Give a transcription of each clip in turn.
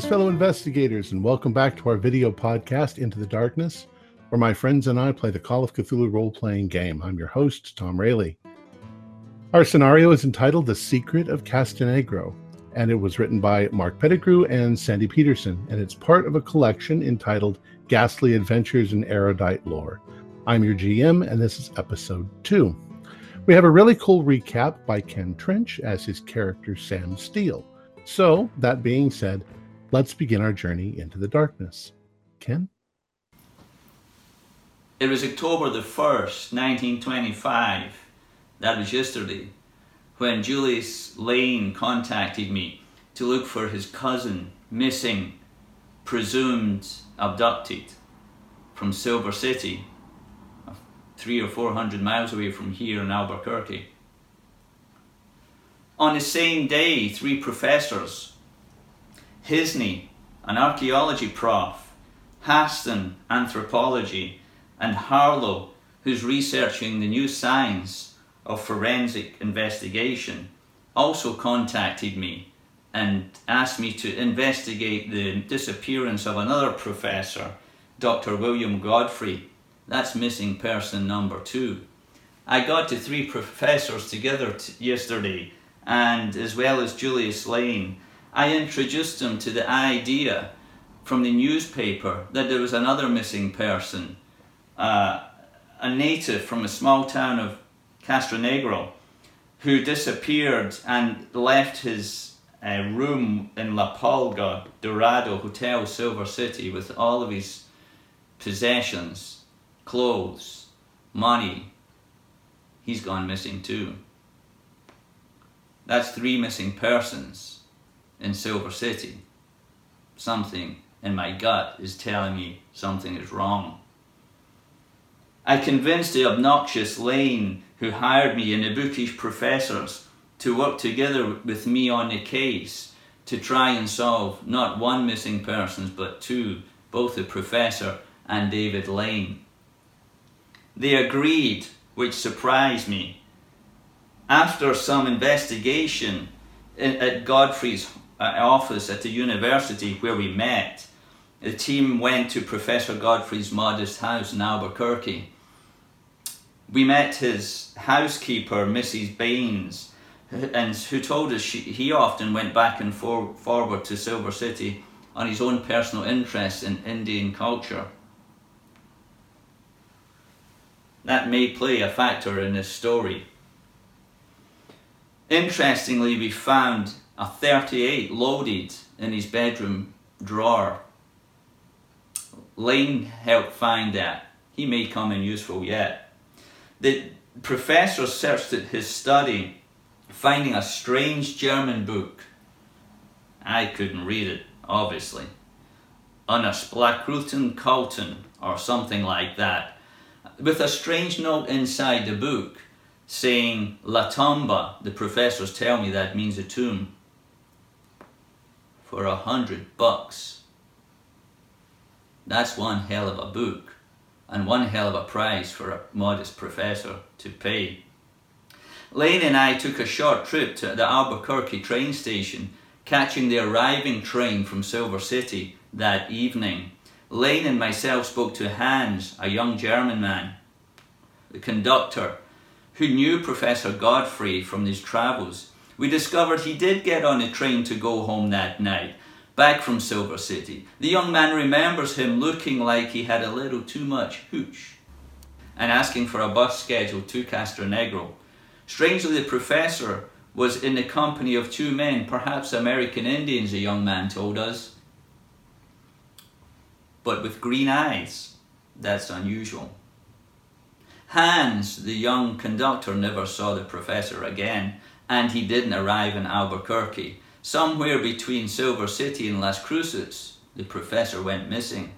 Greetings, fellow investigators, and welcome back to our video podcast, Into the Darkness, where my friends and I play the Call of Cthulhu role playing game. I'm your host, Tom Rayleigh. Our scenario is entitled The Secret of Castronegro, and it was written by Mark Pettigrew and Sandy Petersen, and it's part of a collection entitled Ghastly Adventures in Erudite Lore. I'm your GM, and this is episode two. We have a really cool recap by Ken Trench as his character Sam Steele. So, that being said, let's begin our journey into the darkness. Ken? It was October the 1st, 1925. That was yesterday, when Julius Lane contacted me to look for his cousin, missing, presumed abducted from Silver City, three or four hundred miles away from here in Albuquerque. On the same day, three professors, Hisney, an archaeology prof, Haston, anthropology, and Harlow, who's researching the new science of forensic investigation, also contacted me and asked me to investigate the disappearance of another professor, Dr. William Godfrey. That's missing person number two. I got the three professors together yesterday, and as well as Julius Lane, I introduced him to the idea from the newspaper that there was another missing person, uh, a native from a small town of Castronegro, who disappeared and left his uh, room in La Pulga Dorado Hotel Silver City with all of his possessions, clothes, money. He's gone missing too. That's three missing persons in Silver City. Something in my gut is telling me something is wrong. I convinced the obnoxious Lane who hired me and the bookish professors to work together with me on the case to try and solve not one missing persons but two, both the professor and David Lane. They agreed, which surprised me. After some investigation at Godfrey's uh, Uh, office at the university where we met, the team went to Professor Godfrey's modest house in Albuquerque we met his housekeeper, Mrs. Baines, and who told us she, he often went back and for, forward to Silver City on his own personal interest in Indian culture. That may play a factor in this story. Interestingly, we found a 38 loaded in his bedroom drawer. Lane helped find that. He may come in useful yet. The professor searched his study, finding a strange German book. I couldn't read it, obviously. On a Blackruten Kalten, or something like that, with a strange note inside the book saying La Tomba, the professors tell me that means a tomb, for a hundred bucks. That's one hell of a book and one hell of a price for a modest professor to pay. Lane and I took a short trip to the Albuquerque train station, catching the arriving train from Silver City that evening. Lane and myself spoke to Hans, a young German man, the conductor, who knew Professor Godfrey from his travels. We discovered he did get on a train to go home that night, back from Silver City. The young man remembers him looking like he had a little too much hooch and asking for a bus schedule to Castronegro. Strangely, the professor was in the company of two men, perhaps American Indians, a young man told us, but with green eyes. That's unusual. Hans, the young conductor, never saw the professor again, and he didn't arrive in Albuquerque Somewhere between Silver City and Las Cruces, the professor went missing.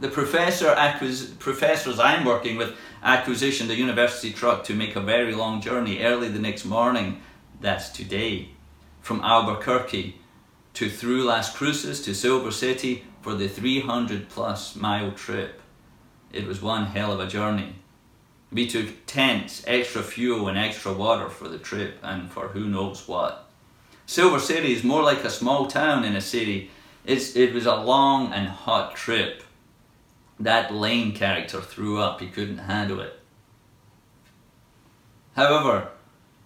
The professor professors I'm working with acquisitioned a university truck to make a very long journey early the next morning, that's today, from Albuquerque to through Las Cruces to Silver City for the 300 plus mile trip. It was one hell of a journey. We took tents, extra fuel and extra water for the trip and for who knows what. Silver City is more like a small town in a city. It's, it was a long and hot trip. That Lane character threw up, he couldn't handle it. However,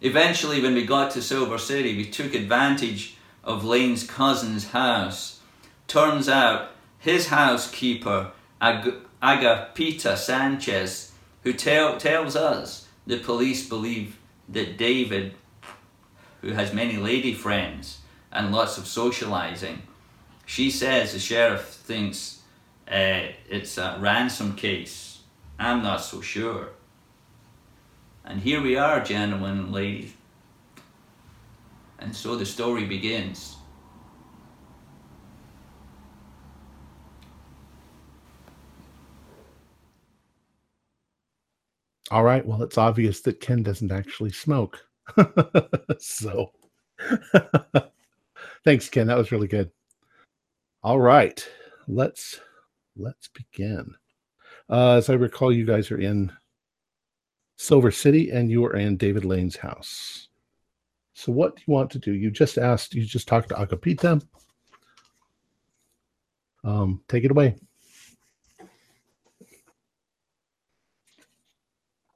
eventually, when we got to Silver City, we took advantage of Lane's cousin's house. Turns out his housekeeper, Ag- Agapita Sanchez, who tell, tells us the police believe that David, who has many lady friends and lots of socializing, she says the sheriff thinks uh, it's a ransom case. I'm not so sure. And here we are, gentlemen and ladies. And so the story begins. All right. Well, it's obvious that Ken doesn't actually smoke. so thanks, Ken. That was really good. All right. Let's let's begin. Uh, as I recall, you guys are in Silver City and you are in David Lane's house. So what do you want to do? You just asked, you just talked to Agapita. Um, take it away.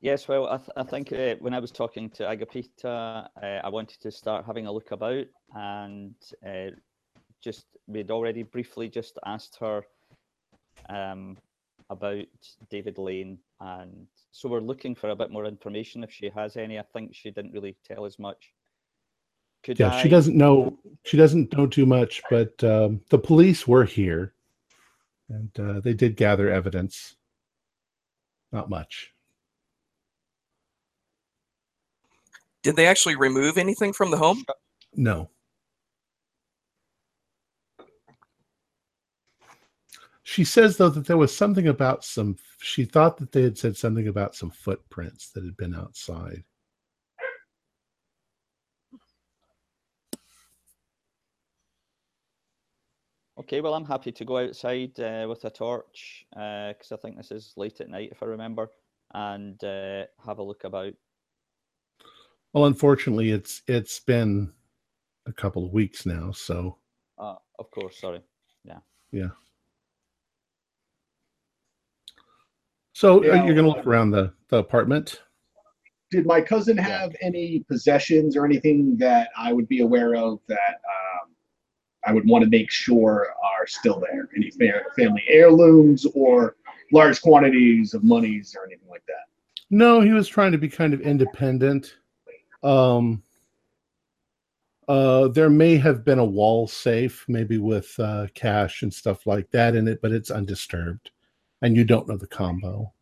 Yes, well, I, th- I think uh, when I was talking to Agapita, uh, I wanted to start having a look about and uh, just, we'd already briefly just asked her um, about David Lane. And so we're looking for a bit more information if she has any. I think she didn't really tell as much. Could yeah, I... she doesn't know. She doesn't know too much, but um, the police were here, and uh, they did gather evidence. Not much. Did they actually remove anything from the home? No. She says though that there was something about some. She thought that they had said something about some footprints that had been outside. Okay, well, I'm happy to go outside uh, with a torch because uh, I think this is late at night, if I remember, and uh, have a look about. Well, unfortunately, it's it's been a couple of weeks now, so. Uh, of course, sorry. Yeah. Yeah. So now, you're going to look around the, the apartment. Did my cousin have yeah. any possessions or anything that I would be aware of that um, I would want to make sure are still there? Any family heirlooms or large quantities of monies or anything like that? No, he was trying to be kind of independent. Um, uh, there may have been a wall safe, maybe with uh, cash and stuff like that in it, but it's undisturbed and you don't know the combo.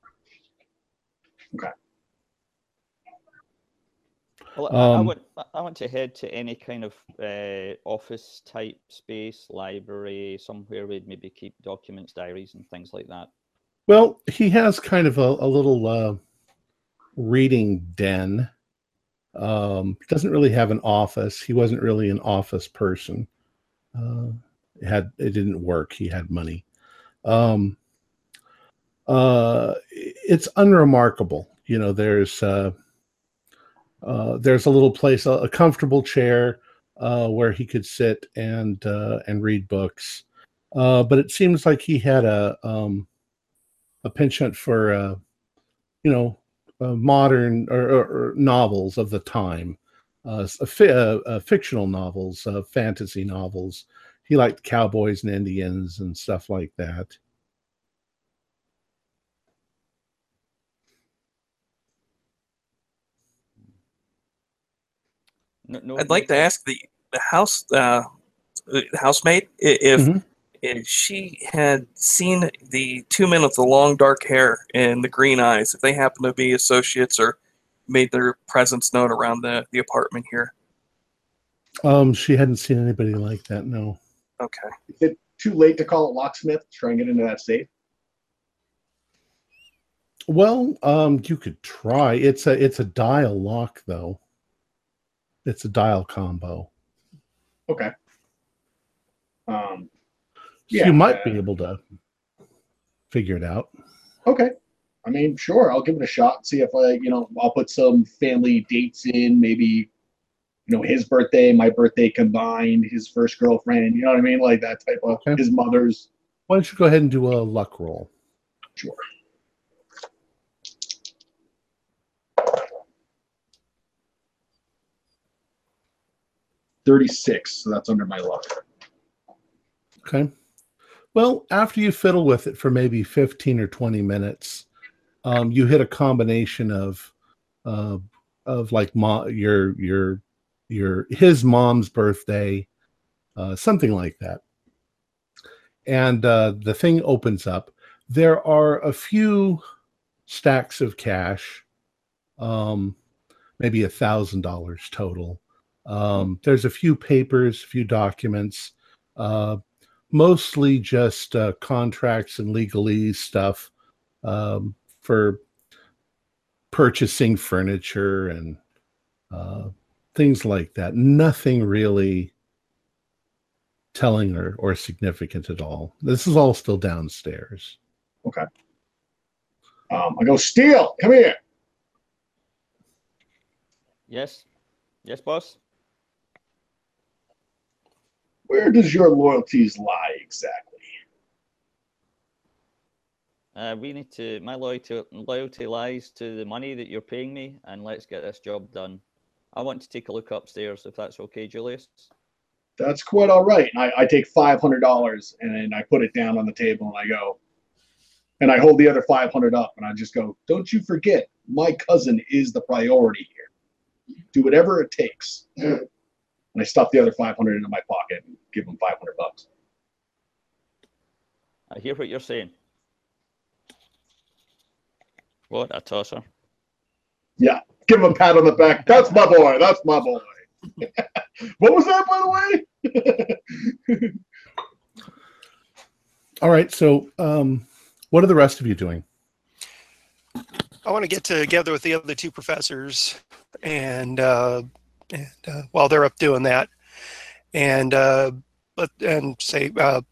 Okay. Well, um, I, want I want to head to any kind of uh, office type space, library, somewhere we'd maybe keep documents, diaries, and things like that. Well, he has kind of a, a little uh, reading den. Um, doesn't really have an office. He wasn't really an office person. Uh, it had it didn't work. He had money. Um, uh, it's unremarkable. You know, there's uh, uh, there's a little place, a, a comfortable chair uh, where he could sit and uh, and read books. Uh, but it seems like he had a um, a penchant for uh, you know uh, modern or, or, or, novels of the time, uh, fi- uh, fictional novels, uh, fantasy novels. He liked cowboys and Indians and stuff like that. No, no, I'd like to ask the the house uh, the housemate if mm-hmm. If she had seen the two men with the long dark hair and the green eyes, if they happen to be associates or made their presence known around the the apartment here. Um, she hadn't seen anybody like that. No. Okay. Is it too late to call a locksmith? Try and get into that safe. Well, um, you could try. It's a it's a dial lock though. It's a dial combo. Okay. Um, yeah, you might uh, be able to figure it out. Okay. I mean, sure, I'll give it a shot. and See if I, you know, I'll put some family dates in, maybe, you know, his birthday, my birthday combined, his first girlfriend, you know what I mean? Like that type of Okay. his mother's. Why don't you go ahead and do a luck roll? Sure. Thirty-six, so that's under my luck. Okay. Well, after you fiddle with it for maybe 15 or 20 minutes, um, you hit a combination of uh, of like mo- your your your his mom's birthday, uh, something like that. And uh, the thing opens up. There are a few stacks of cash, um, maybe a thousand dollars total. Um, there's a few papers, a few documents. Uh, mostly just uh, contracts and legalese stuff um, for purchasing furniture and uh, things like that. Nothing really telling or, or significant at all. This is all still downstairs. Okay. Um, I go, Steele, come here. Yes. Yes, boss. Where does your loyalties lie exactly? Uh, we need to. My loyalty loyalty lies to the money that you're paying me, and let's get this job done. I want to take a look upstairs, if that's okay, Julius. That's quite all right. I, I take five hundred dollars and I put it down on the table and I go, and I hold the other five hundred up and I just go, don't you forget, my cousin is the priority here. Do whatever it takes. And I stuff the other five hundred into my pocket and give him five hundred bucks. I hear what you're saying. What a tosser. Yeah, give him a pat on the back. That's my boy. That's my boy. what was that, by the way? All right. So, um, what are the rest of you doing? I want to get together with the other two professors, and, uh, and uh, while they're up doing that, and uh, but and say, uh,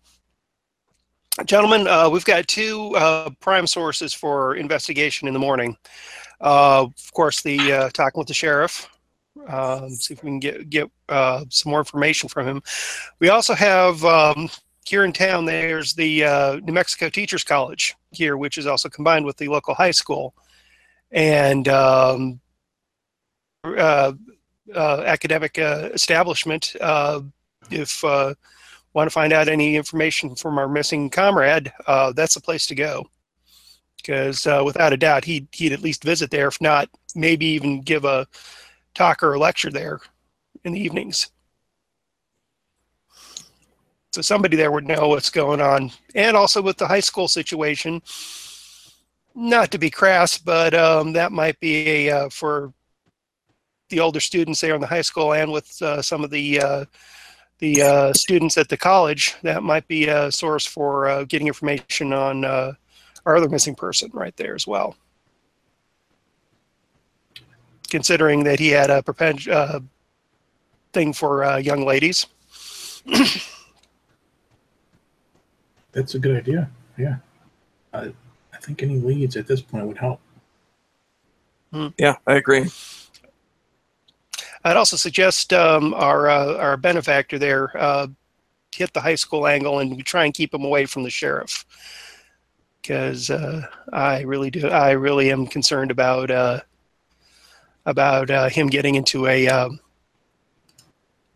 gentlemen, uh, we've got two uh, prime sources for investigation in the morning. Uh, of course, the uh, talking with the sheriff. Um, see if we can get get uh, some more information from him. We also have um, here in town. There's the uh, New Mexico Teachers College here, which is also combined with the local high school and um, uh, academic uh, establishment. Uh, if uh, want to find out any information from our missing comrade, uh, that's the place to go. Because uh, without a doubt, he'd he'd at least visit there. If not, maybe even give a talk or a lecture there in the evenings. So somebody there would know what's going on, and also with the high school situation not to be crass, but um, that might be a, uh, for the older students there in the high school and with uh, some of the uh, the uh, students at the college. That might be a source for uh, getting information on uh, our other missing person right there as well. Considering that he had a perpet- uh, thing for uh, young ladies. That's a good idea. Yeah. I, I think any leads at this point would help. Yeah, I agree. I'd also suggest um, our uh, our benefactor there uh, hit the high school angle and try and keep him away from the sheriff because uh, I really do I really am concerned about uh, about uh, him getting into a um,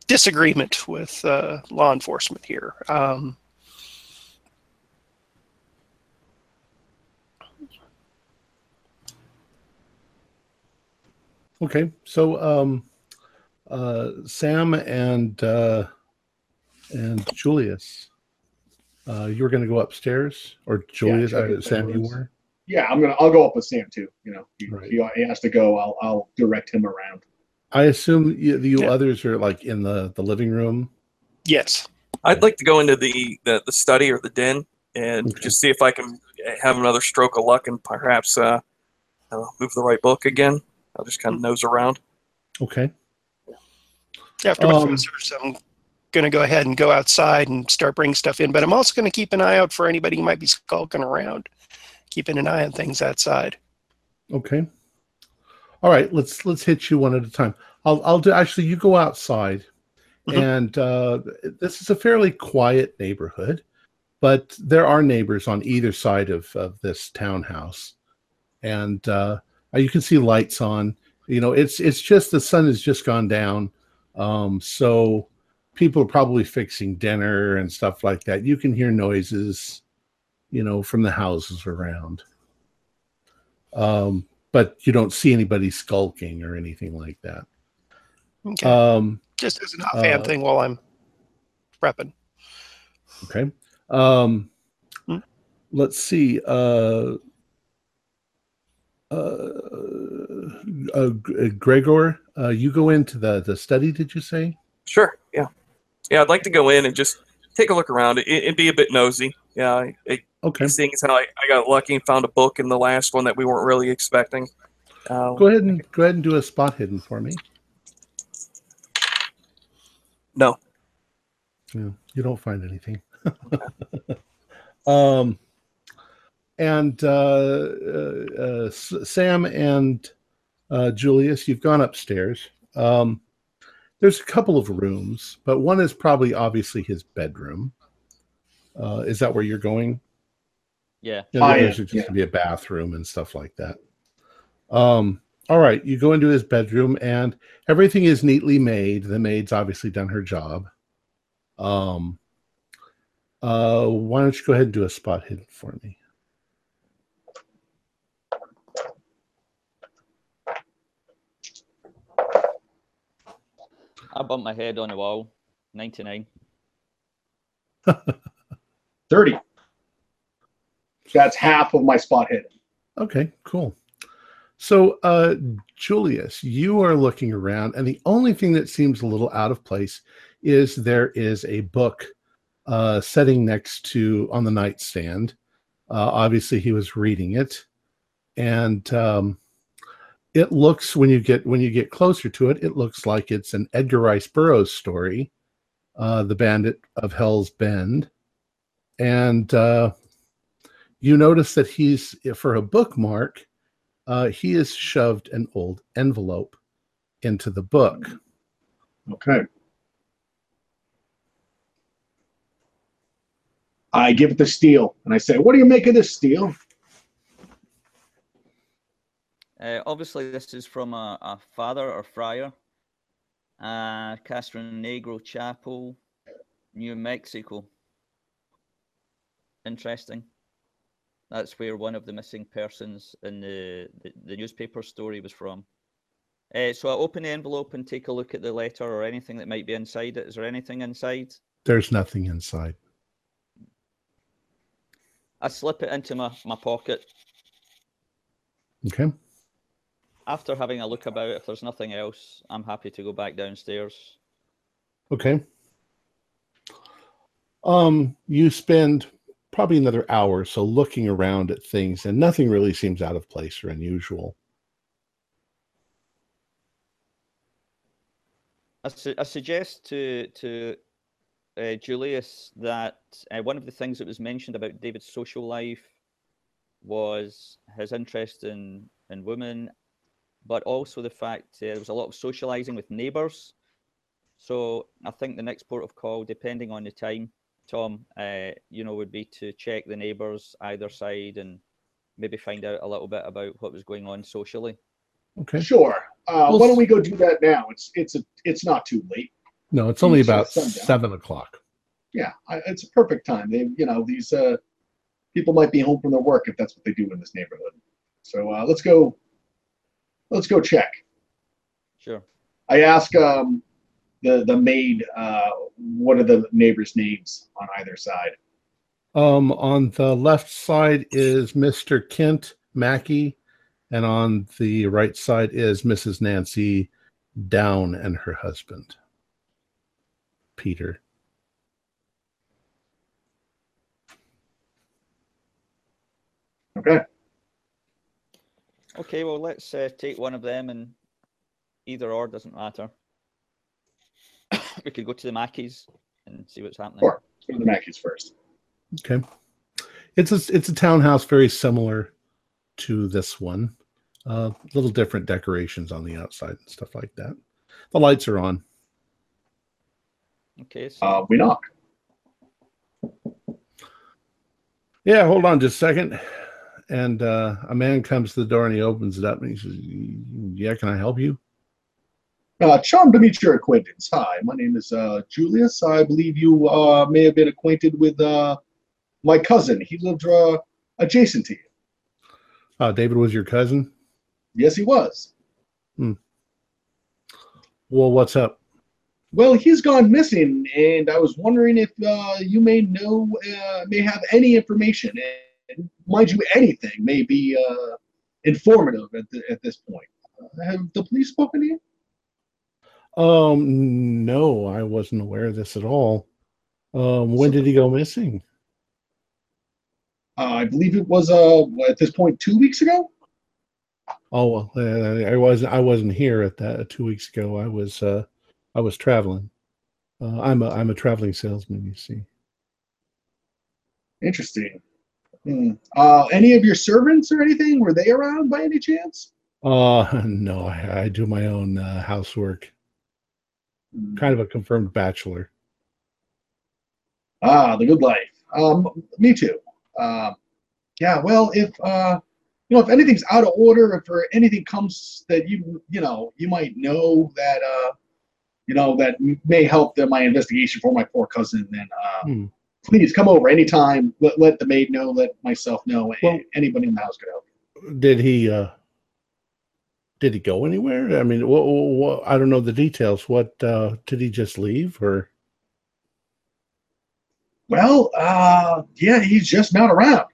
disagreement with uh, law enforcement here. Um, Okay. So, um, uh, Sam and uh, and Julius, uh, you were going to go upstairs, or Julius? check uh, Sam, you were. Yeah, I'm gonna. I'll go up with Sam too. You know, he, Right. he, he has to go. I'll I'll direct him around. I assume you, you Yeah. others are like in the the living room. yes. I'd like to go into the, the, the study or the den and Okay. just see if I can have another stroke of luck and perhaps uh, uh, move the right book again. I'll just kind of nose around. Okay. After my Um, professors, I'm going to go ahead and go outside and start bringing stuff in. But I'm also going to keep an eye out for anybody who might be skulking around, keeping an eye on things outside. Okay. All right, let's let's hit you one at a time. I'll I'll do actually you go outside Mhm. and uh this is a fairly quiet neighborhood, but there are neighbors on either side of of this townhouse. And uh you can see lights on. You know, it's it's just the sun has just gone down. Um so people are probably fixing dinner and stuff like that. You can hear noises, you know, from the houses around. Um but you don't see anybody skulking or anything like that. Okay. Um, Just as an offhand uh, thing while I'm prepping. okay. Um, Hmm. let's see. Uh, uh, uh, Gregor, uh, you go into the the study. Did you say? Sure. Yeah. Yeah. I'd like to go in and just take a look around. It, it'd be a bit nosy. Yeah. It, Okay. Seeing as how I, I got lucky and found a book in the last one that we weren't really expecting. Uh, Go ahead and go ahead and do a spot hidden for me. No. Yeah, you don't find anything. um, and uh, uh, uh, S- Sam and uh, Julius, you've gone upstairs. Um, there's a couple of rooms, but one is probably obviously his bedroom. Uh, is that where you're going? Yeah. And the Oh, others yeah, are just yeah. to be a bathroom and stuff like that. Um, all right, you go into his bedroom and everything is neatly made. The maid's obviously done her job. Um, uh, why don't you go ahead and do a spot hidden for me? I bumped my head on the wall. 99. 30. That's half of my spot hit. Okay, cool. So, uh, Julius, you are looking around, and the only thing that seems a little out of place is there is a book uh, sitting next to on the nightstand. Uh, obviously, he was reading it, and um, it looks when you get when you get closer to it, it looks like it's an Edgar Rice Burroughs story, uh, "The Bandit of Hell's Bend," and uh, you notice that he's for a bookmark uh, he has shoved an old envelope into the book Okay. I give it the steel, and I say, What do you make of this, Steele? Uh, obviously, this is from a, a father or friar. Uh, Castronegro Chapel, New Mexico. Interesting. That's where one of the missing persons in the, the, the newspaper story was from. Uh, so I open the envelope and take a look at the letter or anything that might be inside it. Is there anything inside? there's nothing inside I slip it into my, my pocket. okay After having a look about, if there's nothing else, I'm happy to go back downstairs. okay um you spend probably another hour or so looking around at things and nothing really seems out of place or unusual I, su- I suggest to to uh, Julius that uh, one of the things that was mentioned about David's social life was his interest in in women, but also the fact uh, there was a lot of socializing with neighbours. So I think the next port of call, depending on the time, Tom, uh, you know, would be to check the neighbours either side and maybe find out a little bit about what was going on socially. okay Sure. Uh, Well, why don't we go do that now? It's it's a it's not too late. no it's only It's about seven o'clock Yeah, I, it's a perfect time. They, you know, these uh, people might be home from their work if that's what they do in this neighborhood. So uh, let's go. Let's go check. Sure. I ask um, the the maid uh, what are the neighbors' names on either side. Um, on the left side is Mr. Kent Mackey, and on the right side is Mrs. Nancy Down and her husband, Peter. Okay. Okay, well, let's uh, take one of them, and either or doesn't matter. we could go to the Mackies and see what's happening. Sure. Go to the Mackies first. Okay, it's a it's a townhouse very similar to this one. Uh, little different decorations on the outside and stuff like that. The lights are on. Okay. So Uh, we knock. Yeah, hold on just a second. And uh, a man comes to the door and he opens it up and he says, Yeah, can I help you? Uh, charmed to meet your acquaintance. Hi, my name is uh, Julius. I believe you uh, may have been acquainted with uh, my cousin. He lived uh, adjacent to you. Uh, David was your cousin? Yes, he was. Hmm. Well, what's up? Well, he's gone missing, and I was wondering if uh, you may know, uh, may have any information. Mind you, anything may be uh, informative at, the, at this point. Uh, have the police spoken to you? Um, no, I wasn't aware of this at all. Um, when did he go missing? Uh, I believe it was uh, at this point two weeks ago. Oh, well, uh, I wasn't. I wasn't here at that two weeks ago. I was. Uh, I was traveling. Uh, I'm a. I'm a traveling salesman. You see. Interesting. Hmm. Uh, any of your servants or anything were they around by any chance? Uh, no, I, I do my own uh, housework. Hmm. Kind of a confirmed bachelor. Ah, the good life. Um, me too. Um, yeah. Well, if uh, you know, if anything's out of order, if or anything comes that you you know you might know that uh, you know that may help the, my investigation for my poor cousin, then uh, Hmm. Please come over anytime. Let, let the maid know. Let myself know. Well- anybody in the house could help. Did he? uh Did he go anywhere? I mean, what, what, I don't know the details. What uh did he just leave or? Well, uh, yeah, he's just not around,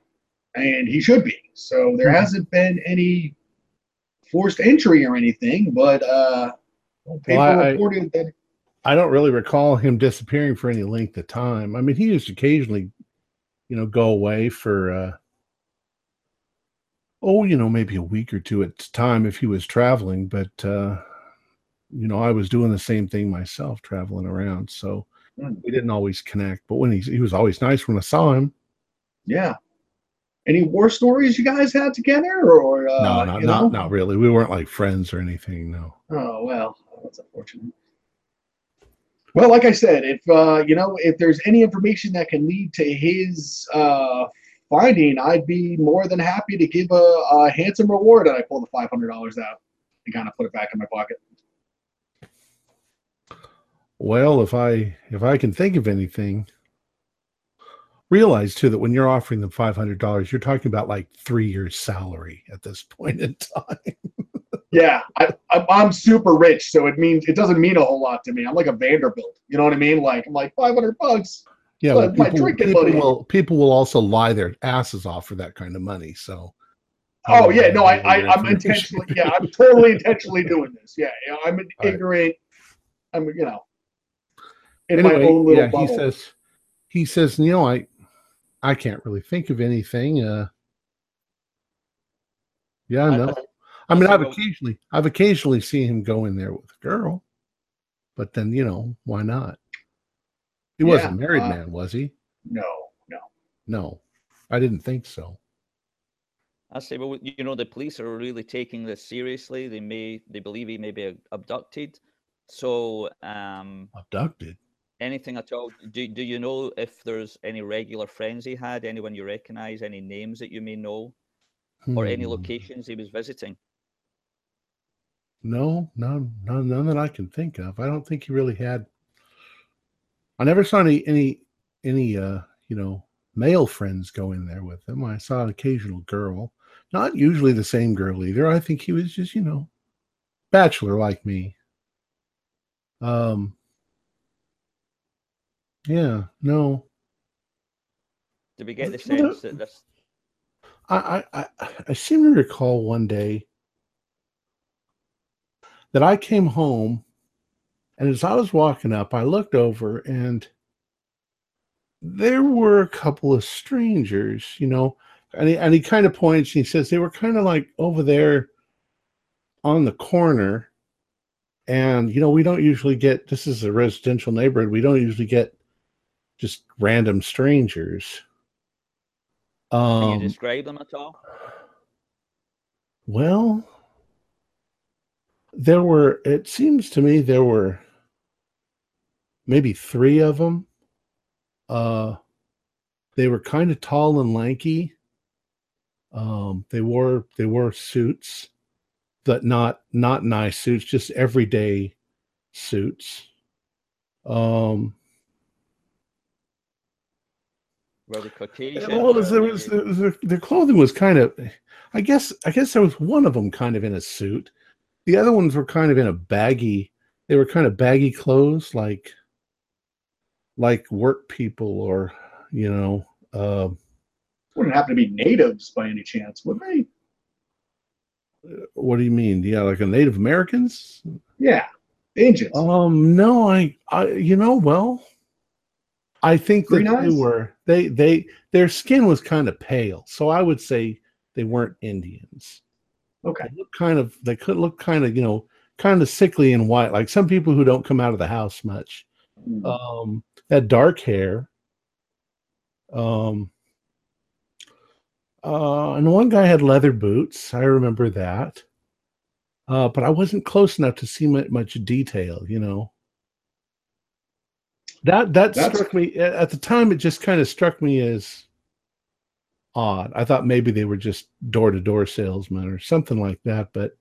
and he should be. So there Mhm. hasn't been any forced entry or anything, but uh, well, people I- reported that. I don't really recall him disappearing for any length of time. I mean, he used to occasionally, you know, go away for, uh, oh, you know, maybe a week or two at a time if he was traveling. But, uh, you know, I was doing the same thing myself, traveling around. So Mm. we didn't always connect. But when he, he was always nice when I saw him. Yeah. Any war stories you guys had together, or uh, no, not, not, not really. We weren't like friends or anything. No. Oh well, that's unfortunate. Well, like I said, if uh, you know, if there's any information that can lead to his uh, finding, I'd be more than happy to give a, a handsome reward. And I pull the five hundred dollars out and kind of put it back in my pocket. Well, if I if I can think of anything, realize too that when you're offering them five hundred dollars, you're talking about like three years' salary at this point in time. Yeah, I, I'm, I'm super rich, so it means it doesn't mean a whole lot to me. I'm like a Vanderbilt, you know what I mean? Like I'm like five hundred bucks. Yeah, Well, well, my people, drinking people money. will people will also lie their asses off for that kind of money. So. Oh yeah, no, I, I I'm intentionally, yeah, I'm totally intentionally doing this. Yeah, yeah I'm an All right. ignorant. I'm, you know, in my own little yeah, bubble. he says, he says, you know, I, I can't really think of anything. Uh, yeah, I- no. I- I mean, I I've occasionally, I've occasionally seen him go in there with a girl, but then you know, why not? He wasn't a married uh, man, was he? no, no. No, I didn't think so. I say, well, you know, the police are really taking this seriously. They may, they believe he may be abducted. So, um, Abducted. anything at all? Do, do you know if there's any regular friends he had? Anyone you recognize? Any names that you may know, or any Hmm. locations he was visiting? No, none, none, none that I can think of. I don't think he really had. I never saw any, any, any, uh, you know, male friends go in there with him. I saw an occasional girl, not usually the same girl either. I think he was just, you know, bachelor like me. Um, yeah, no, Did we get the sense that this? I, I, I, I seem to recall one day that I came home, and as I was walking up, I looked over, and there were a couple of strangers, you know, and he, and he kind of points and he says they were kind of like over there on the corner. And, you know, we don't usually get this is a residential neighborhood. We don't usually get just random strangers. Can Um, you describe them at all? well, there were. It seems to me there were maybe three of them. Uh, they were kind of tall and lanky. Um, they wore they wore suits, but not not nice suits, just everyday suits. Um, they Caucasian? well, there was, there was the, the, the clothing was kind of, I guess I guess there was one of them kind of in a suit. The other ones were kind of in a baggy. They were kind of baggy clothes, like like work people, or you know. Uh, Wouldn't happen to be natives by any chance, would they? what do you mean? Yeah, like a Native Americans? Yeah, Indians. Um, no, I, I, you know, well, I think that they were they they their skin was kind of pale, so I would say they weren't Indians. Okay. They look kind of they could look kind of you know kind of sickly and white, like some people who don't come out of the house much. Hmm. Um, had dark hair. Um, uh, and one guy had leather boots. I remember that. Uh, but I wasn't close enough to see mu- much detail, you know. That that That's- struck me at the time. It just kind of struck me as odd. I thought maybe they were just door to door salesmen or something like that, but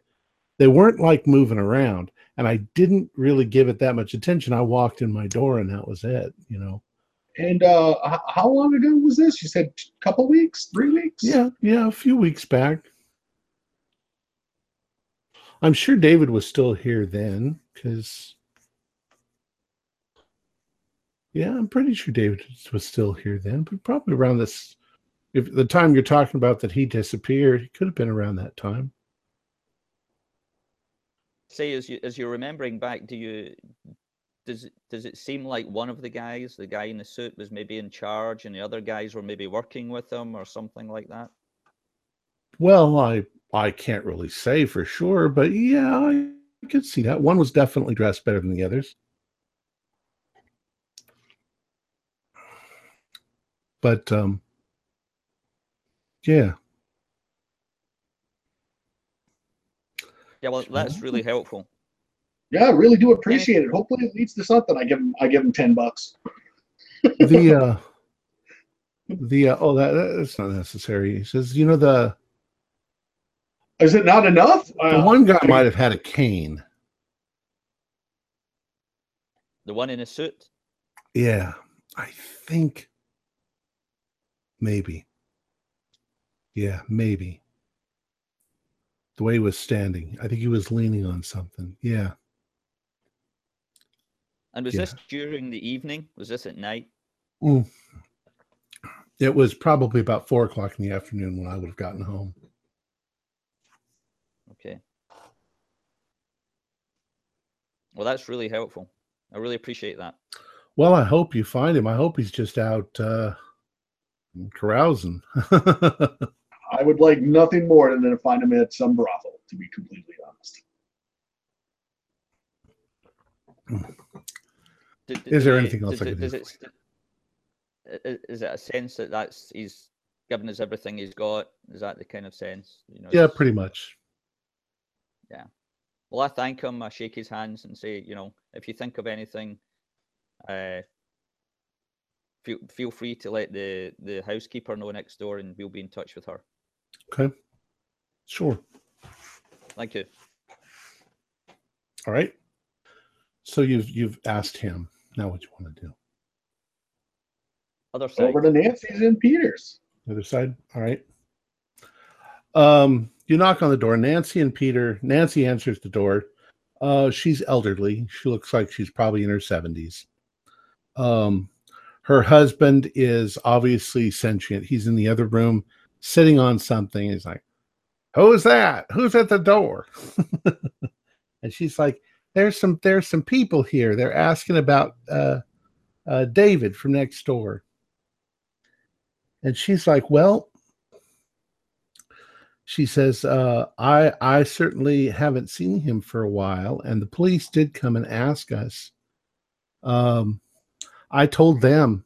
they weren't like moving around. And I didn't really give it that much attention. I walked in my door and that was it, you know. And uh, how long ago was this? You said a couple weeks, three weeks? Yeah, yeah, a few weeks back. I'm sure David was still here then, because yeah, I'm pretty sure David was still here then, but probably around this if the time you're talking about that he disappeared, it could have been around that time. say as you as you're remembering back, do you does does it seem like one of the guys, the guy in the suit, was maybe in charge, and the other guys were maybe working with him or something like that? Well, I I can't really say for sure, but yeah, I could see that. One was definitely dressed better than the others. But um yeah. Yeah, well, that's really helpful. Yeah, I really do appreciate it. Hopefully, it leads to something. I give him, I give him ten bucks. The uh the uh, oh that that's not necessary. He says, you know the Is it not enough? the Uh, one guy might have had a cane. The one in a suit. Yeah, I think maybe. Yeah, maybe. The way he was standing, I think he was leaning on something. Yeah. And was Yeah. this during the evening? Was this at night? Mm. It was probably about four o'clock in the afternoon when I would have gotten home. Okay. Well, that's really helpful. I really appreciate that. Well, I hope you find him. I hope he's just out uh, carousing. I would like nothing more than to find him at some brothel. To be completely honest. D- d- Is there do anything else does I it- can do does for it st- i- i- Is it a sense that that's he's given us everything he's got? Is that the kind of sense? You know, yeah, pretty much. Yeah. Well, I thank him. I shake his hands and say, you know, if you think of anything, uh, feel feel free to let the the housekeeper know next door, and we'll be in touch with her. Okay. Sure. Thank you. All right. So you've you've asked him. Now what you want to do? Other side. Over to Nancy's and Peters. The other side. All right. Um, you knock on the door. Nancy and Peter. Nancy answers the door. Uh, she's elderly. She looks like she's probably in her seventies. Um, her husband is obviously sentient. He's in the other room, sitting on something. He's like, "Who's that? Who's at the door?" and she's like, "There's some there's some people here. They're asking about uh, uh, David from next door." And she's like, "Well." she says uh, i i certainly haven't seen him for a while and the police did come and ask us um, i told them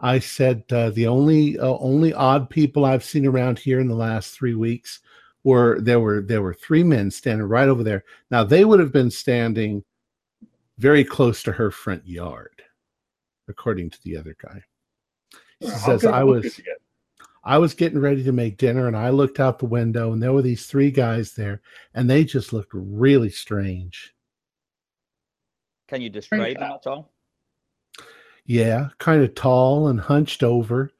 i said uh, the only uh, only odd people i've seen around here in the last three weeks were there were there were three men standing right over there. Now they would have been standing very close to her front yard, according to the other guy. He How says good of a I look was did you get? I was getting ready to make dinner and I looked out the window and there were these three guys there and they just looked really strange. Can you describe them at all? Yeah, kind of tall and hunched over.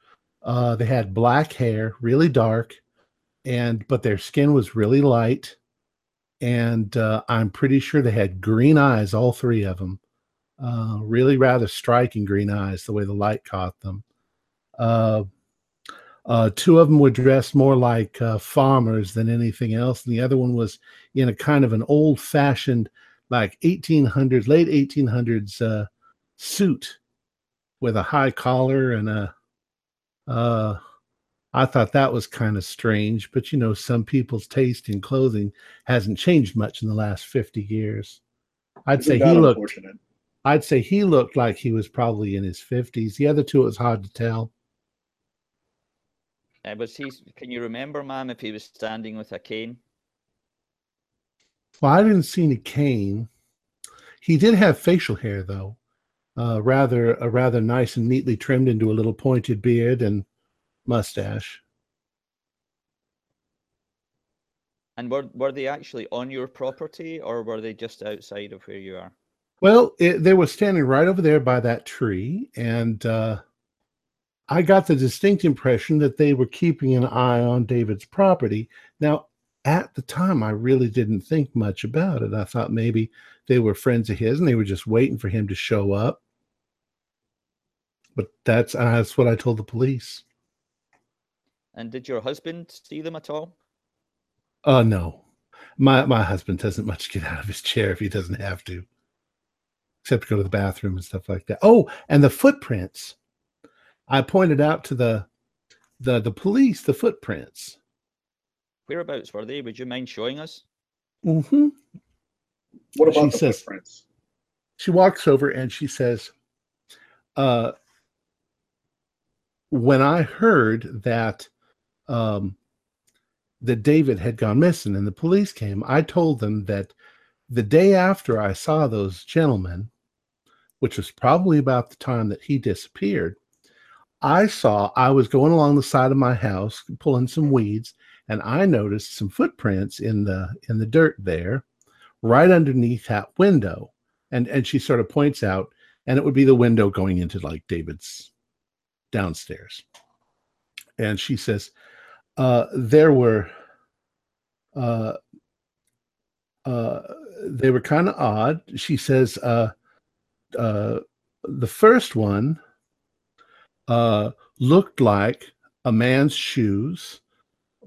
Uh, they had black hair, really dark, and but their skin was really light. And uh, I'm pretty sure they had green eyes, all three of them. Uh, really rather striking green eyes, the way the light caught them. Uh, uh, two of them were dressed more like uh, farmers than anything else, and the other one was in a kind of an old-fashioned, like 1800s, late 1800s uh, suit with a high collar and a uh I thought that was kind of strange, but you know, some people's taste in clothing hasn't changed much in the last 50 years. I'd Isn't say he looked? I'd say he looked like he was probably in his 50s. The other two it was hard to tell. Uh, was he? Can you remember, ma'am, if he was standing with a cane? Well, I didn't see any cane. He did have facial hair though. Uh rather a rather nice and neatly trimmed into a little pointed beard and mustache. And were were they actually on your property, or were they just outside of where you are? Well, it, they were standing right over there by that tree, and uh, I got the distinct impression that they were keeping an eye on David's property. Now, at the time, I really didn't think much about it. I thought maybe they were friends of his and they were just waiting for him to show up. But that's uh, that's what I told the police. And did your husband see them at all? Uh no, my my husband doesn't much get out of his chair if he doesn't have to, except to go to the bathroom and stuff like that. Oh, and the footprints. I pointed out to the the the police the footprints. Whereabouts were they? Would you mind showing us? Mm-hmm. What She about the says- footprints? She walks over and she says, uh, "When I heard that um, that David had gone missing and the police came, I told them that the day after I saw those gentlemen, which was probably about the time that he disappeared, I saw I was going along the side of my house pulling some weeds, and I noticed some footprints in the in the dirt there, right underneath that window." And and she sort of points out, and it would be the window going into like David's downstairs. And she says, uh, there were uh, uh, they were kind of odd. She says uh, uh, the first one uh, looked like a man's shoes,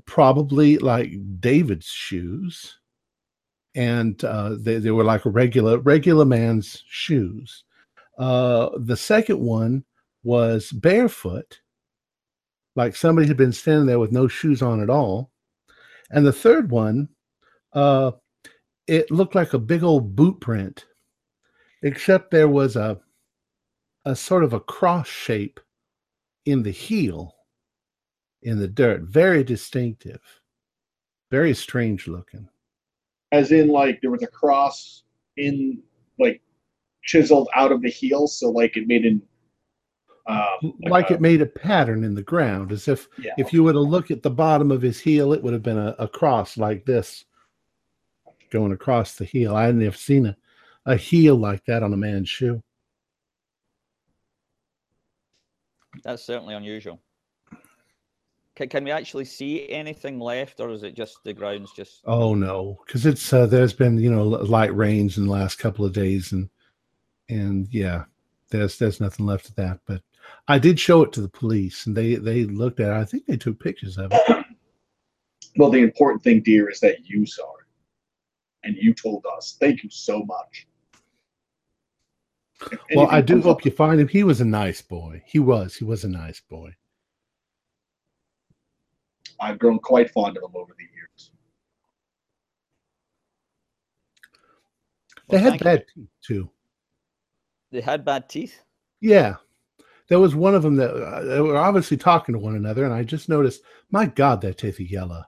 probably like David's shoes, and uh, they they were like a regular regular man's shoes. Uh, the second one was barefoot, like somebody had been standing there with no shoes on at all. And the third one, uh, it looked like a big old boot print, except there was a a sort of a cross shape in the heel in the dirt. Very distinctive, very strange looking. As in, like there was a cross in, like, chiseled out of the heel, so like it made an, um, Like a- it made a pattern in the ground, as if yeah. if you were to look at the bottom of his heel, it would have been a, a cross like this going across the heel. I hadn't ever seen a, a heel like that on a man's shoe. That's certainly unusual. Can, can we actually see anything left, or is it just the grounds just? Oh no, because it's uh, there's been you know light rains in the last couple of days, and and yeah, there's there's nothing left of that. But I did show it to the police, and they they looked at it. I think they took pictures of it. Well, the important thing, dear, is that you saw it, and you told us. Thank you so much. Well, I do hope up- you find him. He was a nice boy. He was. He was a nice boy. I've grown quite fond of him over the years. They Well, had thank you. bad teeth too. They had bad teeth. Yeah. There was one of them that uh, they were obviously talking to one another, and I just noticed, my God, their teeth are yellow.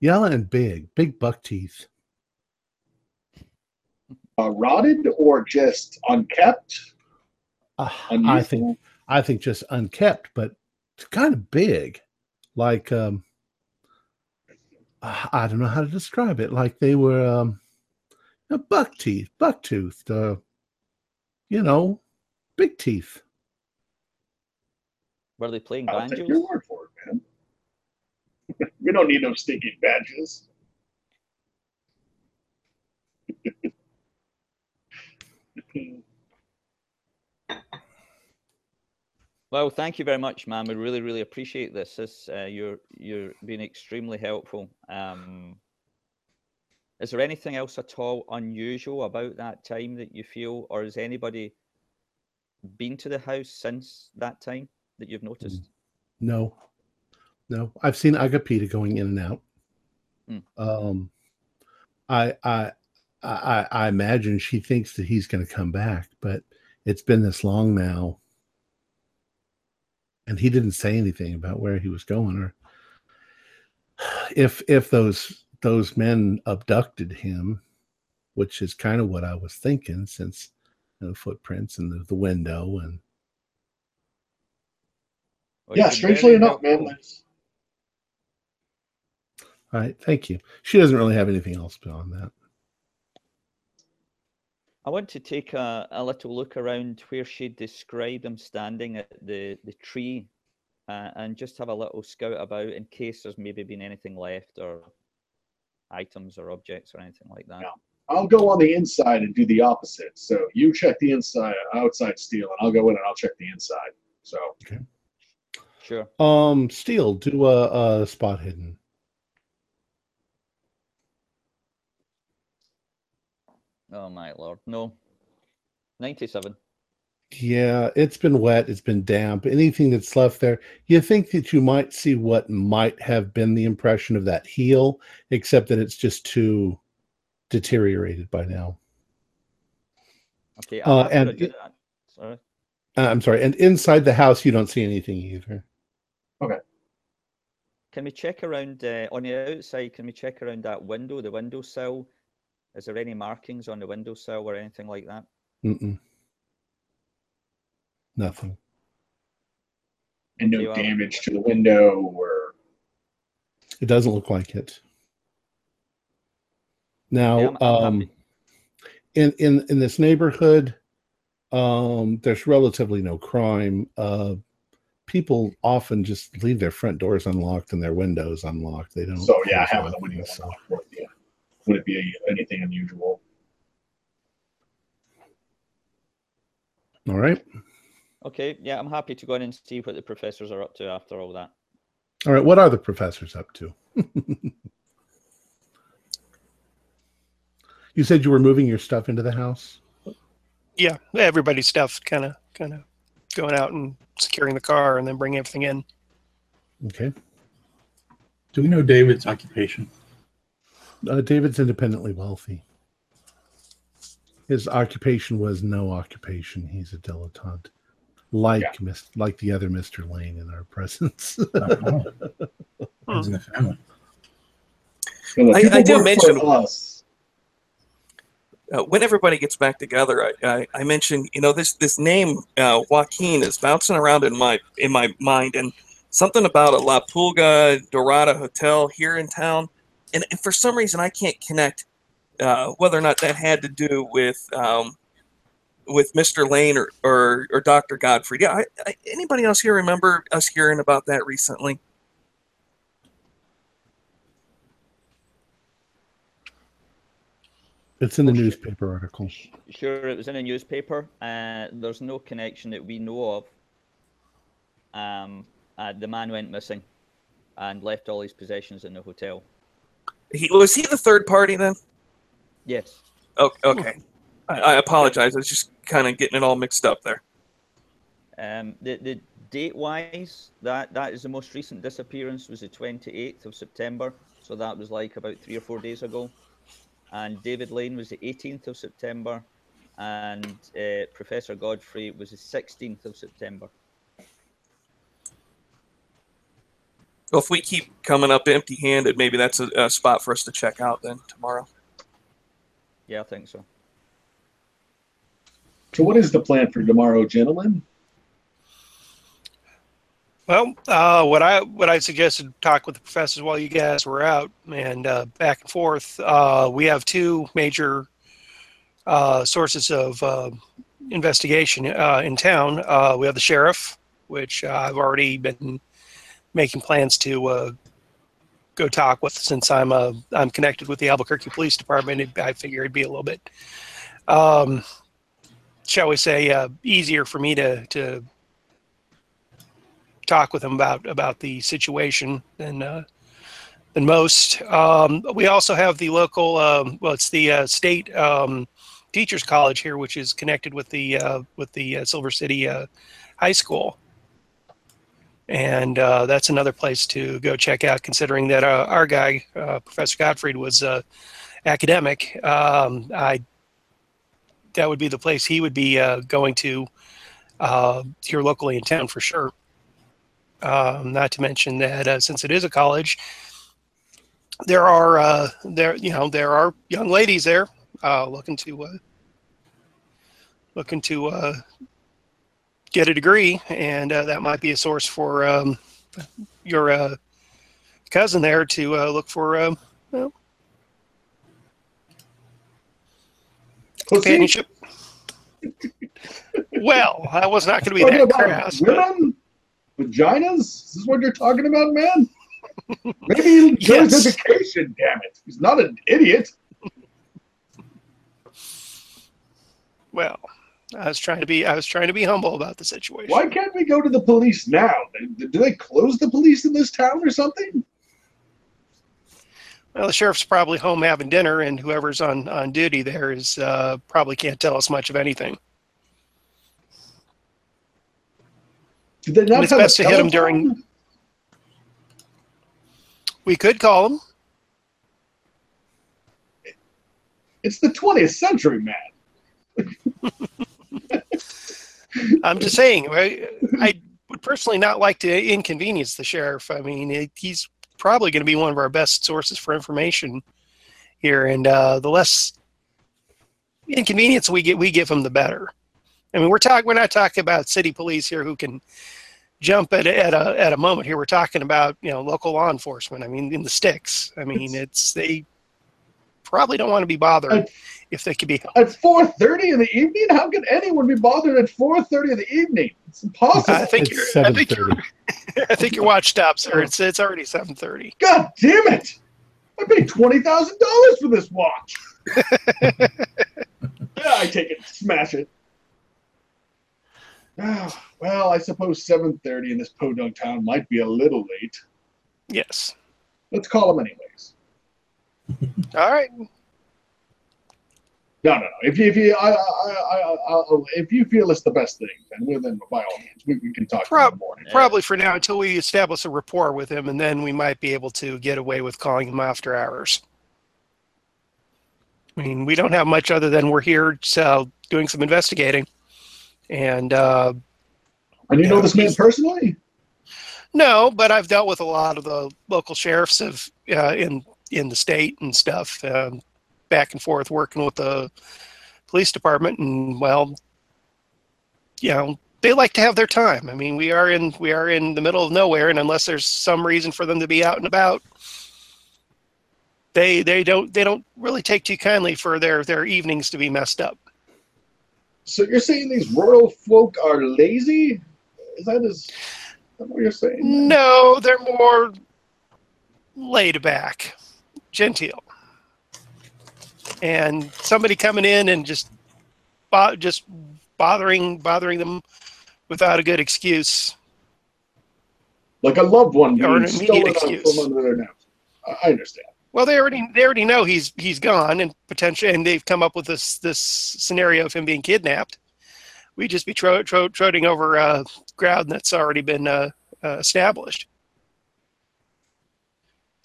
Yellow and big, big buck teeth. Uh, rotted or just unkept? Uh, I think I think just unkept, but it's kind of big, like um, I don't know how to describe it. Like they were um, a buck teeth, buck toothed, uh, you know, big teeth. Were they playing I'll banjos? take your word for it, man. we don't need no stinking badges. Well, thank you very much, man. We really, really appreciate this. This uh, you're you're being extremely helpful. Um, is there anything else at all unusual about that time that you feel, or is anybody been to the house since that time that you've noticed? No, no. I've seen Agapita going in and out. Hmm. Um, I, I, I, I imagine she thinks that he's going to come back, but it's been this long now, and he didn't say anything about where he was going or if if those those men abducted him, which is kind of what I was thinking since you know, footprints and the, the window and Well, yeah, strangely enough, man. All right, thank you. She doesn't really have anything else beyond that. I want to take a, a little look around where she described them standing at the, the tree uh, and just have a little scout about in case there's maybe been anything left or items or objects or anything like that. Yeah. I'll go on the inside and do the opposite. So you check the inside, outside steel, and I'll go in and I'll check the inside. So Sure. Um, Steel, do a, a spot hidden. Oh my lord. No. 97. Yeah, it's been wet. It's been damp. Anything that's left there, you think that you might see what might have been the impression of that heel, except that it's just too deteriorated by now. Okay. Uh, and to do it- that. Sorry. Uh, I'm sorry. And inside the house, you don't see anything either. Okay. Can we check around uh, on the outside? Can we check around that window, the windowsill? Is there any markings on the windowsill or anything like that? Mm-mm. Nothing. and no well- damage to the window or It doesn't look like it. Now, Yeah, I'm- I'm um, in in in this neighborhood, um, there's relatively no crime. Uh, people often just leave their front doors unlocked and their windows unlocked. They don't. so. Yeah, having the off window things, so- unlocked would yeah, would it be anything unusual? All right, Okay. Yeah, I'm happy to go in and see what the professors are up to after all that. all right. What are the professors up to? you said you were moving your stuff into the house. Yeah, everybody's stuff kind of kind of going out and securing the car and then bringing everything in. Okay. Do we know David's occupation? Uh, David's independently wealthy. His occupation was no occupation. He's a dilettante, like Yeah. Mis- like the other Mister Lane in our presence. Runs in the family. I- people I did work mention- us. Uh, when everybody gets back together, I, I, I mentioned, you know, this this name uh, Joaquin is bouncing around in my in my mind, and something about a La Pulga Dorada Hotel here in town, and, and for some reason I can't connect uh, whether or not that had to do with um, with Mr. Lane or, or, or Dr. Godfrey. Yeah, I, anybody else here remember us hearing about that recently? It's in the newspaper article. Sure, it was in a newspaper. Uh, there's no connection that we know of. Um, uh, the man went missing and left all his possessions in the hotel. He was he the third party then? Yes. Oh, okay. I, I apologize. I was just kind of getting it all mixed up there. Um, the the date wise, that that is the most recent disappearance was the 28th of September. So that was like about three or four days ago. And David Lane was the 18th of September, and uh, Professor Godfrey was the 16th of September. Well, if we keep coming up empty-handed, maybe that's a, a spot for us to check out then tomorrow. Yeah, I think so. So, what is the plan for tomorrow, gentlemen? Well, uh, what I what I suggested talk with the professors while you guys were out and uh, back and forth. Uh, we have two major uh, sources of uh, investigation uh, in town. We have the sheriff, which I've already been making plans to go talk with since I'm uh, I'm connected with the Albuquerque Police Department. I figure it'd be a little bit, um, shall we say, easier for me to to talk with them about about the situation than uh, than most. Um, we also have the local, um, well, it's the uh, state um, teachers college here, which is connected with the uh, with the uh, Silver City uh, High School, and uh, that's another place to go check out. Considering that our guy, Professor Gottfried, was academic, um, I that would be the place he would be going to here locally in town for sure. Um, not to mention that uh, since it is a college, there are uh, there you know there are young ladies there uh, looking to uh, looking to uh, get a degree, and uh, that might be a source for um, your uh, cousin there to uh, look for um, well, companionship. well, I was not going to be that crass. women? Vaginas? Is this what you're talking about, man? Maybe he Yes. education, damn it. He's not an idiot. Well, I was trying to be I was trying to be humble about the situation. Why can't we go to the police now? Do they close the police in this town or something? Well, the sheriff's probably home having dinner, and whoever's on on duty there is uh, probably can't tell us much of anything. Do they not it's best to hit 'em during- We could call him. It's the 20th century, man. I'm just saying. I, I would personally not like to inconvenience the sheriff. I mean, it, he's probably going to be one of our best sources for information here, and uh, the less inconvenience we get, we give him, the better. I mean, we're talking. We're not talking about city police here who can jump at, at a at a moment. Here, we're talking about you know local law enforcement. I mean, in the sticks. I mean, it's they probably don't want to be bothered I- if they could be. At 4.30 in the evening? How can anyone be bothered at 4.30 in the evening? It's impossible. I think It's you're. I think you're. I think your watch stops, sir. It's it's already seven thirty. God damn it! I paid $20,000 for this watch. yeah, I take it. Smash it. Well, I suppose 7.30 in this podunk town might be a little late. Yes. Let's call him anyways. All right. No, no, no. If you, if you, I, I, I, I, I, if you feel it's the best thing, then we'll then by all means we, we can talk Prob- in the morning. Probably for now until we establish a rapport with him, and then we might be able to get away with calling him after hours. I mean, we don't have much other than we're here so doing some investigating, and uh, And you know this man personally? no, but I've dealt with a lot of the local sheriffs of uh, in in the state and stuff, um, back and forth working with the police department, and well, you know, they like to have their time. I mean, we are in we are in the middle of nowhere, and unless there's some reason for them to be out and about, they they don't they don't really take too kindly for their their evenings to be messed up. So you're saying these rural folk are lazy? Is that is that what you're saying? No, they're more laid back, genteel, and somebody coming in and just bo- just bothering bothering them without a good excuse. Like a loved one being stolen excuse. from under their nose. I understand. Well, they already they already know he's he's gone, and potentially, and they've come up with this this scenario of him being kidnapped. We just be tro- tro- trotting over uh, ground that's already been uh, uh, established.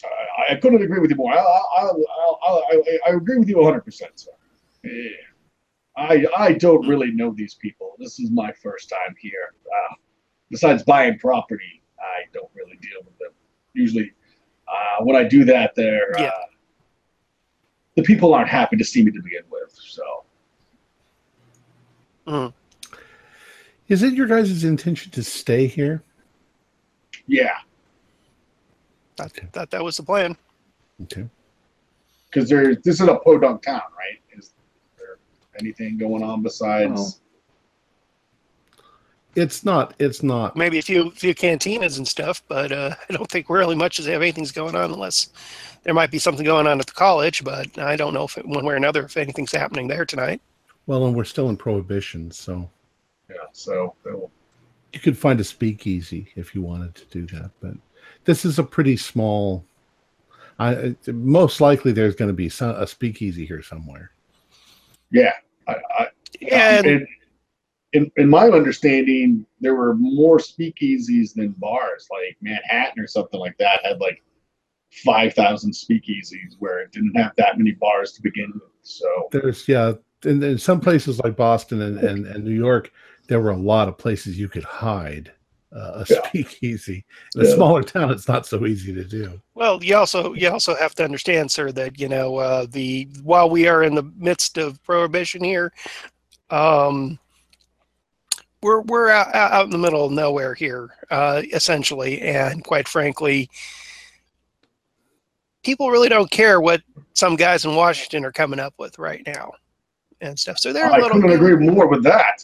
I, I couldn't agree with you more. I, I, I, I, agree with you 100%, sir. Yeah. I, I don't really know these people. This is my first time here. Uh, besides buying property, I don't really deal with them. usually uh, when I do that, they're Yeah. uh, the people aren't happy to see me to begin with. So Mhm. Is it your guys' intention to stay here? yeah, I thought that was the plan. Okay. because there's this is a podunk town, right? Is there anything going on besides? It's not. It's not. Maybe a few few cantinas and stuff, but uh, I don't think really much as anything's going on unless there might be something going on at the college. But I don't know if it, one way or another if anything's happening there tonight. Well, and we're still in prohibition, so Yeah, so they'll- you could find a speakeasy if you wanted to do that. But this is a pretty small. I most likely there's going to be some, a speakeasy here somewhere. yeah, I, I, And in, in in my understanding, there were more speakeasies than bars. Like Manhattan or something like that had like five thousand speakeasies, where it didn't have that many bars to begin with. So There's yeah, in, in some places like Boston and, and, and New York, there were a lot of places you could hide uh, a Yeah. speakeasy. In a Yeah. smaller town, it's not so easy to do. well, you also you also have to understand, sir, that you know uh, the while we are in the midst of prohibition here, um, we're we're out, out out in the middle of nowhere here, uh, essentially, and quite frankly, people really don't care what some guys in Washington are coming up with right now and stuff. So they're a I little. couldn't agree more with that.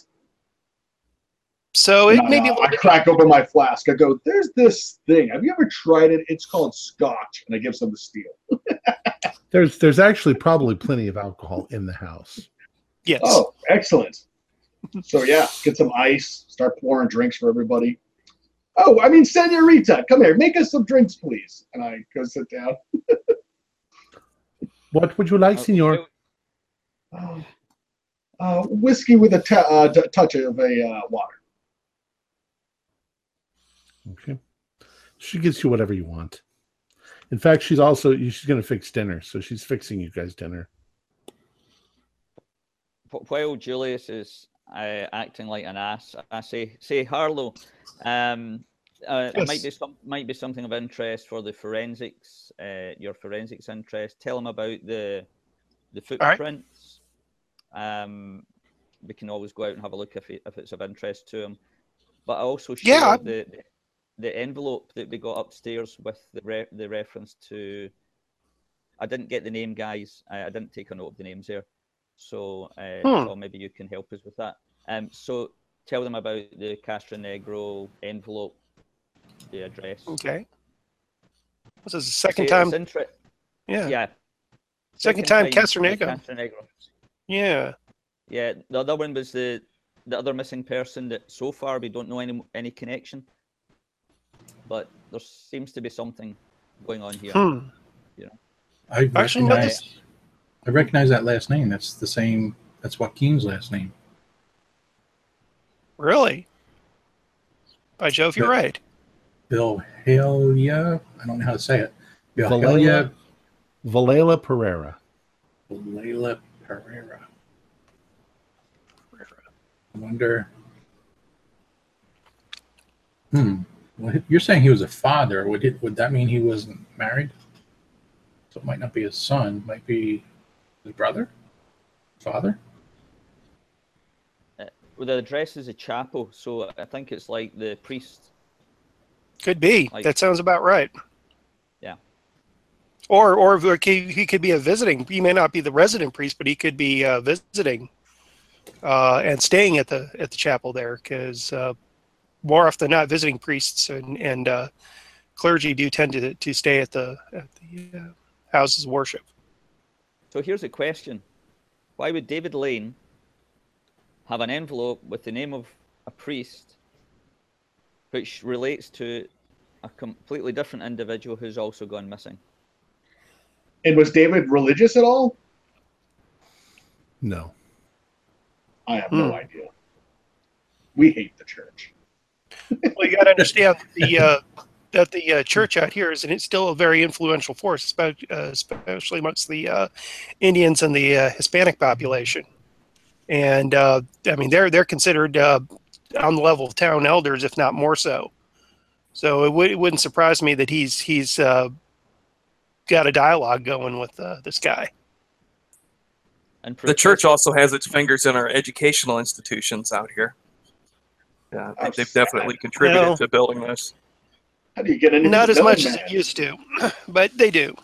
So it And I- may be a I little crack open my flask. I go, "There's this thing. Have you ever tried it? It's called Scotch," and I give some to Steel. There's there's actually probably plenty of alcohol in the house. Yes. Oh, excellent. So yeah, get some ice. Start pouring drinks for everybody. Oh, I mean, Senorita, come here. Make us some drinks, please. And I go sit down. What would you like, Uh, Senor? Oh, uh, whiskey with a t- uh, t- touch of a uh, water. Okay. She gives you whatever you want. In fact, she's also she's going to fix dinner, so she's fixing you guys dinner. While Julius is uh, acting like an ass, I say, say Harlow, um, uh, it might be some might be something of interest for the forensics, uh, your forensics interest. Tell them about the the right. footprints. Um, we can always go out and have a look if it, if it's of interest to them. But I also share Yeah. the the envelope that we got upstairs with the re- the reference to. I didn't get the name, guys. I, I didn't take a note of the names there. So, uh, Hmm. Tom, maybe you can help us with that. Um, so tell them about the Castronegro envelope, the address. Okay. This is the second See, time. inter- Yeah. yeah. Second time with Castronegro. Castronegro. Yeah. Yeah, the other one was the the other missing person that so far we don't know any any connection. But there seems to be something going on here. Hmm. I Actually, no, recognize, this- I recognize that last name. That's the same. That's Joaquin's last name. Really? By Jove, you're Yeah. right. Bilhalia. I don't know how to say it. Valela, Bilhalia Valela Pereira. Layla Pereira. Pereira. I wonder. Hmm. Well, you're saying he was a father. Would it? Would that mean he wasn't married? So it might not be his son. It Might be his brother, father. Well, the address is a chapel, so I think it's like the priest. Could be. Like- that sounds about right. Yeah. Or, or he, he could be a visiting. He may not be the resident priest, but he could be uh, visiting uh, and staying at the at the chapel there, because uh, more often than not, visiting priests and and uh, clergy do tend to to stay at the at the uh, houses of worship. So here's a question: Why would David Lane have an envelope with the name of a priest, which relates to a completely different individual who's also gone missing? And was David religious at all? No. I have Hmm. no idea. We hate the church. Well, you got to understand the uh, that the uh, church out here is and it's still a very influential force, especially, uh, amongst the uh, Indians and the uh, Hispanic population. And uh, I mean, they're they're considered uh, on the level of town elders, if not more so. So it, would, it wouldn't surprise me that he's he's uh, got a dialogue going with uh, this guy. And The church also has its fingers in our educational institutions out here. Yeah, they- they've definitely contributed Well- to building this. How do you get into Not as much knowing as it used to, but they do.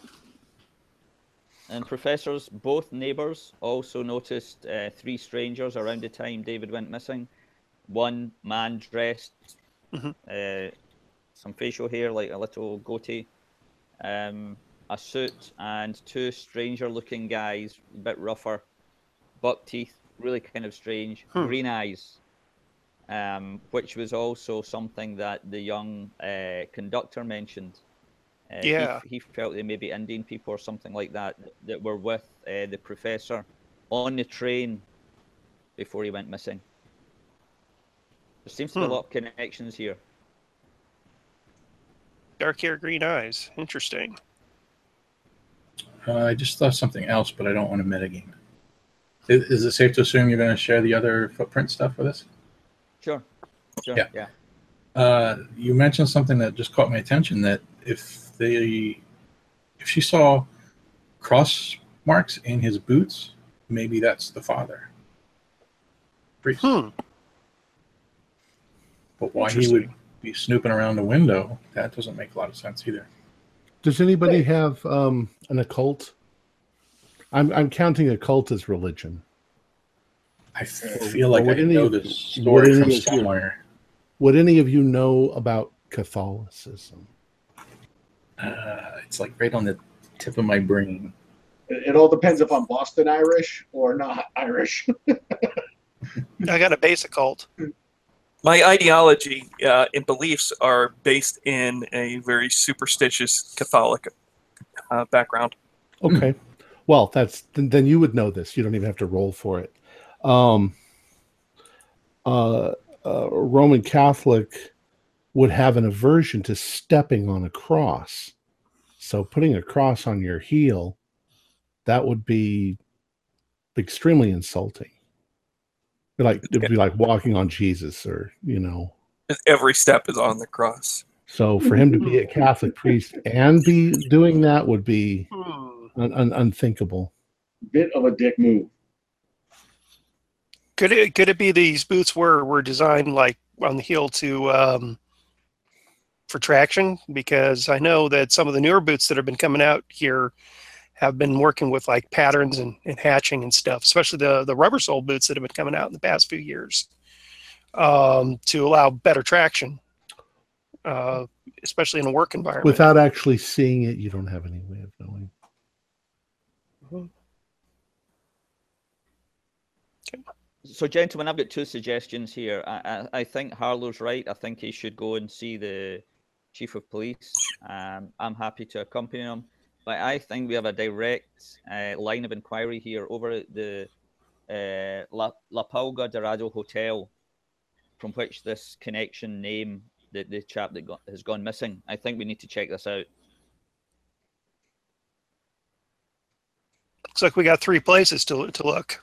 And professors, both neighbours, also noticed uh, three strangers around the time David went missing. One man dressed, Mhm. uh, some facial hair, like a little goatee, um, a suit, and two stranger-looking guys, a bit rougher, buck teeth, really kind of strange, Hmm. green eyes. Um, which was also something that the young uh, conductor mentioned. Uh, he- Yeah. he, felt they may be Indian people or something like that that were with uh, the professor on the train before he went missing. There seems to be Hmm. a lot of connections here. Dark hair, green eyes. Interesting. Uh, I just thought something else, but I don't want to metagame it. Is, is it safe to assume you're going to share the other footprint stuff with us? Sure. Sure. Yeah. yeah. Uh, you mentioned something that just caught my attention. That if they, if she saw cross marks in his boots, maybe that's the father. Priest. Hmm. But why he would be snooping around the window, that doesn't make a lot of sense either. Does anybody have um, an occult? I'm I'm counting occult as religion. I feel like I would any know of- this story from of you- somewhere. Would any of you know about Catholicism? Uh, it's like right on the tip of my brain. It, it all depends if I'm Boston Irish or not Irish. I got a basic cult. My ideology uh, and beliefs are based in a very superstitious Catholic uh, background. Okay. Well, that's then, then you would know this. You don't even have to roll for it. Um, uh, uh, Roman Catholic would have an aversion to stepping on a cross. So putting a cross on your heel, that would be extremely insulting. Be Like it'd be like walking on Jesus, or you know. Every step is on the cross. So for him to be a Catholic priest and be doing that would be Hmm. un- un- unthinkable. Bit of a dick move. Could it could it be these boots were were designed like on the heel to um, for traction? Because I know that some of the newer boots that have been coming out here have been working with like patterns and, and hatching and stuff, especially the the rubber sole boots that have been coming out in the past few years um, to allow better traction, uh, especially in a work environment. Without actually seeing it, you don't have any way of knowing. So, gentlemen, I've got two suggestions here. I, I, I think Harlow's right. I think he should go and see the chief of police. Um, I'm happy to accompany him. But I think we have a direct uh, line of inquiry here over at the uh, La, La Pulga Dorado Hotel, from which this connection name, the, the chap that got, has gone missing. I think we need to check this out. Looks like we got three places to to look.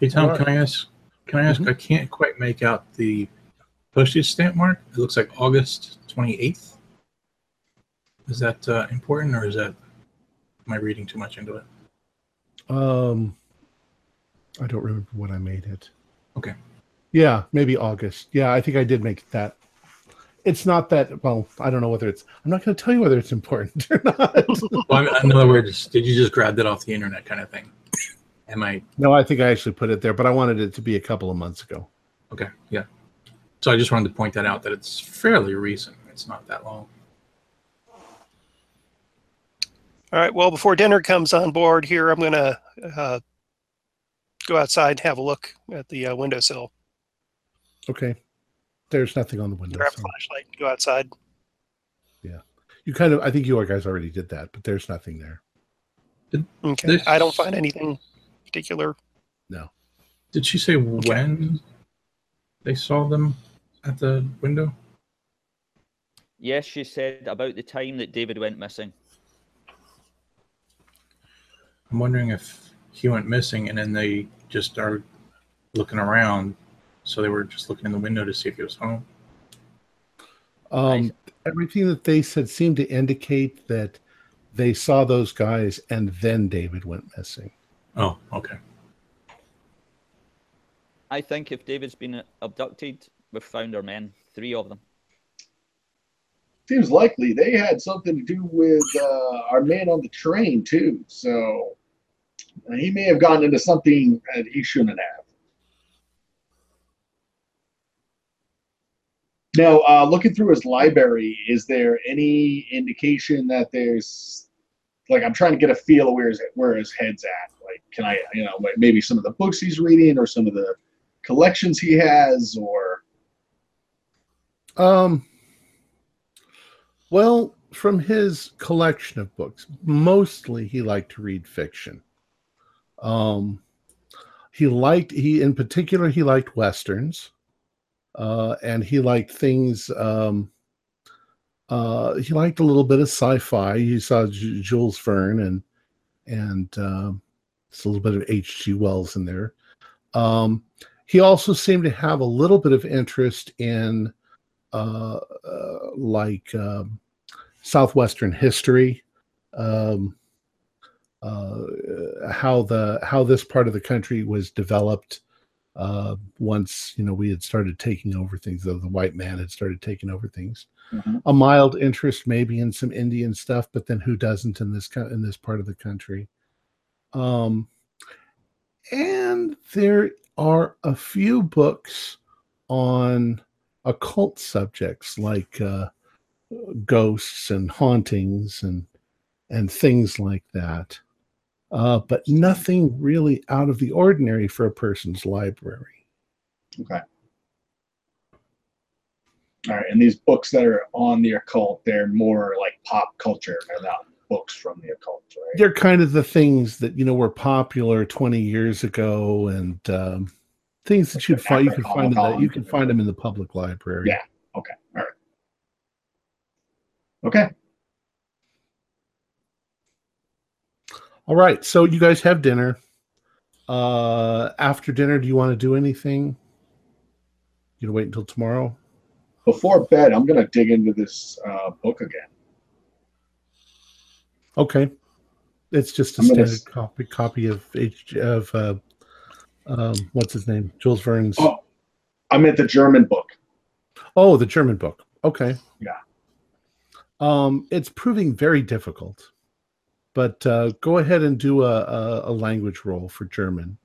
Hey Tom, can I ask? Can I ask? I can't quite make out the postage stamp mark. It looks like August twenty eighth. Is that uh, important, or is that am I reading too much into it? Um, I don't remember when I made it. Okay. Yeah, maybe August. Yeah, I think I did make that. It's not that well. I don't know whether it's. I'm not going to tell you whether it's important or not. Well, in other words, did you just grab that off the internet, kind of thing? Am I no, I think I actually put it there, but I wanted it to be a couple of months ago. okay? Yeah. So I just wanted to point that out that it's fairly recent. It's not that long. All right. Well, before dinner comes on board here, I'm going to uh, go outside and have a look at the uh, windowsill. Okay. There's nothing on the window. Grab a so flashlight and go outside. Yeah. You kind of. I think you guys already did that, but there's nothing there. Okay. This- I don't find anything particular. No. Did she say when they saw them at the window? Yes, she said about the time that David went missing. I'm wondering if he went missing and then they just started looking around, So they were just looking in the window to see if he was home. Um, everything that they said seemed to indicate that they saw those guys and then David went missing. Oh, okay. I think if David's been abducted, we've found our men, three of them. Seems likely they had something to do with uh, our man on the train too. So uh, he may have gotten into something that he shouldn't have. Now, uh, looking through his library, is there any indication that there's like I'm trying to get a feel of where his where his head's at? Like, can I, you know, maybe some of the books he's reading or some of the collections he has, or um, well, from his collection of books, mostly he liked to read fiction. Um, he liked he in particular he liked westerns, uh, and he liked things. Um, uh, he liked a little bit of sci-fi. He saw J- Jules Verne and and uh, it's a little bit of H.G. Wells in there. Um, he also seemed to have a little bit of interest in uh, uh, like um, southwestern history, um, uh, how the how this part of the country was developed uh, once you know we had started taking over things. Though the white man had started taking over things. Mhm. A mild interest maybe in some Indian stuff, but then who doesn't in this in this part of the country? Um, and there are a few books on occult subjects like uh, ghosts and hauntings and and things like that, uh, but nothing really out of the ordinary for a person's library. okay. All right, and these books that are on the occult, they're more like pop culture. They're not books from the occult, right? They're kind of the things that you know were popular 20 years ago, and um, things that you'd find you can find in the, you can find them in the public library. Yeah. Okay. All right. Okay. All right. So you guys have dinner. Uh, after dinner, do you want to do anything? You gonna wait until tomorrow? Before bed, I'm gonna dig into this uh, book again. Okay. It's just a I'm gonna standard copy copy of H of uh, um, what's his name? Jules Verne's. Oh, I meant the German book. Oh, the German book. Okay. Yeah. Um, it's proving very difficult, but uh, go ahead and do a, a, a language roll for German.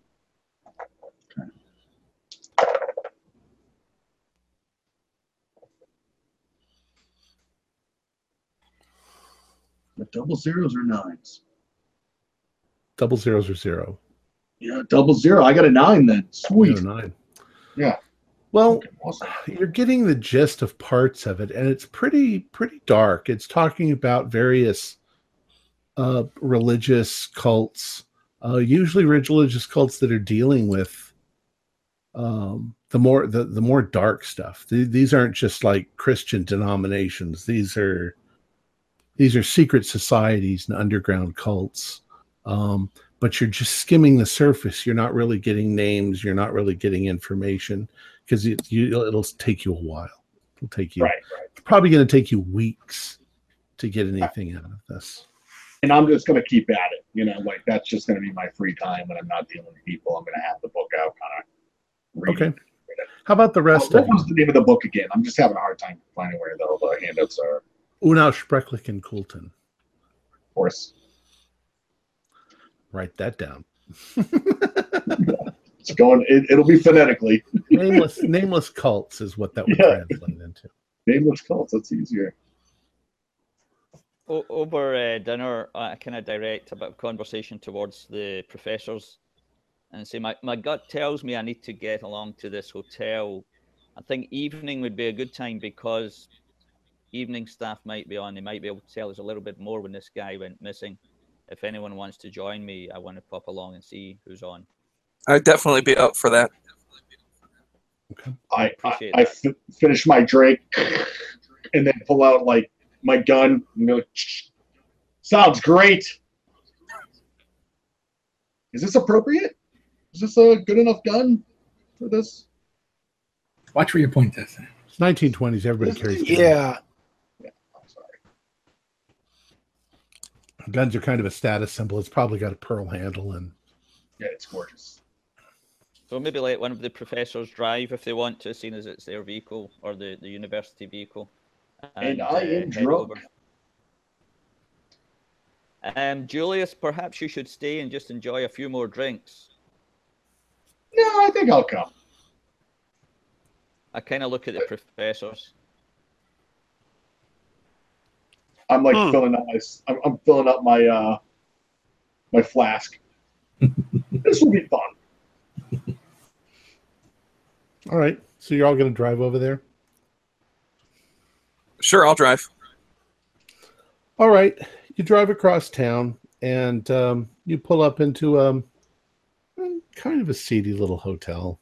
The double zeros or nines? Double zeros or zero. Yeah, double zero. I got a nine then. Sweet. Nine. Yeah. Well, Okay, awesome. you're getting the gist of parts of it, and it's pretty pretty dark. It's talking about various uh, religious cults, uh, usually religious cults that are dealing with um, the more the, the more dark stuff. Th- these aren't just like Christian denominations. These are these are secret societies and underground cults. Um, but you're just skimming the surface. You're not really getting names. You're not really getting information because it, you, it'll take you a while. It'll take you Right, right. probably going to take you weeks to get anything out of this. And I'm just gonna keep at it. You know, like that's just gonna be my free time when I'm not dealing with people. I'm gonna have the book out, kind of. Okay. How about the rest What of was the name of the book again? I'm just having a hard time finding where the, the handouts are. Of Unaussprechlichen Kulten? Of course, Write that down. it's going. It, it'll be phonetically. nameless nameless cults is what that would Yeah. translate into. Nameless cults. That's easier. O- over uh, dinner, I kind of direct a bit of conversation towards the professors and say, my, my gut tells me I need to get along to this hotel. I think evening would be a good time because evening staff might be on. They might be able to tell us a little bit more when this guy went missing. If anyone wants to join me, I want to pop along and see who's on. I'd definitely be up for that. I I, Appreciate I that. f- finish my drink and then pull out like my gun and go. Sounds great. Is this appropriate? Is this a good enough gun for this? Watch where you point this. It's 1920s. Everybody carries. Yeah. I'm Guns are kind of a status symbol. It's probably got a pearl handle and Yeah, it's gorgeous. So maybe let one of the professors drive if they want to, seeing as it's their vehicle or the, the university vehicle. And I uh, am head drunk. over. Um, Julius, perhaps you should stay and just enjoy a few more drinks. No, I think I'll come. I kind of look at the professors. I'm like Hmm. filling up my I'm, I'm filling up my uh my flask. this will be fun. all right. So you're all going to drive over there. Sure, I'll drive. All right. You drive across town and um, you pull up into um, kind of a seedy little hotel.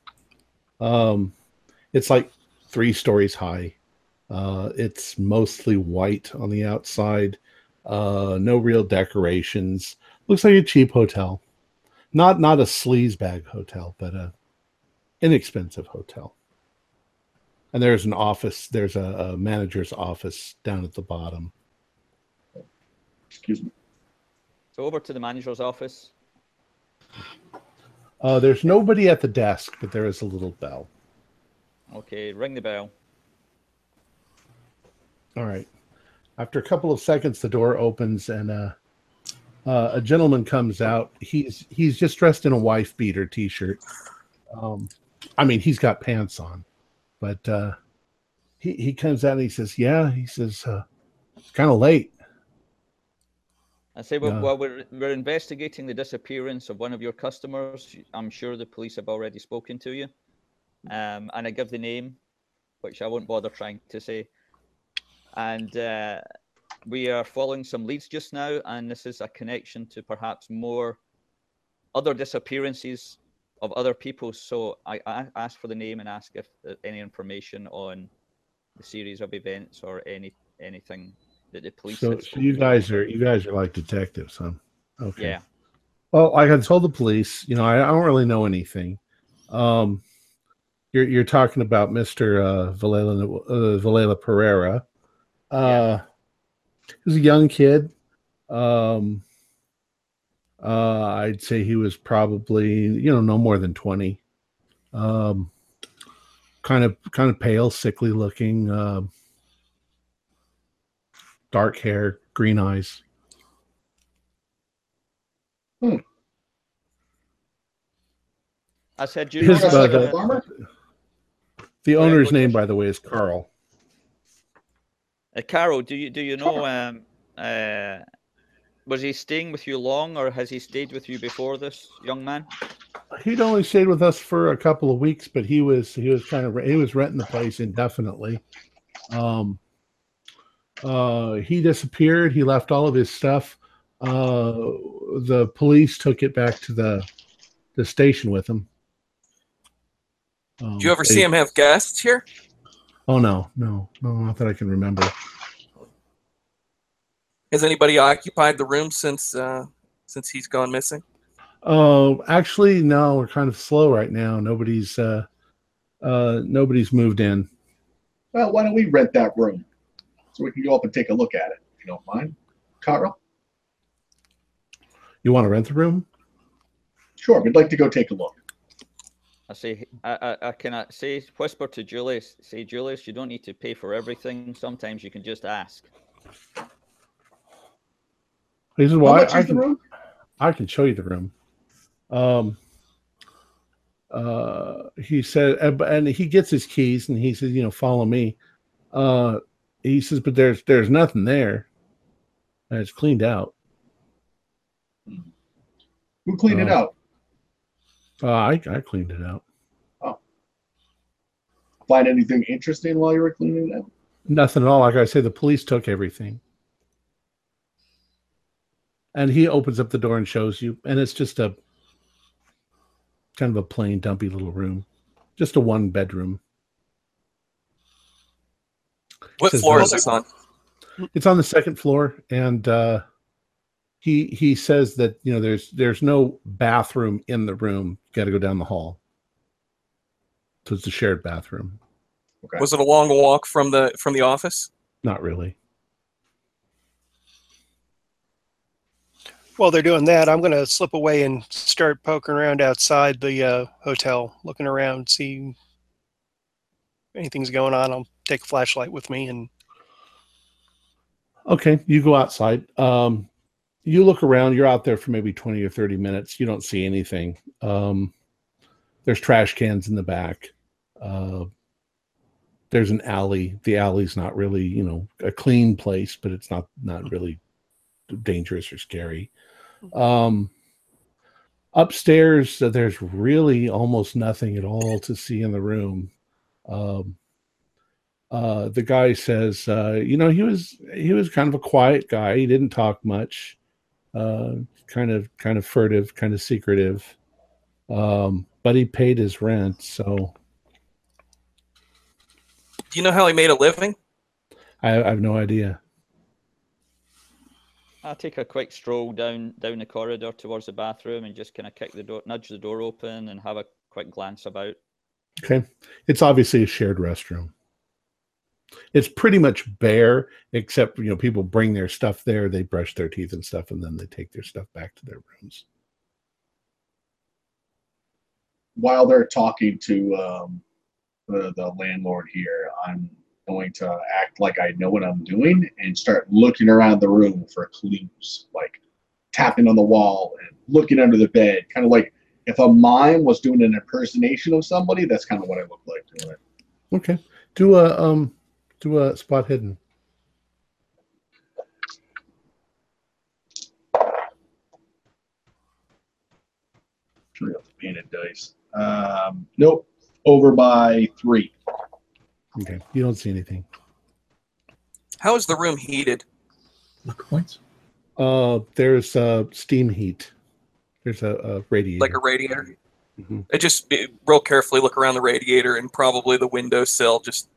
Um, it's like three stories high. Uh, it's mostly white on the outside. Uh, no real decorations. Looks like a cheap hotel. Not not a sleazebag hotel, but a inexpensive hotel. And there's an office. There's a, a manager's office down at the bottom. Excuse me. So over to the manager's office. Uh, there's nobody at the desk, but there is a little bell. Okay, ring the bell. All right. After a couple of seconds, the door opens and uh, uh, a gentleman comes out. He's he's just dressed in a wife beater t-shirt. Um, I mean, he's got pants on, but uh, he he comes out and he says, "Yeah," he says, uh, "It's kind of late." I say, well, Yeah. well, we're, we're investigating the disappearance of one of your customers. I'm sure the police have already spoken to you. Um, and I give the name, which I won't bother trying to say. And uh, we are following some leads just now, and this is a connection to perhaps more other disappearances of other people. So I, I ask for the name and ask if uh, any information on the series of events or any anything that the police. So, so you guys are you guys are like detectives, huh? Okay. Yeah. Well, like I told the police, you know, I, I don't really know anything. Um, you're you're talking about Mister uh, Valela uh, Valela Pereira. Uh, he was a young kid. Um, uh, I'd say he was probably you know no more than twenty. Um, kind of kind of pale, sickly looking. Uh, dark hair, green eyes. Hmm. I said, His, you Just uh, like a the- farmer? The owner's what name, by the way, is Carl. Uh, Carol, do you do you know um uh was he staying with you long or has he stayed with you before this young man? He'd only stayed with us for a couple of weeks, but he was he was kind of he was renting the place indefinitely. Um, uh, he disappeared. He left all of his stuff. Uh, the police took it back to the the station with him. Um, Do you ever they- see him have guests here? Oh no, no, no, not that I can remember. Has anybody occupied the room since uh, since he's gone missing? Oh, actually, no. We're kind of slow right now. Nobody's uh, uh, nobody's moved in. Well, why don't we rent that room so we can go up and take a look at it, if you don't mind, Carl? You want to rent the room? Sure, we'd like to go take a look. I say I I, I can say whisper to Julius, say Julius, you don't need to pay for everything. Sometimes you can just ask. He says, How "Well, I, much I is the can room? I can show you the room." Um. Uh, he said, and- and he gets his keys, and he says, "You know, follow me." Uh, he says, "But there's there's nothing there, and it's cleaned out." Who cleaned it Uh, out? Uh, I I cleaned it out. Oh. Find anything interesting while you were cleaning it out? Nothing at all. Like I say, the police took everything. And he opens up the door and shows you, and it's just a kind of a plain, dumpy little room, just a one bedroom. What floor is this on? It's on the second floor, and uh, he he says that you know there's there's no bathroom in the room. Got to go down the hall. So it's a shared bathroom. Okay. Was it a long walk from the from the office? Not really. While they're doing that, I'm going to slip away and start poking around outside the uh, hotel, looking around, see if anything's going on. I'll take a flashlight with me and Okay, you go outside. Um, you look around. You're out there for maybe twenty or thirty minutes. You don't see anything. Um, there's trash cans in the back. Uh, there's an alley. The alley's not really, you know, a clean place, but it's not not really dangerous or scary. Um, upstairs, uh, there's really almost nothing at all to see in the room. Um, uh, the guy says, uh, you know, he was he was kind of a quiet guy. He didn't talk much, uh, kind of kind of furtive, kind of secretive. Um, but he paid his rent, so Do you know how he made a living? I, I have no idea. I take a quick stroll down down the corridor towards the bathroom and just kind of kick the door, nudge the door open, and have a quick glance about. Okay, it's obviously a shared restroom. It's pretty much bare, except you know people bring their stuff there, they brush their teeth and stuff, and then they take their stuff back to their rooms. While they're talking to um, the, the landlord here, I'm going to act like I know what I'm doing and start looking around the room for clues, like tapping on the wall and looking under the bed, kind of like if a mime was doing an impersonation of somebody. That's kind of what I look like doing it. Okay, do a um, do a spot hidden. Three of painted dice. Um, nope, over by three. Okay, you don't see anything. How is the room heated? Luck points. Uh, there's uh, steam heat. There's a, a radiator. Like a radiator? Mhm. I just eh, real carefully look around the radiator and probably the windowsill, just in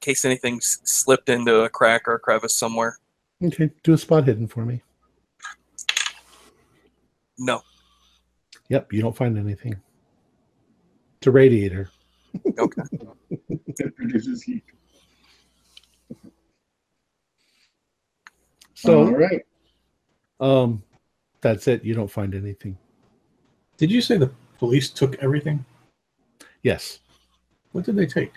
case anything's slipped into a crack or a crevice somewhere. Okay, do a spot hidden for me. No. Yep, you don't find anything. It's a radiator. Okay. It produces heat. So, all right. um, that's it. You don't find anything. Did you say the police took everything? Yes. What did they take?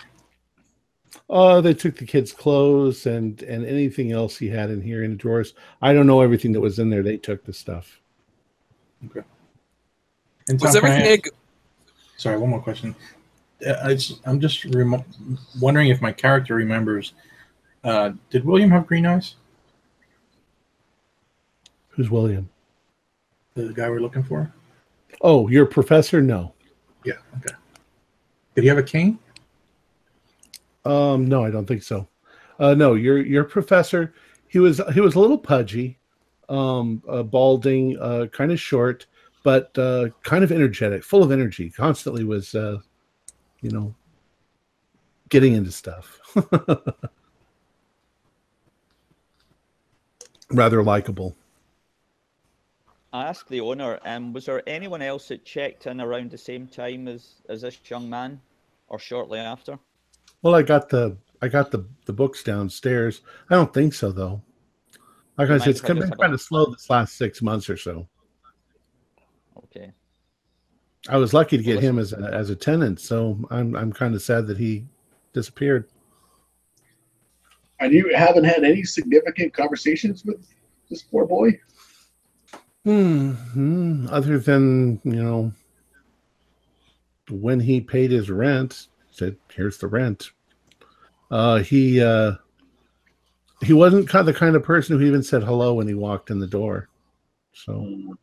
Uh, they took the kid's clothes and and anything else he had in here in the drawers. I don't know everything that was in there. They took the stuff. And Was Tom, I everything ask- Sorry, one more question. Uh, I just, I'm just remo- wondering if my character remembers. Uh, did William have green eyes? Who's William? The guy we're looking for? Oh, your professor? No. Yeah. Okay. Did he have a cane? Um, no, I don't think so. Uh, no, your your professor. He was he was a little pudgy, um, uh, balding, uh, kind of short, but uh, kind of energetic, full of energy. Constantly was, uh, you know, getting into stuff. Rather likable. I asked the owner, um, was there anyone else that checked in around the same time as, as this young man, or shortly after? Well, I got the I got the the books downstairs. I don't think so though. Like I said, might it's tell kind of, kind of slow this last six months or so. Okay. I was lucky to get him as a, as a tenant, so I'm I'm kind of sad that he disappeared. And you haven't had any significant conversations with this poor boy? Hmm. Other than you know, when he paid his rent, said, "Here's the rent." Uh, he uh, he wasn't kind the kind of person who even said hello when he walked in the door. So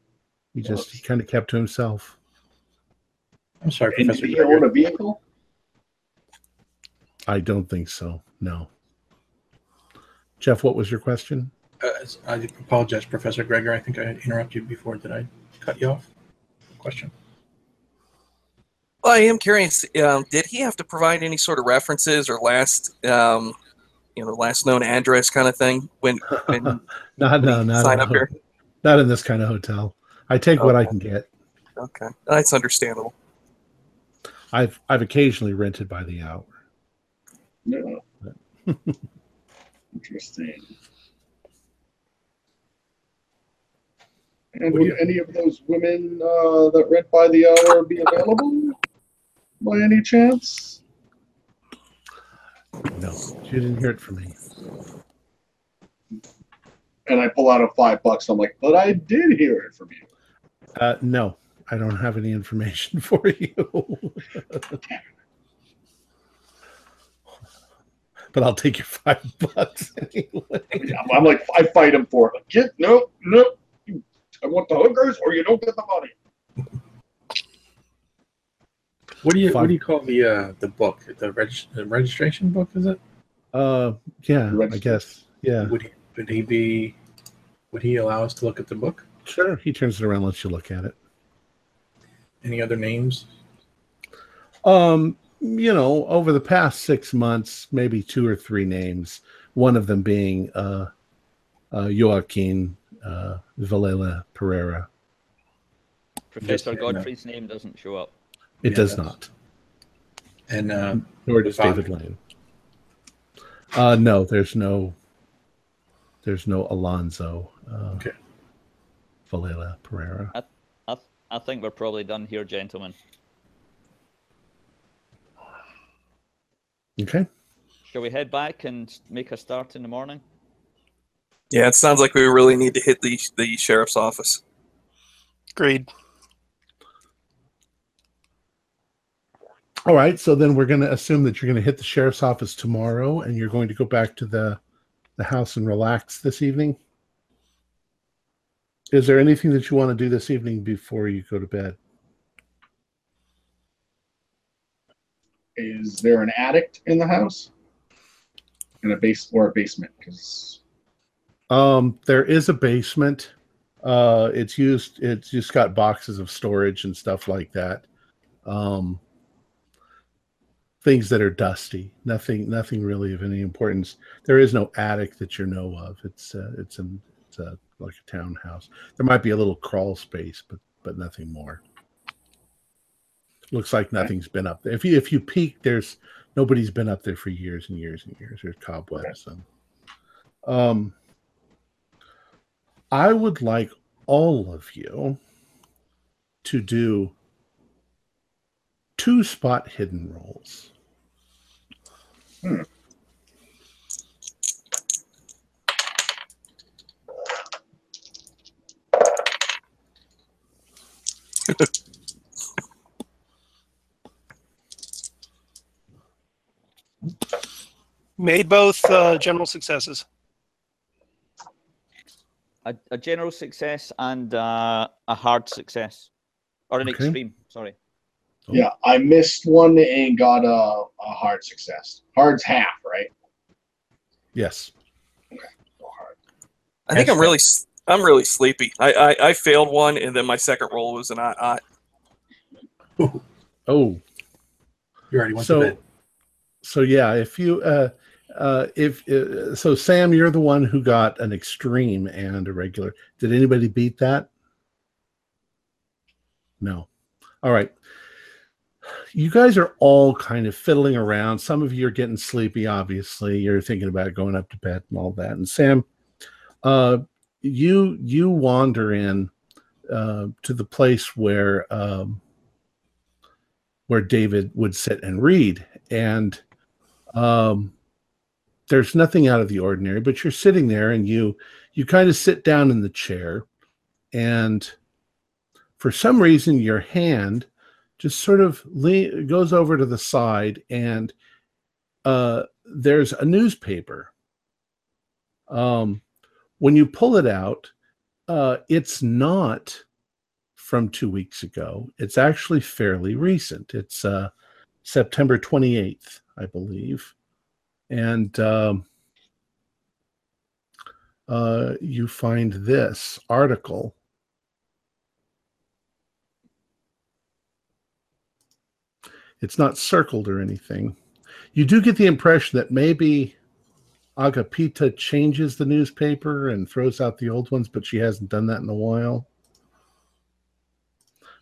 he just he kind of kept to himself. I'm sorry, And Professor. did he own a vehicle? I don't think so. No. Jeff, what was your question? Uh, I apologize, Professor Greger. I think I interrupted you before. Did I cut you off? Question. Well, I am curious. Um, did he have to provide any sort of references or last, um, you know, last known address kind of thing when when Not no, not sign in a up here? not in this kind of hotel. I take what I can get. Okay, that's understandable. I've I've occasionally rented by the hour. No. Interesting. And What do would any of those women uh, that rent by the hour be available by any chance? No, you didn't hear it from me. And I pull out a five bucks. I'm like, but I did hear it from you. Uh, no, I don't have any information for you. but I'll take your five bucks anyway. I'm, like, I fight him for it. Like, Get no, no. I want the hookers, or you don't get the money. What do you Fine. what do you call the uh the book? The, reg, the registration book is it? Uh, yeah, I guess. Yeah, Would he would he be would he allow us to look at the book? sure. He turns it around, lets you look at it. Any other names? Um, you know, over the past six months, maybe two or three names. One of them being uh, uh, Joaquin uh, Valela Pereira. Professor. Godfrey's name doesn't show up. It Yeah, does that's- not. And uh, Nor does David Lane. Uh, no, there's no. There's no Alonzo. Uh, Okay. Valela Pereira. I, th- I think we're probably done here, gentlemen. Okay. Shall we head back and make a start in the morning? Yeah, it sounds like we really need to hit the the sheriff's office. Agreed. All right. So then we're going to assume that you're going to hit the sheriff's office tomorrow, and you're going to go back to the the house and relax this evening. Is there anything that you want to do this evening before you go to bed? Is there an attic in the house? In a base or a basement? Because Um, there is a basement. Uh, it's used. It's just got boxes of storage and stuff like that. Um, things that are dusty. Nothing. Nothing really of any importance. There is no attic that you know of. It's uh, it's an it's a like a townhouse. There might be a little crawl space, but but nothing more. Looks like nothing's been up there. If you if you peek, there's nobody's been up there for years and years and years. There's cobwebs. And, um, I would like all of you to do two spot hidden rolls. Made both uh, general successes. A, a general success and uh, a hard success, or an Okay. extreme. Sorry. Yeah, I missed one and got a, a hard success. Hard's half, right? Yes. So hard. I think I'm really I'm really sleepy. I, I I failed one, and then my second roll was an I. I Oh, you already went so to bed. so yeah. If you uh, uh, if uh, so, Sam, you're the one who got an extreme and a regular. Did anybody beat that? No. All right. You guys are all kind of fiddling around. Some of you are getting sleepy. Obviously, you're thinking about going up to bed and all that. And Sam, uh, you you wander in uh, to the place where um, where David would sit and read, and um, there's nothing out of the ordinary. But you're sitting there, and you you kind of sit down in the chair, and for some reason, your hand just sort of le- goes over to the side, and uh, there's a newspaper. Um, when you pull it out, uh, it's not from two weeks ago. It's actually fairly recent. It's uh, September 28th, I believe. And um, uh, you find this article. It's not circled or anything. You do get the impression that maybe Agapita changes the newspaper and throws out the old ones, but she hasn't done that in a while.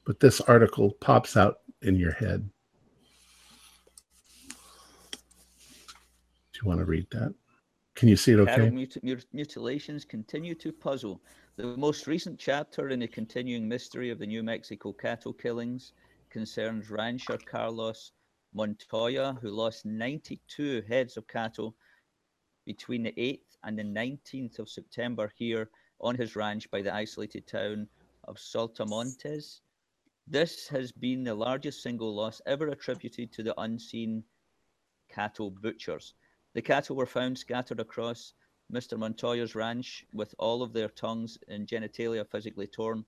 But this article pops out in your head. Do you want to read that? Can you see it okay? Mut- mutilations continue to puzzle. The most recent chapter in the continuing mystery of the New Mexico cattle killings concerns rancher Carlos Montoya, who lost 92 heads of cattle between the 8th and the 19th of September here on his ranch by the isolated town of Saltamontes. This has been the largest single loss ever attributed to the unseen cattle butchers. The cattle were found scattered across Mr. Montoya's ranch with all of their tongues and genitalia physically torn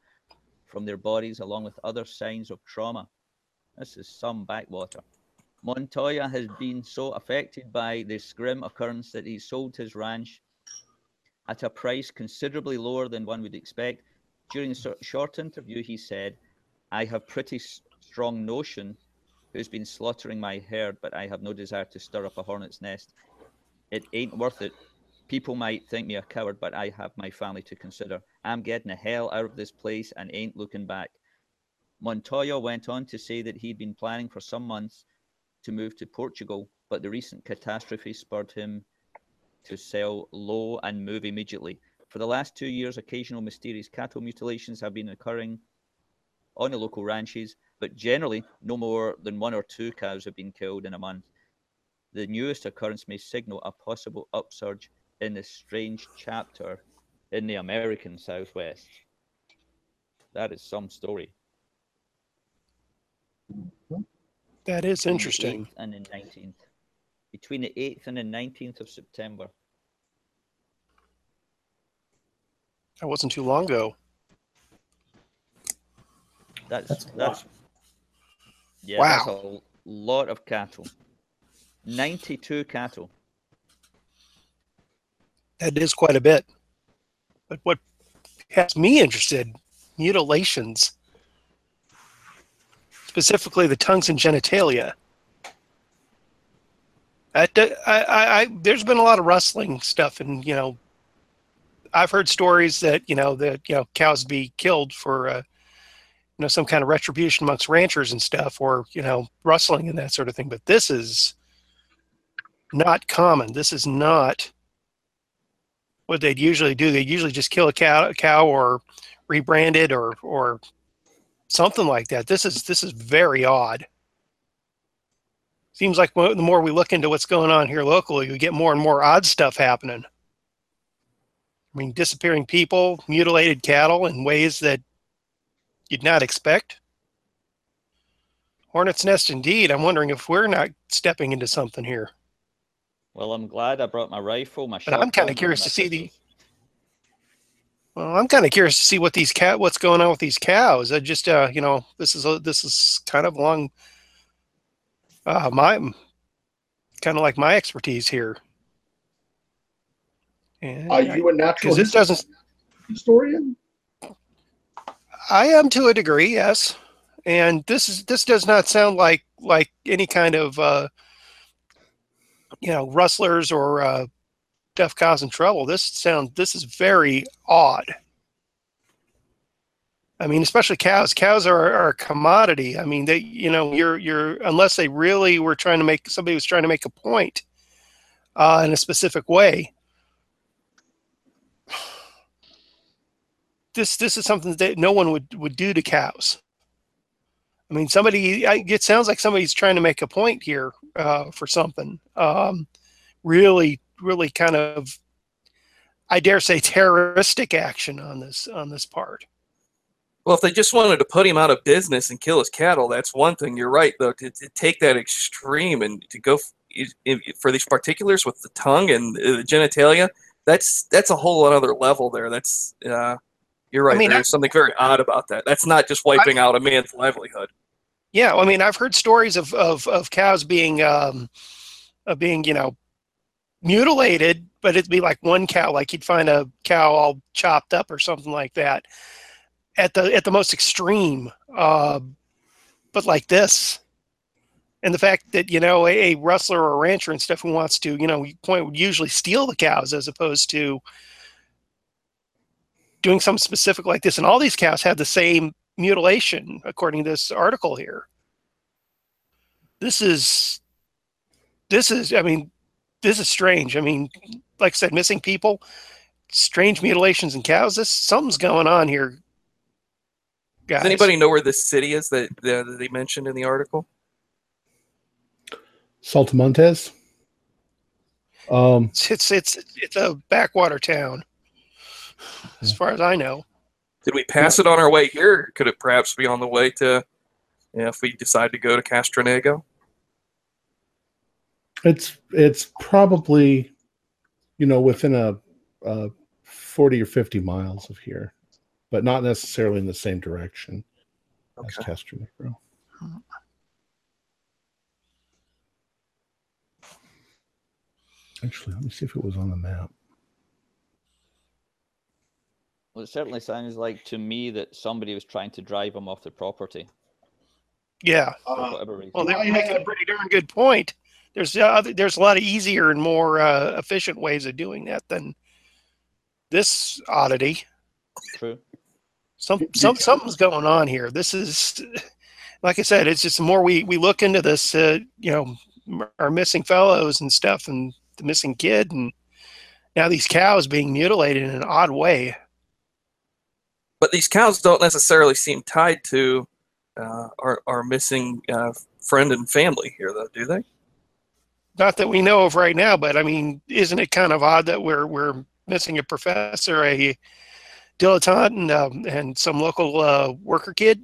from their bodies, along with other signs of trauma. This is some backwater. Montoya has been so affected by this grim occurrence that he sold his ranch at a price considerably lower than one would expect. During a short interview, he said, I have pretty strong notion who's been slaughtering my herd, but I have no desire to stir up a hornet's nest. It ain't worth it. People might think me a coward, but I have my family to consider. I'm getting the hell out of this place and ain't looking back. Montoya went on to say that he'd been planning for some months to move to Portugal, but the recent catastrophe spurred him to sell low and move immediately. For the last two years, occasional mysterious cattle mutilations have been occurring on the local ranches, but generally, no more than one or two cows have been killed in a month. The newest occurrence may signal a possible upsurge in this strange chapter in the American Southwest. That is some story. That is interesting. And the 19th. Between the 8th and the 19th of September. That wasn't too long ago. That's That's that's, yeah, Wow. that's a lot of cattle. 92 cattle. That is quite a bit. But what has me interested, mutilations, specifically the tongues and genitalia. I, I, I, there's been a lot of rustling stuff, and you know, I've heard stories that you know that you know cows be killed for uh, you know some kind of retribution amongst ranchers and stuff, or you know rustling and that sort of thing. But this is not common. This is not what they'd usually do. They'd usually just kill a cow, a cow or rebrand it or or something like that. This is this is very odd. Seems like the more we look into what's going on here locally, we get more and more odd stuff happening. I mean, disappearing people, mutilated cattle in ways that you'd not expect. Hornet's nest, indeed. I'm wondering if we're not stepping into something here. Well, I'm glad I brought my rifle, my But I'm kinda curious to see the- Well, I'm kind of curious to see what these cat, what's going on with these cows. I just, uh, you know, this is a, this is kind of along uh, my kind of like my expertise here. And Are you a natural this doesn't, historian? I am to a degree, yes. And this is this does not sound like like any kind of uh, you know rustlers or uh, deaf cows in trouble. This sound this is very odd. I mean, especially cows. Cows are, are a commodity. I mean, they you know you're you're unless they really were trying to make somebody was trying to make a point uh, in a specific way. This this is something that no one would would do to cows. I mean, somebody. I- It sounds like somebody's trying to make a point here uh, for something. Um, really, really kind of, I dare say, terroristic action on this on this part. Well, if they just wanted to put him out of business and kill his cattle, that's one thing. You're right, though. To, to take that extreme and to go f- if- if- for these particulars with the tongue and the genitalia, that's that's a whole other level there. That's uh, you're right. mean, I- There's something very odd about that. That's not just wiping out a man's livelihood. Yeah, I mean, I've heard stories of of, of cows being um, of being you know mutilated, but it'd be like one cow, like you'd find a cow all chopped up or something like that. At the at the most extreme, uh, but like this, and the fact that you know a, a rustler or a rancher and stuff who wants to you know point would usually steal the cows as opposed to doing something specific like this, and all these cows have the same mutilation according to this article here. This is this is I mean this is strange. I mean, like I said, missing people, strange mutilations in cows. This something's going on here. Guys. Does anybody know where this city is that, that they mentioned in the article? Saltamontes. Um, It's it's it's, it's a backwater town, as far as I know. Did we pass it on our way here? Could it perhaps be on the way to, you know, if we decide to go to Castronegro? it's it's probably, you know, within a, a forty or fifty miles of here, but not necessarily in the same direction as Okay. Castronegro. Actually, let me see if it was on the map. Well, it certainly sounds like to me that somebody was trying to drive him off the property Yeah. for Uh, whatever reason. Well, they're I making a pretty darn good point. There's uh, other, there's a lot of easier and more uh, efficient ways of doing that than this oddity. True. Some some something's going on here. This is, like I said, it's just the more we we look into this, uh, you know, our missing fellows and stuff, and the missing kid, and now these cows being mutilated in an odd way. But these cows don't necessarily seem tied to uh, our, our missing uh, friend and family here, though, do they? Not that we know of right now, but I mean, isn't it kind of odd that we're we're missing a professor, a dilettante, and um, and some local uh, worker kid?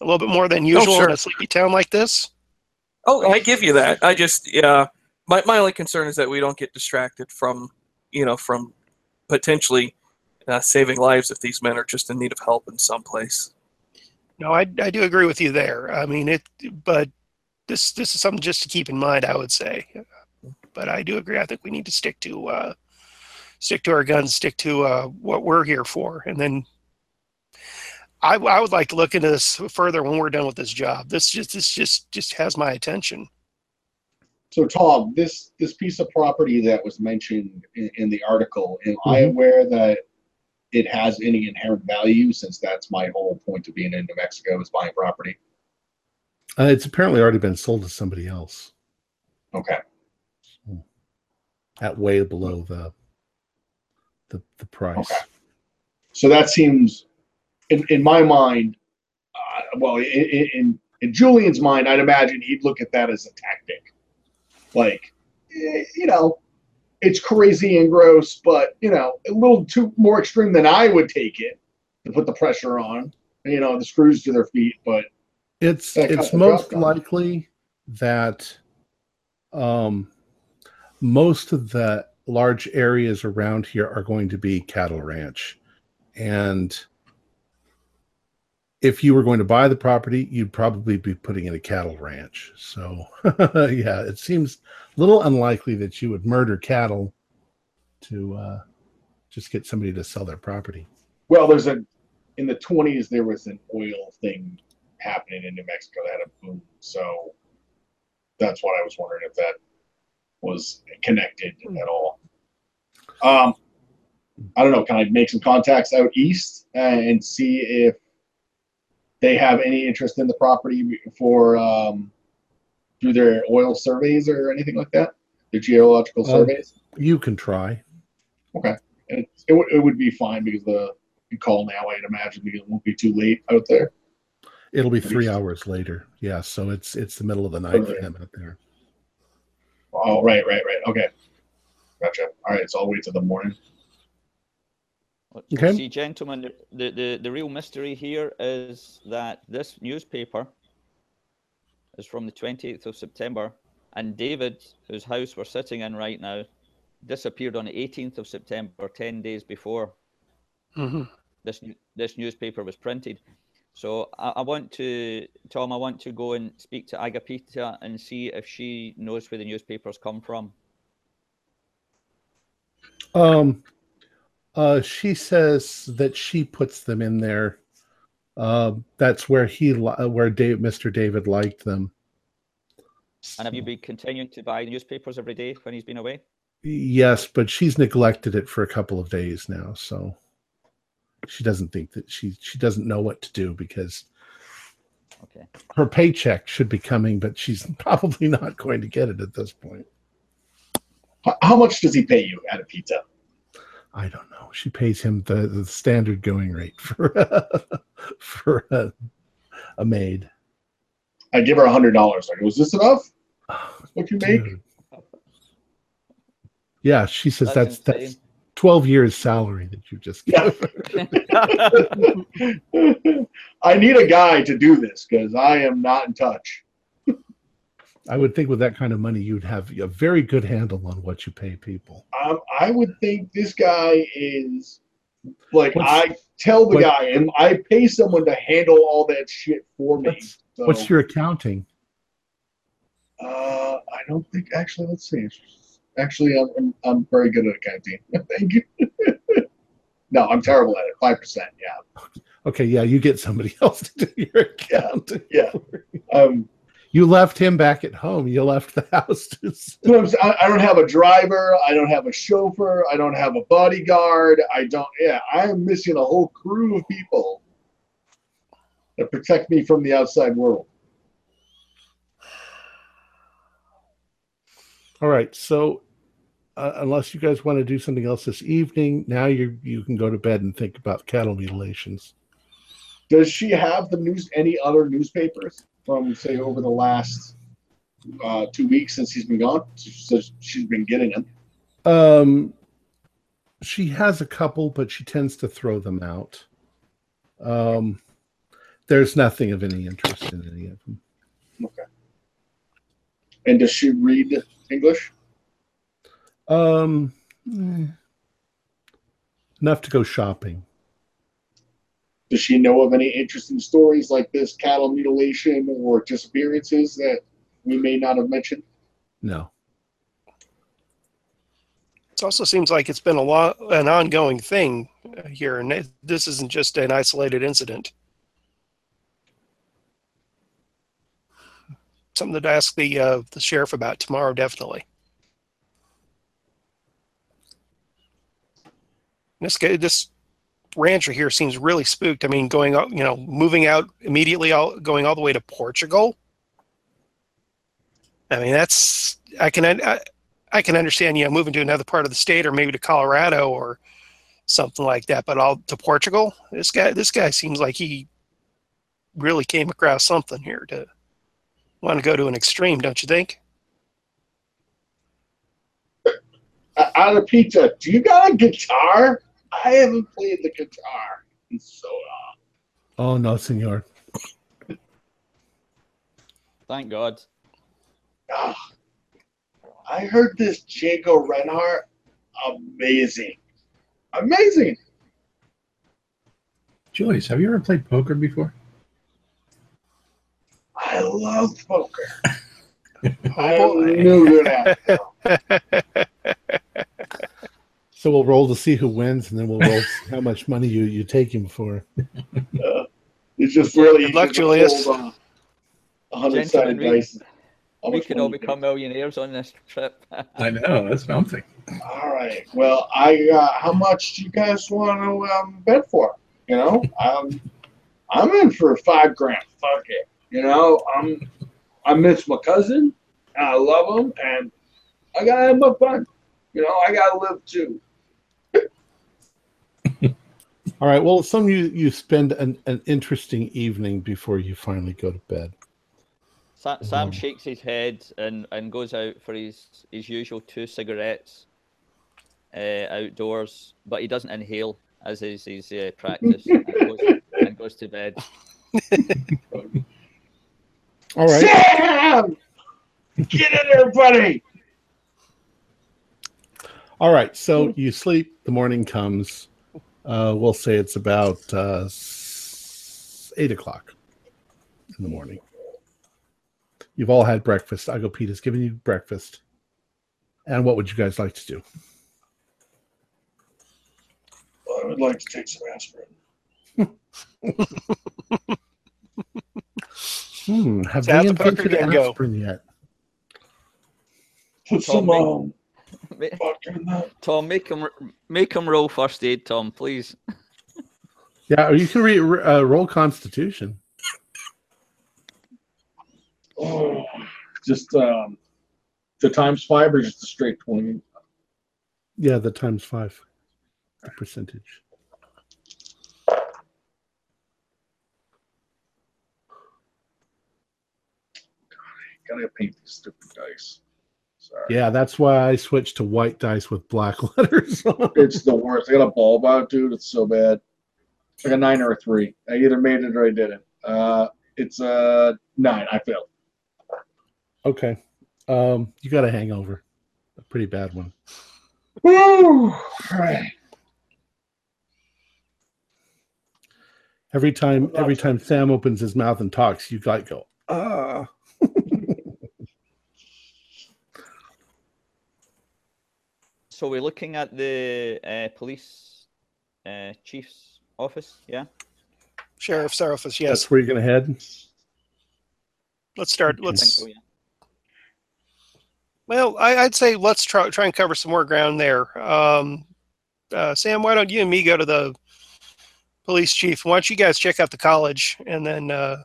A little bit more than usual sure. in a sleepy town like this. Oh, I give you that. I just, yeah. My, my only concern is that we don't get distracted from, you know, from potentially uh, saving lives if these men are just in need of help in some place. No, I, I do agree with you there. I mean it, but this this is something just to keep in mind. I would say, but I do agree. I think we need to stick to uh, stick to our guns, stick to uh, what we're here for, and then I, I would like to look into this further when we're done with this job. This just this just just has my attention. So Tom, this this piece of property that was mentioned in, in the article, am I Mhm. aware that it has any inherent value? Since that's my whole point of being in New Mexico is buying property. Uh, it's apparently already been sold to somebody else Okay. at way below the the, the price. Okay. So that seems, in, in my mind, uh, well, in, in in Julian's mind, I'd imagine he'd look at that as a tactic, like, eh, you know, it's crazy and gross, but you know, a little too more extreme than I would take it to put the pressure on, you know, the screws to their feet. But It's it's most likely that um, most of the large areas around here are going to be cattle ranch, and if you were going to buy the property, you'd probably be putting in a cattle ranch. So yeah, it seems a little unlikely that you would murder cattle to uh, just get somebody to sell their property. well, there's a in the 20s there was an oil thing happening in New Mexico that had a boom, so that's what I was wondering if that was connected at all. Um, I don't know. Can I make some contacts out east and see if they have any interest in the property for um, through their oil surveys or anything like that? The geological Um, surveys. You can try. Okay. And it, it, would- it would be fine because the you call now. I'd imagine because it won't be too late out there. It'll be three hours later. Yeah, so it's it's the middle of the night for them out there. Oh, right, right, right. Okay, gotcha. All right, so I'll wait till the morning. Okay. See, gentlemen, the, the, the, the real mystery here is that this newspaper is from the 28th of September, and David, whose house we're sitting in right now, disappeared on the 18th of September, 10 days before hmm this this newspaper was printed. So I, I want to, Tom, I want to go and speak to Agapita and see if she knows where the newspapers come from. Um, uh, she says that she puts them in there. Uh, that's where he li- uh, where Dave, Mr. David liked them. And have you been continuing to buy newspapers every day when he's been away? Yes, but she's neglected it for a couple of days now, so she doesn't think that she she doesn't know what to do because Okay. her paycheck should be coming, but she's probably not going to get it at this point. How much does he pay you Agapita? I don't know. She pays him the, the standard going rate for for a, a maid. I give her a hundred dollars. I go, is this enough? What you make? Dude. Yeah, she says That's that's that's, 12 years salary that you just Yeah. gave her. I need a guy to do this because I am not in touch. I would think with that kind of money, you'd have a very good handle on what you pay people. Um, I would think this guy is like What's- I tell the what- guy and I pay someone to handle all that shit for me. What's, So, what's your accounting? Uh, I don't think actually. Let's see. Actually, I'm I'm, I'm very good at accounting. Thank you. no, I'm terrible at it. Five percent. Yeah. Okay, yeah, you get somebody else to do your accounting. Yeah. Um, You left him back at home. You left the house. To, so I'm s- I, I don't have a driver. I don't have a chauffeur. I don't have a bodyguard. I don't. Yeah, I am missing a whole crew of people that protect me from the outside world. all right, so uh, unless you guys want to do something else this evening, now you you can go to bed and think about cattle mutilations. Does she have the news? Any other newspapers from say over the last uh, two weeks since he's been gone? She says she's been getting them. Um, she has a couple, but she tends to throw them out. Um, there's nothing of any interest in any of them. Okay. And does she read English? Um, eh, enough to go shopping. Does she know of any interesting stories like this cattle mutilation or disappearances that we may not have mentioned? No. It also seems like it's been a lot, an ongoing thing uh, here, and this isn't just an isolated incident. Something to ask the uh, the sheriff about tomorrow, definitely. This guy, this rancher here seems really spooked. I mean, going out, you know, moving out immediately, all, going all the way to Portugal. I mean, that's I can I, I can understand, you know, moving to another part of the state or maybe to Colorado or something like that. But all to Portugal, this guy, this guy seems like he really came across something here to want to go to an extreme, don't you think? Uh, Agapita, do you got a guitar? I haven't played the guitar in so long. Oh no, senor. Thank God. Ah, I heard this Django Reinhardt, amazing, amazing. Julius, have you ever played poker before? I love poker. I Oh, boy. knew that. So we'll roll to see who wins, and then we'll roll to see how much money you, you take him for. Uh, it's just really Good luck, Julius. uh, A hundred sided we- dice. We much could all become millionaires on this trip. I know, that's what I'm thinking. All right. Well, I uh, how much do you guys want to um, bet for? You know, um, I'm in for five grand. Fuck it. You know, I'm I miss my cousin. And I love him, and I gotta have my fun. You know, I gotta live too. All right. Well, some of you you spend an, an interesting evening before you finally go to bed. Sa- Sam Wow. shakes his head and, and goes out for his, his usual two cigarettes uh, outdoors, but he doesn't inhale as is his uh, practice and goes, and goes to bed. All right. Sam, get in there, buddy. All right. So you sleep. The morning comes. Uh, we'll say it's about uh, eight o'clock in the morning. You've all had breakfast. Agapita has given you breakfast. And what would you guys like to do? I would like to take some aspirin. Hmm. Have Tap they the invented game, go. aspirin yet? Put some Tom, um, Ma- vodka in that. Tom, make him make him roll first aid, Tom, please. Yeah. Or you can re- re- uh, roll Constitution. Oh, just um, the times five or just a straight twenty. Yeah, the times five. The percentage. Gotta paint these stupid dice. Sorry. Yeah, that's why I switched to white dice with black letters. It's the worst. I got a bulb out, dude. It's so bad. It's like a nine or a three. I either made it or I didn't. Uh, it's a nine. I failed. okay. Um, you got a hangover. A pretty bad one. Woo! All right. Every time every time Sam opens his mouth and talks, you like go, ah. So we're looking at the uh, police uh, chief's office, yeah? Sheriff's office, yes. That's where you're gonna head. Let's start. Let's. so, yeah. Well, I, I'd say let's try try and cover some more ground there. Um, uh, Sam, why don't you and me go to the police chief? Why don't you guys check out the college, and then uh,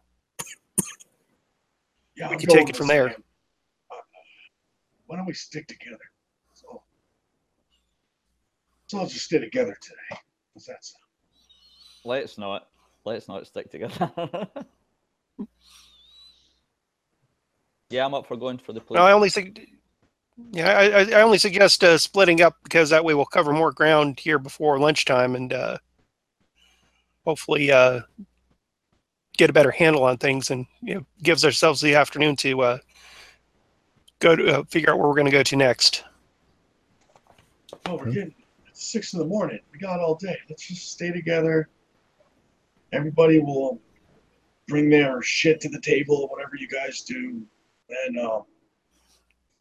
Yeah, We I'm can take it from with there. Sam. Uh, Why don't we stick together? So, so let's just stay together today. What's that sound? Let's not. Let's not stick together. yeah, I'm up for going for the police. no, I only think. Yeah, I, I, I only suggest uh, splitting up because that way we'll cover more ground here before lunchtime and uh, hopefully uh, get a better handle on things and you know gives ourselves the afternoon to uh, go to uh, figure out where we're going to go to next. Oh, we're getting it's six in the morning. We got all day. Let's just stay together. Everybody will bring their shit to the table, whatever you guys do, and um,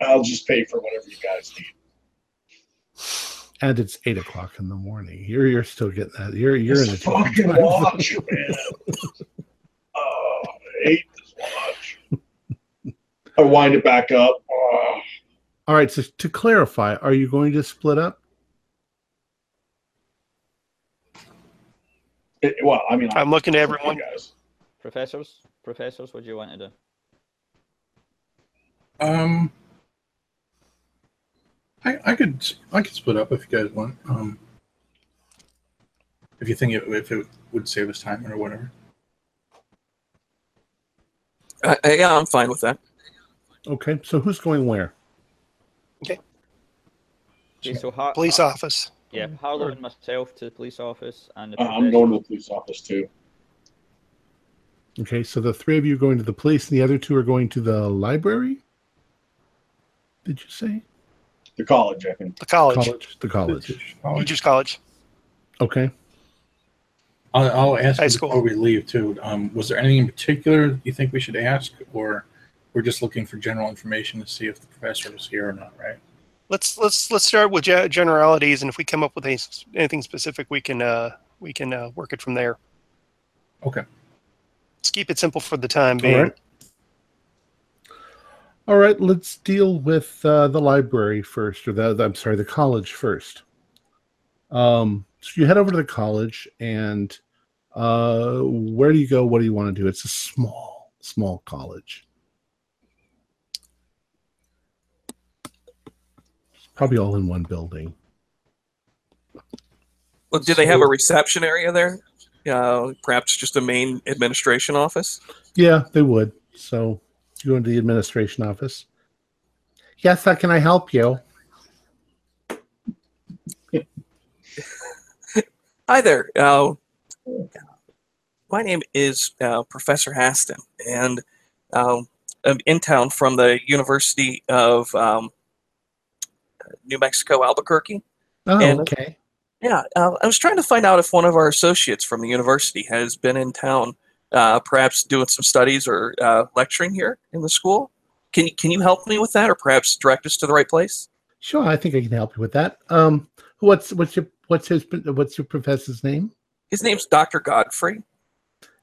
I'll just pay for whatever you guys need. And it's eight o'clock in the morning. You're you're still getting that. You're you're in a This different fucking watch, man. Oh, I hate this watch. I wind it back up. Oh, All right. So to clarify, are you going to split up? It- well, I mean, I'm looking to you everyone. guys. Professors? Professors, what do you want to do? Um, I I could I could split up if you guys want. Um, if you think it, if it would save us time or whatever. Uh, yeah, I'm fine with that. Okay. So who's going where? Okay, okay so Har- Police Har- office. Yeah, Harlow and myself to the police office, and the Uh, I'm going to the police office too. Okay. So the three of you are going to the police, and the other two are going to the library. Did you say The college, I think. The college. college? The college. College. Teachers College. Okay. I'll, I'll ask High you school. before we leave too. Um, was there anything in particular you think we should ask, or we're just looking for general information to see if the professor was here or not? Right. Let's let's let's start with ge- generalities, and if we come up with any, anything specific, we can uh, we can uh, work it from there. Okay. Let's keep it simple for the time being. right. All right. Let's deal with uh, the library first, or the, the I'm sorry, the college first. Um, so you head over to the college, and uh, where do you go? What do you want to do? It's a small, small college. Probably all in one building. Well, do they have a reception area there? Uh, perhaps just a main administration office. Yeah, they would. So you go into the administration office. Yes, how can I help you? Hi there. Uh, my name is uh, Professor Haston, and um, I'm in town from the University of um, New Mexico, Albuquerque. Oh, And- okay. Yeah, uh, I was trying to find out if one of our associates from the university has been in town, uh, perhaps doing some studies or uh, lecturing here in the school. Can you can you help me with that, or perhaps direct us to the right place? Sure, I think I can help you with that. Um, what's what's your what's his what's your professor's name? His name's Dr. Godfrey.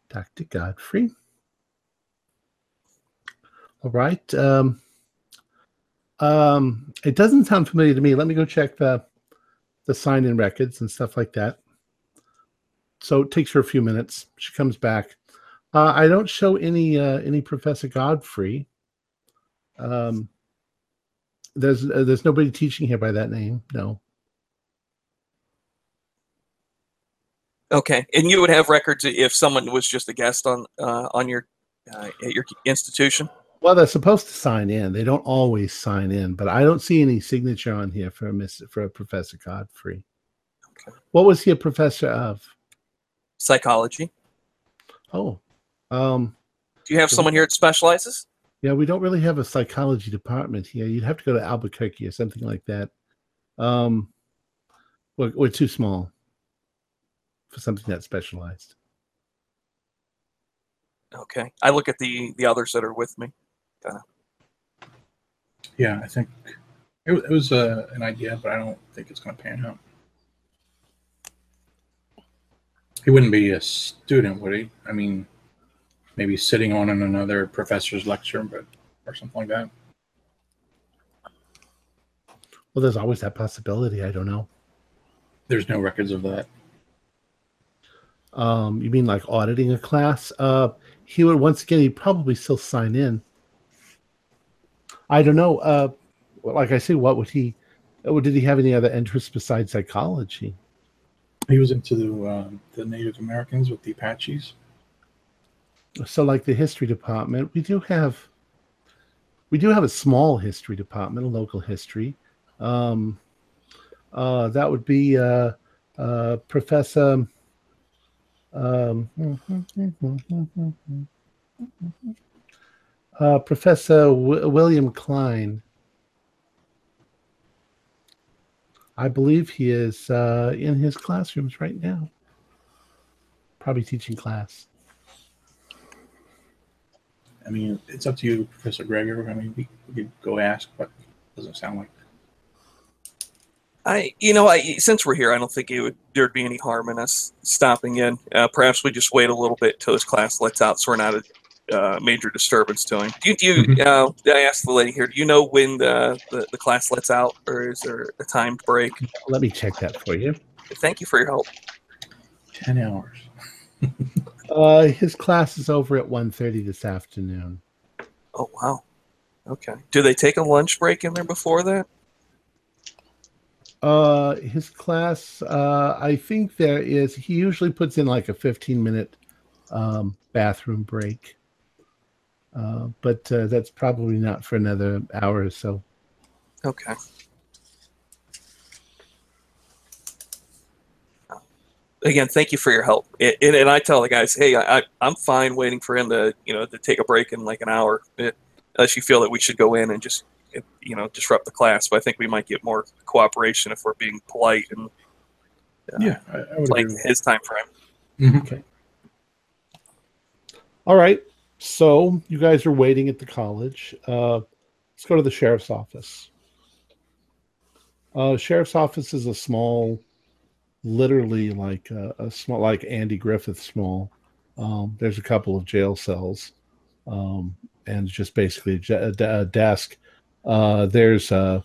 Dr. Godfrey. All right. Um, um, it doesn't sound familiar to me. Let me go check the the sign in records and stuff like that. So it takes her a few minutes. She comes back. Uh, I don't show any uh, any Professor Godfrey. Um, there's uh, there's nobody teaching here by that name. No. Okay, and you would have records if someone was just a guest on uh, on your uh, at your institution. Well, they're supposed to sign in. They don't always sign in, but I don't see any signature on here for Miss for Professor Godfrey. Okay. What was he a professor of? Psychology. Oh, um, Do you have someone here that specializes? yeah, we don't really have a psychology department here. You'd have to go to Albuquerque or something like that. Um, we're, we're too small for something that specialized. Okay, I look at the the others that are with me. Yeah, I think it, it was uh, an idea, but I don't think it's going to pan out. He wouldn't be a student, would he? I mean, maybe sitting on in another professor's lecture, but or something like that. Well, there's always that possibility. I don't know. There's no records of that. Um, you mean like auditing a class? Uh, he would once again. He'd probably still sign in. I don't know. Uh, like I say, what would he? uh, Did he have any other interests besides psychology? He was into the, um, the Native Americans with the Apaches. So, like the history department, we do have. We do have a small history department, a local history. Um, uh, that would be uh, uh, Professor. Um, uh, Professor w- William Klein. I believe he is uh, in his classrooms right now. Probably teaching class. I mean, it's up to you, Professor Gregor. I mean, we, we could go ask, but it doesn't sound like I, you know, I since we're here, I don't think it would there'd be any harm in us stopping in. Uh, perhaps we just wait a little bit till his class lets out, so we're not a uh, major disturbance to him. Do you? Do you uh, I asked the lady here. Do you know when the, the the class lets out, or is there a timed break? Let me check that for you. Thank you for your help. 10 hours. Uh, his class is over at 1.30 this afternoon. Oh wow. Okay. Do they take a lunch break in there before that? Uh, his class, uh, I think there is. He usually puts in like a 15 minute um, bathroom break, uh, but uh, that's probably not for another hour or so. Okay. Again, thank you for your help. It, and, and I tell the guys, hey, I, I- I'm fine waiting for him to, you know, to take a break in like an hour, unless you feel that we should go in and just, you know, disrupt the class. But I think we might get more cooperation if we're being polite and uh, Yeah, I, I would playing his time frame. Mhm. All right. So you guys are waiting at the college. Uh, let's go to the sheriff's office. Uh, sheriff's office is a small, literally like a, a small, like Andy Griffith small. Um, there's a couple of jail cells, um, and just basically a, desk. Uh, there's a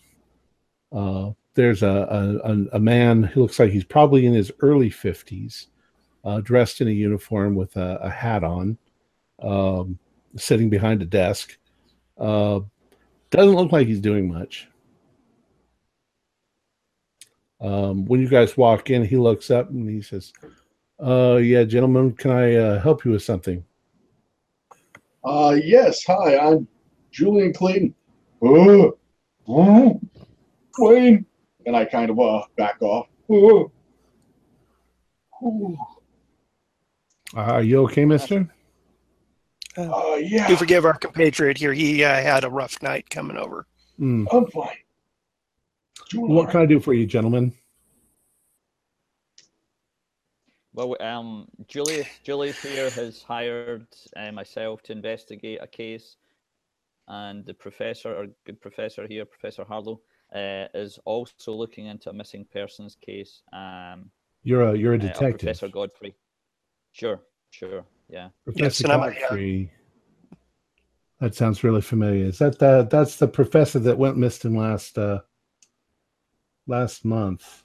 uh, there's a, a man who looks like he's probably in his early fifties, uh, dressed in a uniform with a hat on um, sitting behind a desk. Uh, doesn't look like he's doing much. Um, when you guys walk in, he looks up and he says, uh, "Yeah, gentlemen, can I uh, help you with something?" Uh, yes. Hi, I'm Julian Clayton. Uh, uh, Wayne. And I kind of uh back off. Uh, uh, Are you okay, Mister? Uh, yeah, Do forgive our compatriot here. He uh, had a rough night coming over. Mm. I'm fine. Doing What all can I do for you, gentlemen? Well, um, Julius Julius here has hired uh, myself to investigate a case, and the professor, our good professor here, Professor Harlow, uh, is also looking into a missing persons case. Um, You're a you're a uh, of detective, Professor Godfrey. Sure, sure, yeah. Professor and I'm a, uh, Godfrey. That sounds really familiar. Is that the that's the professor that went missing last uh last month?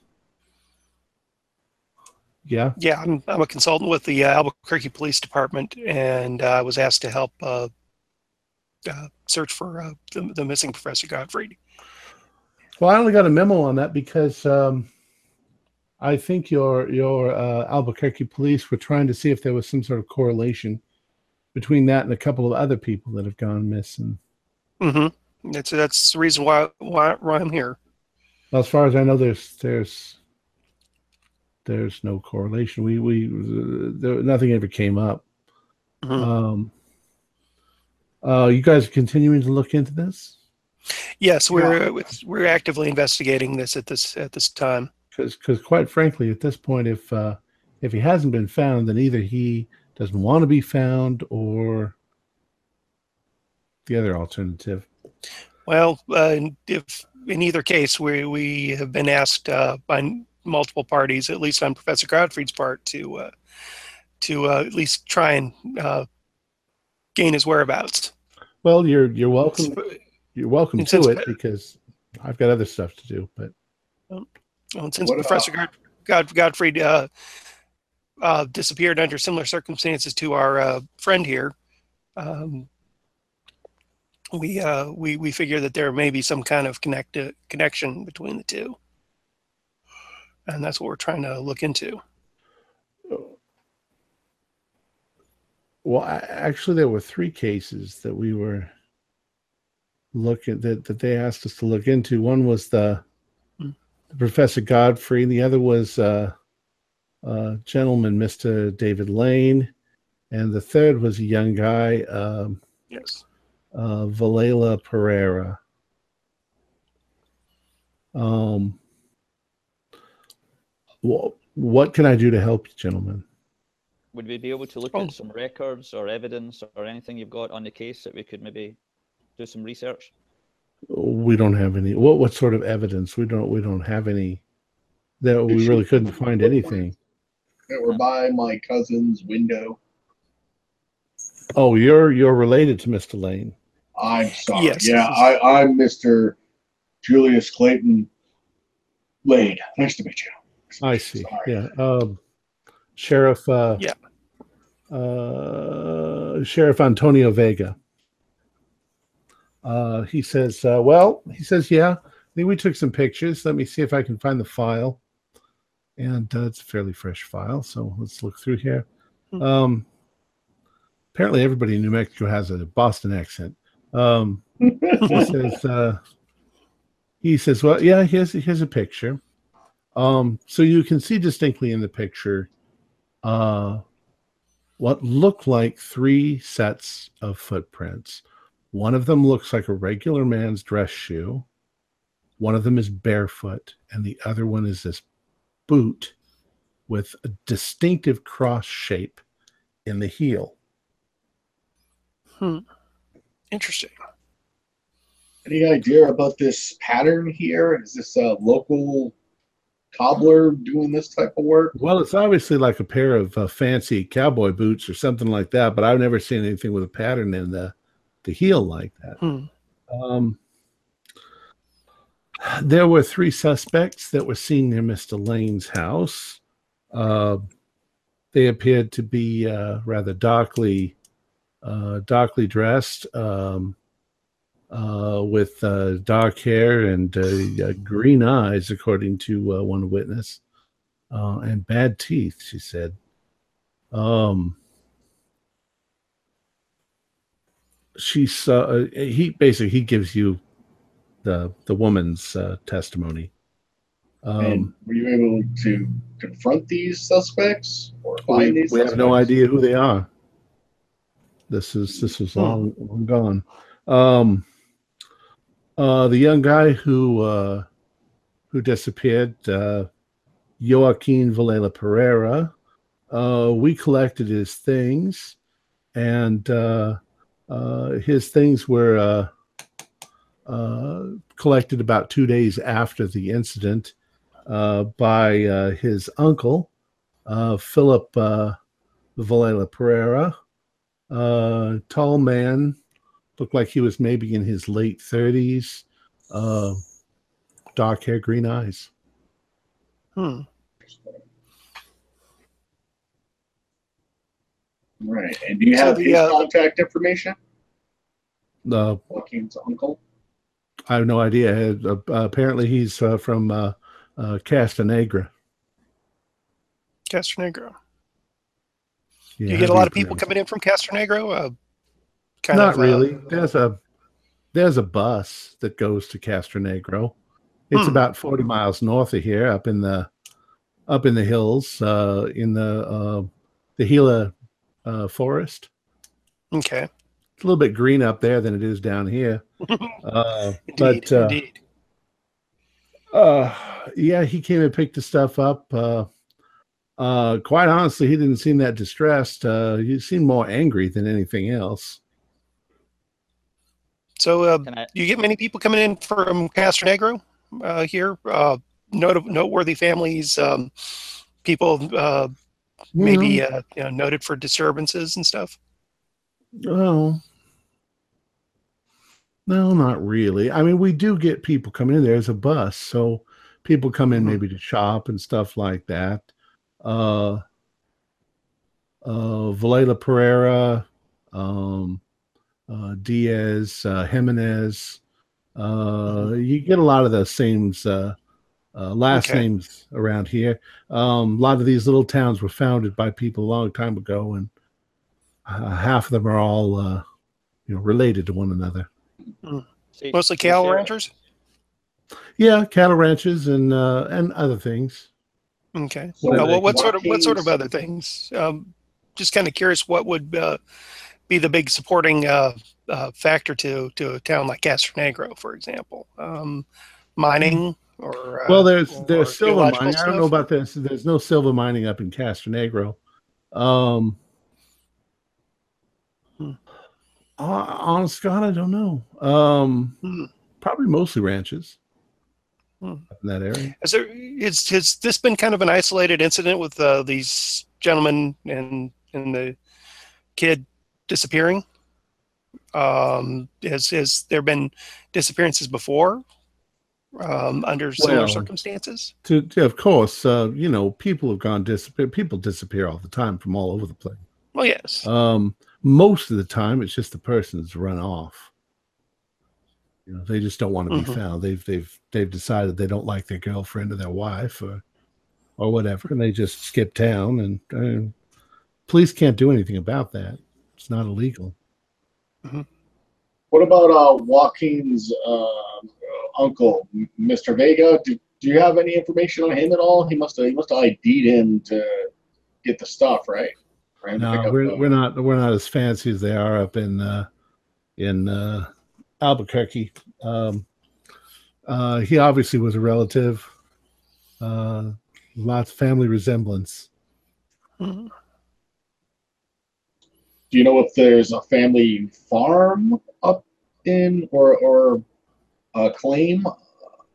Yeah. Yeah, I'm, I'm a consultant with the uh, Albuquerque Police Department, and uh, I was asked to help uh, uh, search for uh, the, the missing Professor Godfrey. Well, I only got a memo on that because um, I think your your uh, Albuquerque police were trying to see if there was some sort of correlation between that and a couple of other people that have gone missing. Mm-hmm. That's that's the reason why why, why I'm here. Well, As far as I know, there's there's there's no correlation. We we there, nothing ever came up. Mhm. Um, uh, you guys are continuing to look into this Yes, we're we're actively investigating this at this at this time. Because because quite frankly, at this point, if uh, if he hasn't been found, then either he doesn't want to be found or the other alternative. Well, uh, if in either case, we we have been asked uh, by multiple parties, at least on Professor Godfrey's part, to uh, to uh, at least try and uh, gain his whereabouts. Well, you're you're welcome. You're welcome And to it because I've got other stuff to do. But Well, and since What Professor God, God, Godfrey uh, uh, disappeared under similar circumstances to our uh, friend here, um, we uh, we we figure that there may be some kind of connect connection between the two, and that's what we're trying to look into. Well, a- actually, there were three cases that we were looking that that they asked us to look into. One was the. Professor Godfrey. The other was uh, uh, gentleman, Mister David Lane, and the third was a young guy, um, Yes. uh, Valela Pereira. Um, what what can I do to help you, gentlemen? Would we be able to look Oh. at some records or evidence or anything you've got on the case that we could maybe do some research? We don't have any what what sort of evidence we don't we don't have any that we really couldn't find anything That were by my cousin's window. oh you're you're related to mr lane I'm sorry. Yes, yeah, I, I'm Mr. Julius Clayton lane Nice to meet you. i see Sorry. yeah um sheriff uh Yeah. uh sheriff antonio vega uh he says uh well he says yeah I think we took some pictures. Let me see if i can find the file. And uh, it's a fairly fresh file so let's look through here. Hmm. um apparently everybody in new mexico has a boston accent. Um he says uh he says well yeah here's here's a picture. Um so you can see distinctly in the picture uh what look like three sets of footprints one of them looks like a regular man's dress shoe one of them is barefoot and the other one is this boot with a distinctive cross shape in the heel Hmm. Interesting. Any idea about this pattern here? Is this a local cobbler doing this type of work? Well, it's obviously like a pair of uh, fancy cowboy boots or something like that, but I've never seen anything with a pattern in the the heal like that. Hmm. Um, there were three suspects that were seen near Mr. Lane's house. Uh, they appeared to be uh, rather darkly, uh, darkly dressed, um, uh, with uh, dark hair and uh, uh, green eyes, according to uh, one witness, uh, and bad teeth. She said. Um, she's uh, he basically he gives you the the woman's uh, testimony. Um, were you able to confront these suspects or we, find these? we have no idea who they are. This is this is Hmm. long long gone. Um, uh, the young guy who uh, who disappeared, uh, Joaquin Valela Pereira. Uh, we collected his things, and uh, uh, his things were uh, uh, collected about two days after the incident uh, by uh, his uncle, uh, Philip uh, Valela Pereira. Uh, tall man, looked like he was maybe in his late 30s, uh, dark hair, green eyes. Hmm. Right. And do you So have the, his uh, contact information? Uh, Joaquin's uncle? I have no idea. Uh, apparently, he's uh, from uh, uh, Castanegra. Castronegro. Yeah, you get a lot of people coming in from Castronegro. Uh, kind Not of, uh, really. There's a there's a bus that goes to Castronegro. It's Hmm. about 40 miles north of here, up in the up in the hills, uh, in the uh, the Gila uh, forest. okay. It's a little bit green up there than it is down here. Uh, Indeed. but uh, indeed. uh, yeah, he came and picked the stuff up. Uh, uh, quite honestly, he didn't seem that distressed. Uh, he seemed more angry than anything else. So, uh, I, you get many people coming in from Castronegro uh, here. Uh, not- noteworthy families, um, people uh, maybe uh, you know, noted for disturbances and stuff. Well, no, not really. I mean, we do get people coming in. There. There's a bus, so people come in Mhm. maybe to shop and stuff like that. Uh, uh, Valera Pereira, um, uh, Diaz, uh, Jimenez. Uh, you get a lot of the same uh, uh, last Okay. names around here. Um, a lot of these little towns were founded by people a long time ago, and uh, half of them are all uh, you know related to one another. see- Mostly cattle Sarah, ranchers. Yeah, cattle ranches and uh, and other things. Okay. So, Uh, well, what sort of what sort of other things? Um, just kind of curious, what would uh, be the big supporting uh, uh, factor to to a town like Castronegro, for example? Um, mining or uh, Well, there's there's silver mining. I don't know about this. There's no silver mining up in Castronegro. Um, Hmm. uh, honest God, I don't know. Um, Hmm. probably mostly ranches Hmm. in that area. Is there is has this been kind of an isolated incident with uh, these gentlemen and and the kid disappearing? Um, has has there been disappearances before um, under similar Well, circumstances? To, to- of course, uh, you know, people have gone disappear. People disappear all the time from all over the place. Well, yes. Um, most of the time, it's just the person's run off. You know, they just don't want to be Mhm. found. They've they've they've decided they don't like their girlfriend or their wife or or whatever, and they just skip town. And uh, police can't do anything about that. It's not illegal. What about uh, Joaquin's uh, uncle, Mr. Vega? Do, do you have any information on him at all? He must have he must have ID'd him to get the stuff, right? No, we're uh, we're not we're not as fancy as they are up in uh, in uh, Albuquerque. Um, uh, he obviously was a relative. Uh, lots of family resemblance. Do you know if there's a family farm up in or or a claim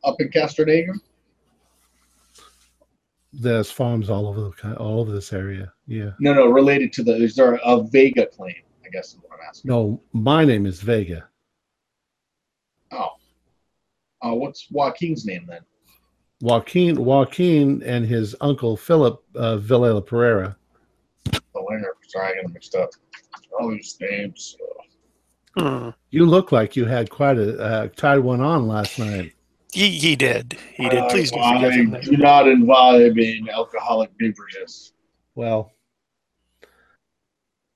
up in Castronegro? There's farms all over the all over this area. Yeah. No, no, related to the is there a Vega claim? I guess is what I'm asking. No, my name is Vega. Oh, uh, what's Joaquin's name then? Joaquin Joaquin and his uncle Philip uh, Villela Pereira. Oh, sorry, I got mixed up. All these names. Hmm. You look like you had quite a uh, tied one on last night. He, he did. He did. Please do I, forgive him. Do not imbibe in alcoholic beverages. Well,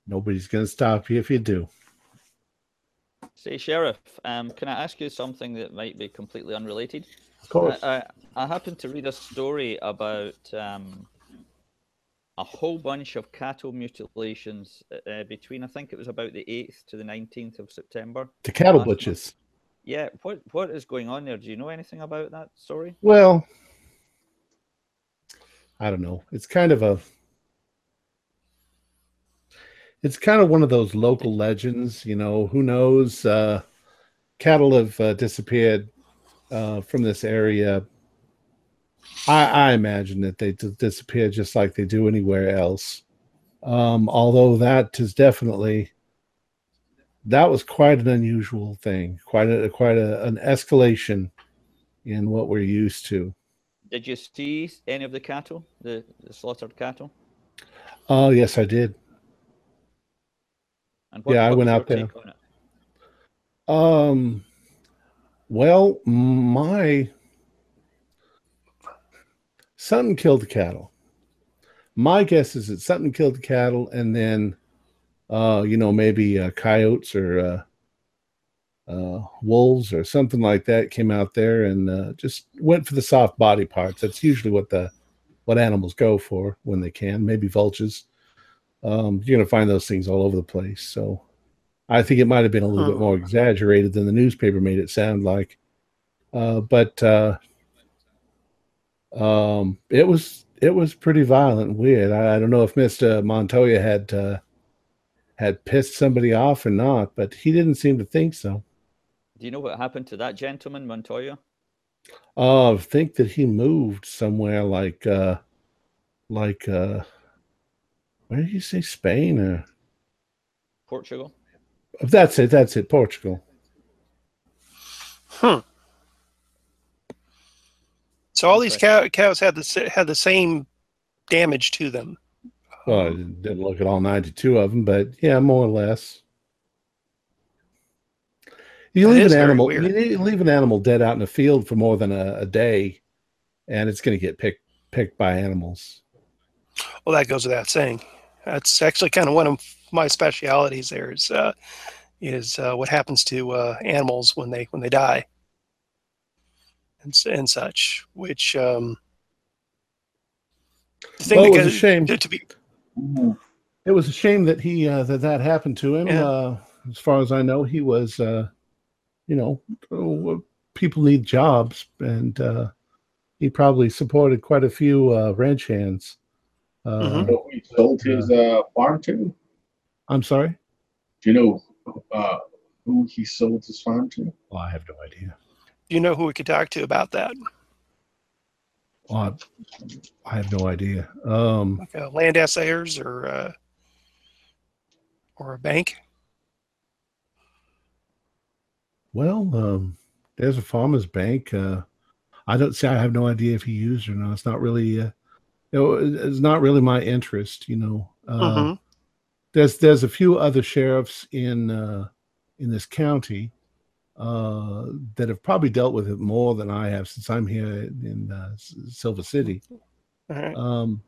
nobody's going to stop you if you do. Say, Sheriff, um, can I ask you something that might be completely unrelated? Of I, I, I happened to read a story about um, a whole bunch of cattle mutilations uh, between, I think it was about the 8th to the 19th of September. The cattle month. butchers. Yeah, what what is going on there? Do you know anything about that story? Well, I don't know. It's kind of a it's kind of one of those local legends, you know, who knows uh cattle have uh, disappeared uh from this area. I I imagine that they d- disappear just like they do anywhere else. Um although that is definitely that was quite an unusual thing, quite a quite a, an escalation in what we're used to. Did you see any of the cattle, the, the slaughtered cattle? Oh, yes, I did. And Yeah, I went out there. take on it? Um, well, my son killed the cattle, My guess is that something killed the cattle, and then, uh, you know, maybe uh, coyotes or uh, uh, wolves or something like that came out there and uh, just went for the soft body parts. That's usually what the what animals go for when they can. Maybe vultures. Um, you're gonna find those things all over the place. So, I think it might have been a little bit more exaggerated than the newspaper made it sound like. Uh, but uh, um, it was it was pretty violent and weird. I, I don't know if Mister Montoya had uh, had pissed somebody off or not, but he didn't seem to think so. Do you know what happened to that gentleman, Montoya? Uh, I think that he moved somewhere like uh, like uh, where did you say Spain or Portugal? That's it. That's it. Portugal. Hmm. So all these cow, cows had the had the same damage to them. Well, I didn't look at all 92 of them, but yeah, more or less. You That leave an animal, you leave an animal dead out in a field for more than a, a day, and it's going to get picked picked by animals. Well, that goes without saying. That's actually kind of one of my specialities. There is uh, is uh, what happens to uh, animals when they when they die, and and such. Which um, the thing Well, it was a shame. to, to be It was a shame that he uh, that that happened to him. Yeah. Uh, as far as I know, he was, uh, you know, uh, people need jobs, and uh, he probably supported quite a few uh, ranch hands. Uh, Mhm. you know who he sold his uh, farm to? I'm sorry. Do you know uh, who he sold his farm to? Well, I have no idea. You know who we could talk to about that, Well, I, I have no idea. Um, like uh, land assayers or uh, or a bank. well, um, there's a farmers bank. Uh, I don't say I have no idea if he used or not. It's not really, uh, you know, it's not really my interest. You know, uh, Mhm. there's there's a few other sheriffs in uh, in this county uh, that have probably dealt with it more than I have since I'm here in uh, Silver City. All right. Um,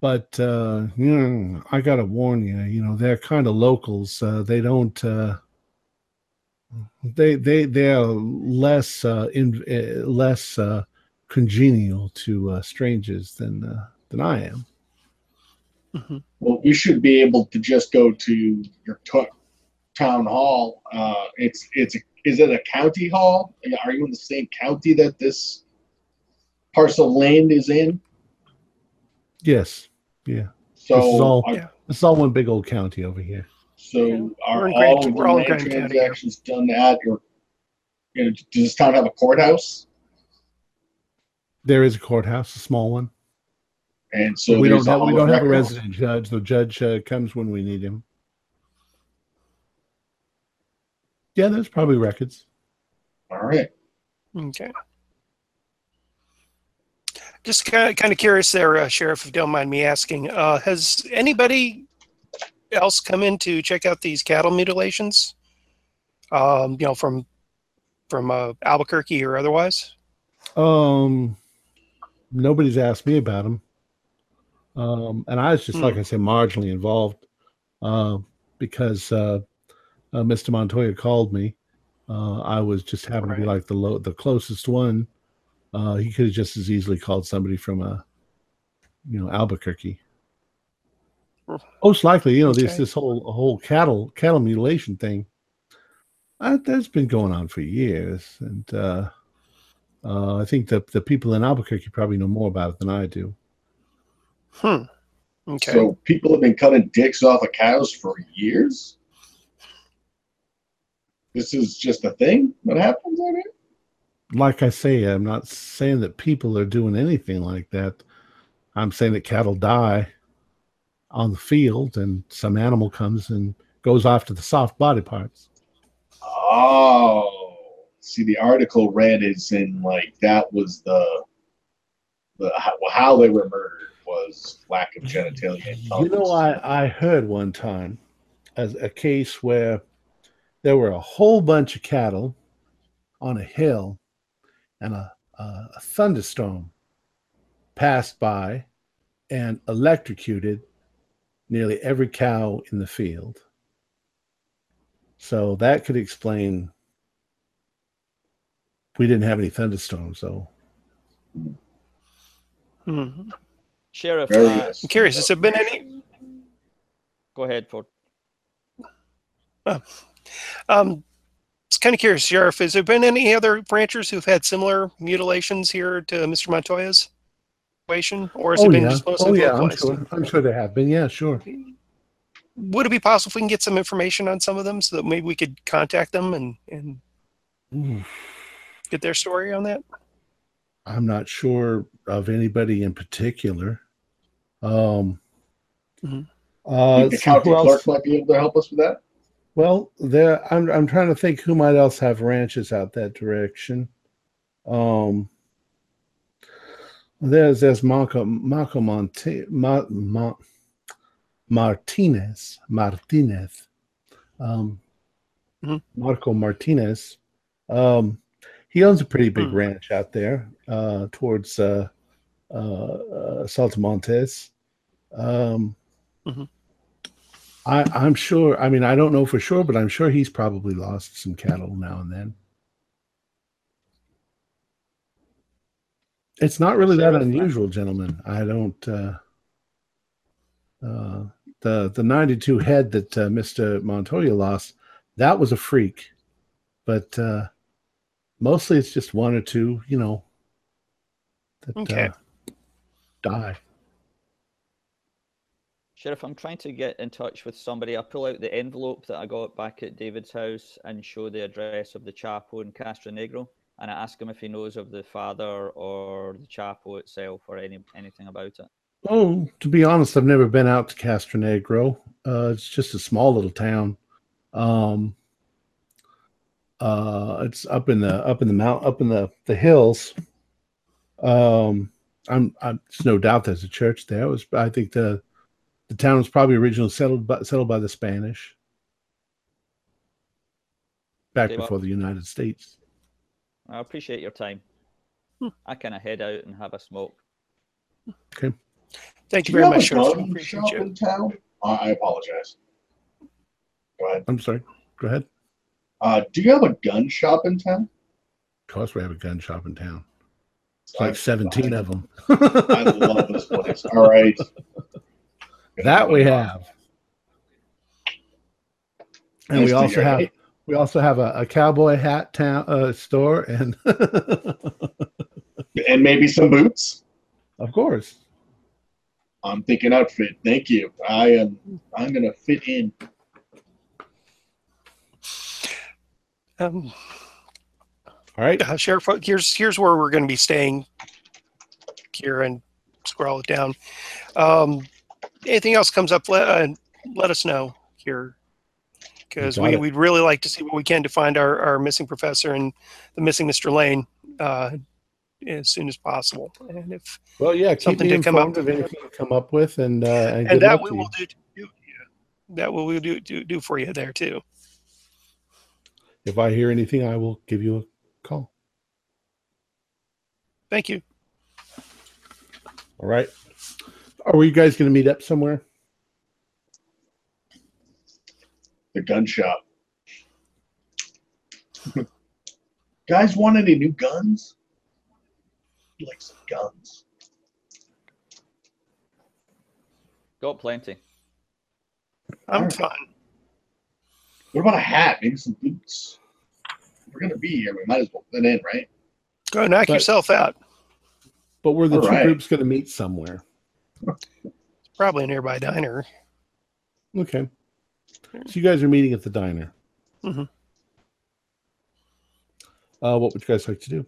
but uh, you know, I gotta warn you, you know, they're kind of locals. Uh, they don't. Uh, they they they are less uh, in uh, less uh, congenial to uh, strangers than uh, than I am. Mhm. Well, you should be able to just go to your t- town hall. Uh, it's it's is it a county hall? Are you in the same county that this parcel of land is in? Yes, yeah. So, This is all- are- Yeah. It's all one big old county over here. so Yeah, are we're in all Grand- we're all land transactions done at your? You know, does this town have a courthouse? There is a courthouse, a small one. And so we don't have we don't have a resident judge. The judge uh, comes when we need him. Yeah, there's probably records. All right. Okay. Just kind of, kind of curious there, uh, Sheriff, if you don't mind me asking. Uh, has anybody else come in to check out these cattle mutilations? Um, you know, from from uh, Albuquerque or otherwise? Um, nobody's asked me about them. Um, and I was just Hmm. like I said, marginally involved, uh, because uh, uh, Mr. Montoya called me. Uh, I was just happened to be like the low, the closest one. Uh, he could have just as easily called somebody from a, you know, Albuquerque. Most likely, you know, this Okay. this whole whole cattle cattle mutilation thing. Uh, that's been going on for years, and uh, uh, I think that the people in Albuquerque probably know more about it than I do. Hmm. Okay. So people have been cutting dicks off of cows for years. This is just a thing that happens on it. Like I say, I'm not saying that people are doing anything like that. I'm saying that cattle die on the field, and some animal comes and goes after the soft body parts. Oh, see, the article read is in like that was the the how, how they were murdered was lack of genitalia. You know, I, I heard one time as a case where there were a whole bunch of cattle on a hill and a, a, a thunderstorm passed by and electrocuted nearly every cow in the field. So that could explain we didn't have any thunderstorms, though. Mhm. Sheriff, uh. I'm curious. Has there been any? go ahead, Ford. Um, it's kind of curious, Sheriff. Has there been any other ranchers who've had similar mutilations here to Mr. Montoya's situation, or has oh it been yeah, just mostly oh yeah, I'm sure. I'm sure there have been. Yeah, sure. Would it be possible if we can get some information on some of them so that maybe we could contact them and and Ooh, get their story on that? I'm not sure of anybody in particular. Um, Mhm. uh, Think the county who clerk might be able to help us with that. Well, there I'm I'm trying to think who might else have ranches out that direction. Um there's there's Marco Marco Monte, Ma, Ma, Martinez Martinez. Um Mhm. Marco Martinez. Um he owns a pretty big Hmm. ranch out there uh towards uh uh, uh Saltamontes. Um Mhm. I, I'm sure. I mean, I don't know for sure, but I'm sure he's probably lost some cattle now and then. It's not really that unusual, gentlemen. I don't. Uh, uh, the the 92 head that uh, Mr. Montoya lost, that was a freak, but uh, mostly it's just one or two, you know, that Okay. uh, die. Sheriff, I'm trying to get in touch with somebody. I pull out the envelope that I got back at David's house and show the address of the chapel in Castronegro, and I ask him if he knows of the father or the chapel itself or any anything about it. Oh, to be honest, I've never been out to Castronegro. Uh, it's just a small little town. Um, uh, it's up in the up in the mount up in the the hills. Um, I'm, I'm there's no doubt there's a church there. It was I think the the town was probably originally settled by, settled by the Spanish back Okay, well- before the United States. I appreciate your time. I kind of head out and have a smoke. Okay. Thank Do you you very have much, a gun Appreciate shop you. in town? I I apologize. Go ahead. I'm sorry. Go ahead. Uh, do you have a gun shop in town? Of course, we have a gun shop in town. It's I- like 17 of them. I love this place. All right. That we have. And we also have we also have a, a cowboy hat town uh, store and And maybe some boots. of course. I'm thinking outfit. Thank you. I am. I'm gonna fit in. Um, All right. uh, Sheriff, here's here's where we're going to be staying here and scroll it down. Um, anything else comes up, let, uh, let us know here because we, it. we'd really like to see what we can to find our, our missing professor and the missing Mr. Lane uh, as soon as possible. And if Well, yeah, keep Something me to come up of with. anything you come up with and uh, and, and that we will do, do that will we do, do do for you there too. If I hear anything, I will give you a call. Thank you. All right. Are you guys going to meet up somewhere? The gun shop. Guys, want any new guns? I'd Like some guns. Got plenty. I'm Alright. fine. What about a hat? Maybe some boots. If we're gonna be here. We might as well fit in, right? Go knock But- yourself out. But were the All two right. groups going to meet somewhere? Probably a nearby diner. Okay. So you guys are meeting at the diner. Mhm. Uh, what would you guys like to do?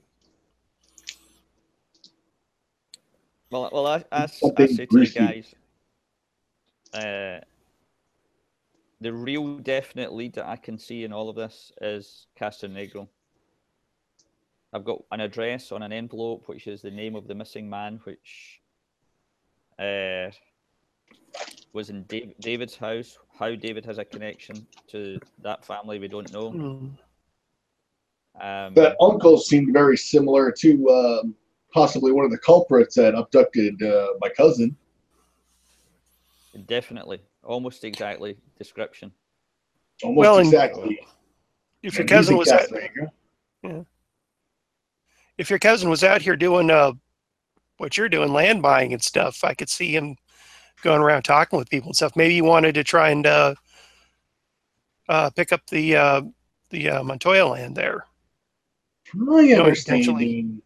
Well, well, I, I, s- I Something say to you guys, uh, the real definite lead that I can see in all of this is Castronegro. I've got an address on an envelope, which is the name of the missing man, which uh, was in Dav- David's house. How David has a connection to that family, we don't know. Mm. Um, That uncle seemed very similar to um, possibly one of the culprits that abducted uh, my cousin. Definitely, almost exactly description. Almost Well, exactly. If your cousin was out, Cassandra. if your cousin was out here doing uh, what you're doing, land buying and stuff, I could see him going around talking with people and stuff. Maybe he wanted to try and uh, uh, pick up the uh, the uh, Montoya land there. My No, understanding,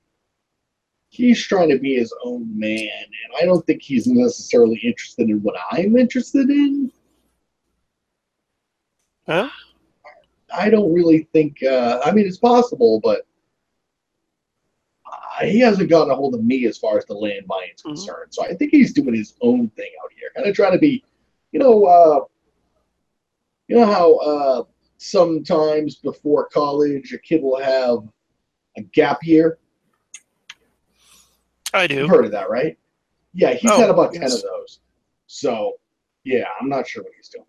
he's trying to be his own man, and I don't think he's necessarily interested in what I'm interested in. Huh? I don't really think. Uh, I mean, it's possible, but he hasn't gotten a hold of me as far as the land buying is Mhm. concerned. So I think he's doing his own thing out here, kind of trying to be, you know, uh, you know how uh, sometimes before college a kid will have a gap year. I do. You've heard of that, right? Yeah, he's Oh, had about ten of those. So, yeah, I'm not sure what he's doing.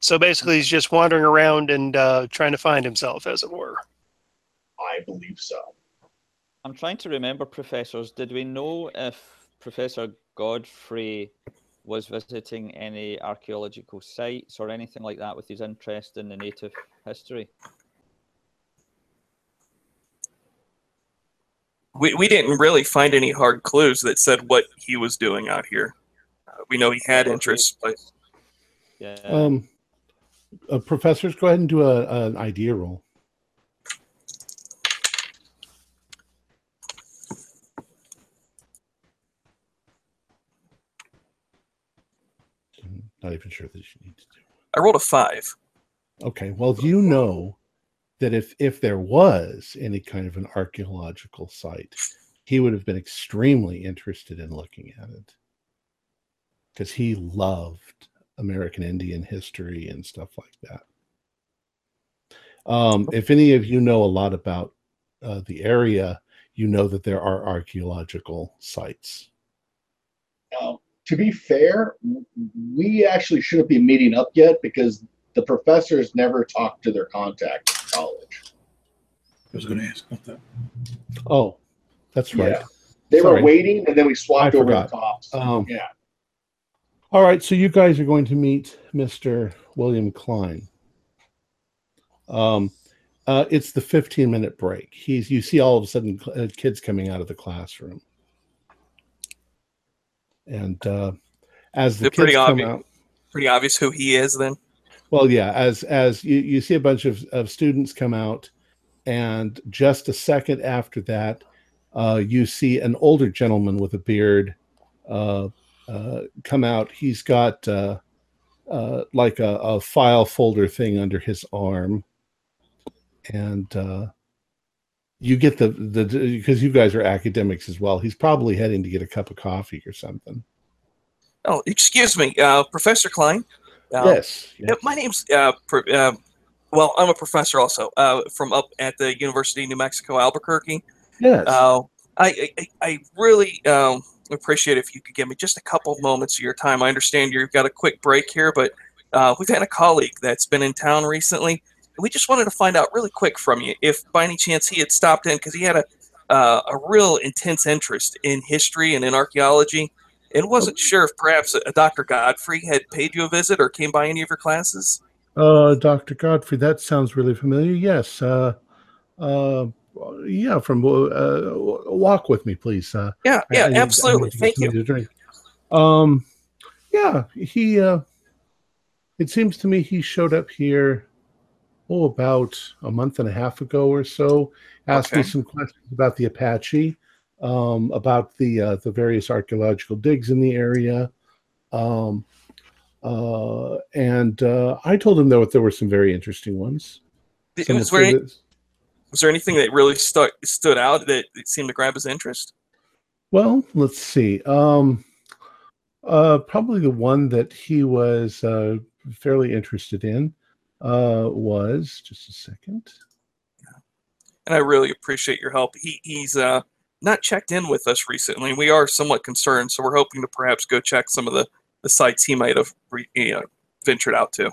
So basically, he's just wandering around and uh, trying to find himself, as it were. I believe so. I'm trying to remember, professors. Did we know if Professor Godfrey was visiting any archaeological sites or anything like that with his interest in the native history? We, we didn't really find any hard clues that said what he was doing out here. Uh, we know he had Okay. interests, but Yeah. Um, uh, professors, go ahead and do a, an idea roll. Not even sure that you need to do. I rolled a five. Okay, well, you know that if if there was any kind of an archaeological site, he would have been extremely interested in looking at it because he loved American Indian history and stuff like that. Um, if any of you know a lot about uh, the area, you know that there are archaeological sites. Now, to be fair, we actually shouldn't be meeting up yet because the professors never talked to their contact at college. I was going to ask about that. Oh, that's right. Yeah. They Sorry. were waiting, and then we swapped I over the forgot. tops. Um, Yeah. All right, so you guys are going to meet Mr. William Klein. Um, uh, it's the 15 minute break. He's you see all of a sudden uh, kids coming out of the classroom, and uh, as the kids pretty come obvious. out, Pretty obvious who he is then. well, yeah, as as you, you see a bunch of, of students come out, and just a second after that, uh, you see an older gentleman with a beard uh, uh, come out. He's got uh, uh, like a, a file folder thing under his arm, and uh, you get the the because you guys are academics as well. He's probably heading to get a cup of coffee or something. Oh, excuse me, uh, Professor Klein. Uh, yes, yeah, My name's uh, pro- uh, well, I'm a professor also uh, from up at the University of New Mexico, Albuquerque. yes. Uh, I, I I really um, appreciate if you could give me just a couple moments of your time. I understand you've got a quick break here, but uh, we've had a colleague that's been in town recently. And We just wanted to find out really quick from you if, by any chance, he had stopped in because he had a uh, a real intense interest in history and in archaeology, and wasn't sure if perhaps a, Dr. Godfrey had paid you a visit or came by any of your classes. Uh, Dr. Godfrey, that sounds really familiar. Yes. Uh, uh, yeah, from uh, walk with me, please. Uh, Yeah, yeah, I I absolutely. get Thank you. Um, yeah, he. Uh, it seems to me he showed up here, oh, about a month and a half ago or so. Asked me some questions about the Apache, um, about the uh, the various archaeological digs in the area, um, uh, and uh, I told him that there were some very interesting ones. Some Was there, any, was there anything that really stuck stood out that seemed to grab his interest? Well, let's see. Um, uh, probably the one that he was uh, fairly interested in uh, was just a second. and I really appreciate your help. He, he's uh, not checked in with us recently. We are somewhat concerned, so we're hoping to perhaps go check some of the, the sites he might have re, you know, ventured out to.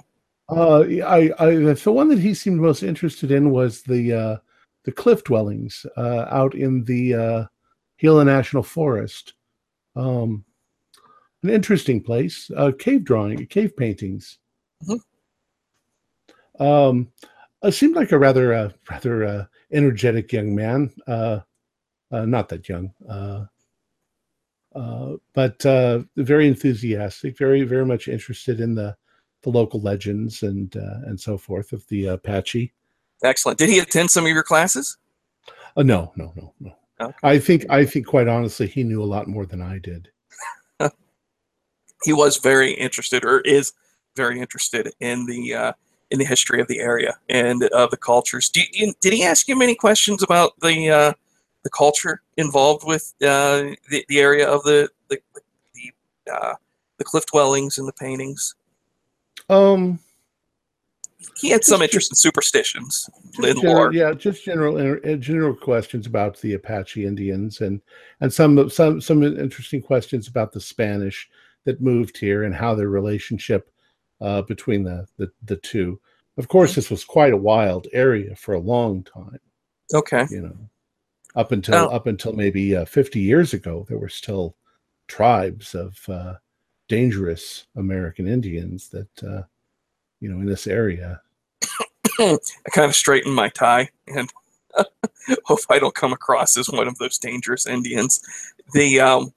Uh, I, I, the one that he seemed most interested in was the uh, the cliff dwellings uh, out in the uh, Gila National Forest. Um, an interesting place. Uh, cave drawing, cave paintings. Mhm. Um, uh, seemed like a rather, uh, rather uh, energetic young man. Uh, uh, not that young, uh, uh, but uh, very enthusiastic. Very, very much interested in the the local legends and uh, and so forth of the Apache. Excellent. Did he attend some of your classes? Uh, no, no, no, no. Okay. I think I think quite honestly, he knew a lot more than I did. He was very interested, or is very interested in the uh, in the history of the area and of the cultures. Do you, did he ask you many questions about the uh, the culture involved with uh, the, the area of the the the, uh, the cliff dwellings and the paintings? Um, He had some interest in superstitions and general- yeah, just general uh, general questions about the Apache Indians and and some some some interesting questions about the Spanish that moved here and how their relationship uh, between the, the the two. Of course, this was quite a wild area for a long time. Okay. You know, up until Oh. up until maybe uh, fifty years ago, there were still tribes of uh, dangerous American Indians that uh, you know in this area. I kind of straighten my tie and hope I don't come across as one of those dangerous Indians. The um,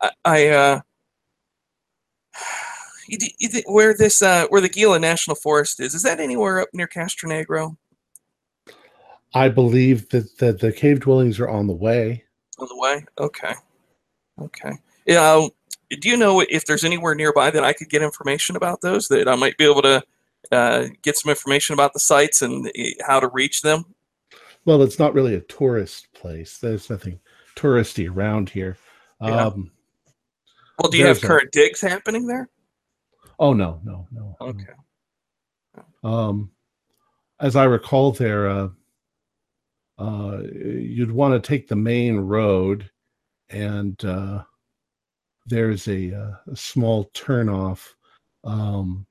I, I uh, you, d- you, d- where this uh, where the Gila National Forest is, is that anywhere up near Castronegro I believe that the, the cave dwellings are on the way. on the way? Okay, okay. Yeah. um, do you know if there's anywhere nearby that I could get information about those that I might be able to uh, get some information about the sites and uh, how to reach them? Well, it's not really a tourist place. There's nothing touristy around here. Yeah. Um, Well, do you have There's a- current digs happening there? Oh no, no, no. no. Okay. Um, as I recall, there, uh, uh, you'd want to take the main road, and uh, there's a, uh, a small turnoff, um,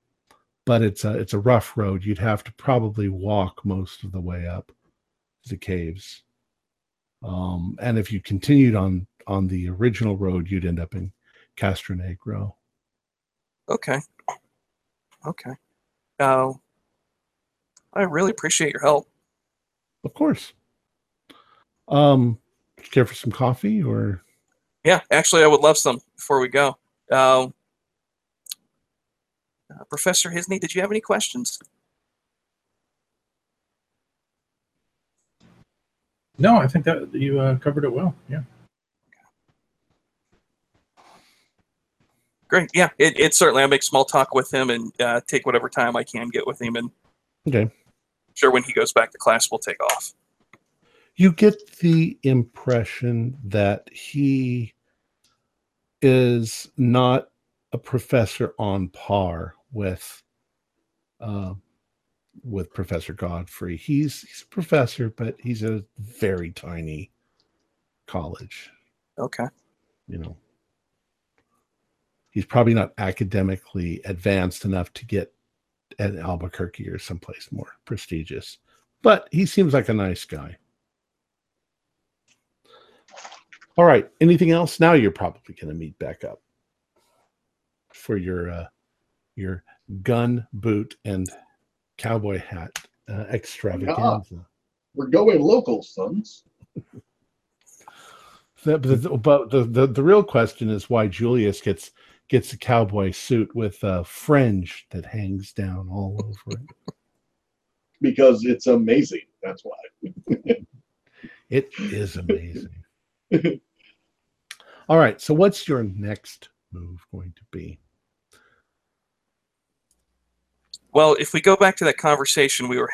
but it's a it's a rough road. You'd have to probably walk most of the way up the caves. Um, and if you continued on on the original road, you'd end up in Castronegro. Okay. Okay. Uh, I really appreciate your help. Of course. Um, care for some coffee or? Yeah, actually, I would love some before we go. Um, uh, Professor Hisney, did you have any questions? No, I think that you uh, covered it well. Yeah. Great. Yeah, it, it certainly. I make small talk with him and uh, take whatever time I can get with him, and Okay. sure when he goes back to class, we'll take off. You get the impression that he is not a professor on par with uh, with Professor Godfrey. He's he's a professor, but he's a very tiny college. Okay. you know he's probably not academically advanced enough to get at albuquerque or someplace more prestigious but he seems like a nice guy. All right anything else? Now you're probably going to meet back up for your uh your gun boot and cowboy hat uh, extravaganza. We're going local, sons. The- but the, but the, the, the real question is why Julius gets gets a cowboy suit with a fringe that hangs down all over it. because it's amazing. That's why. It is amazing. all right, so what's your next move going to be? Well, if we go back to that conversation we were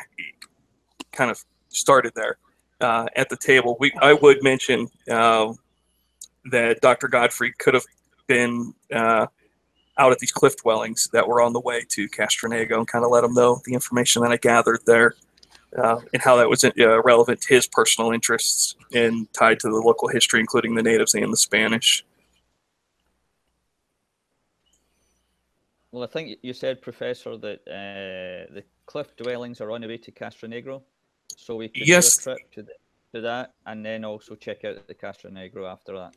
kind of started there uh, at the table, we I would mention uh, that Dr. Godfrey could have been uh, out at these cliff dwellings that were on the way to Castronegro and kind of let him know the information that I gathered there uh, and how that was uh, relevant to his personal interests and tied to the local history, including the natives and the Spanish. Well, I think you said, Professor, that uh, the cliff dwellings are on the way to Castronegro, so we could Yes. do a trip to, the, to that, and then also check out the Castronegro after that.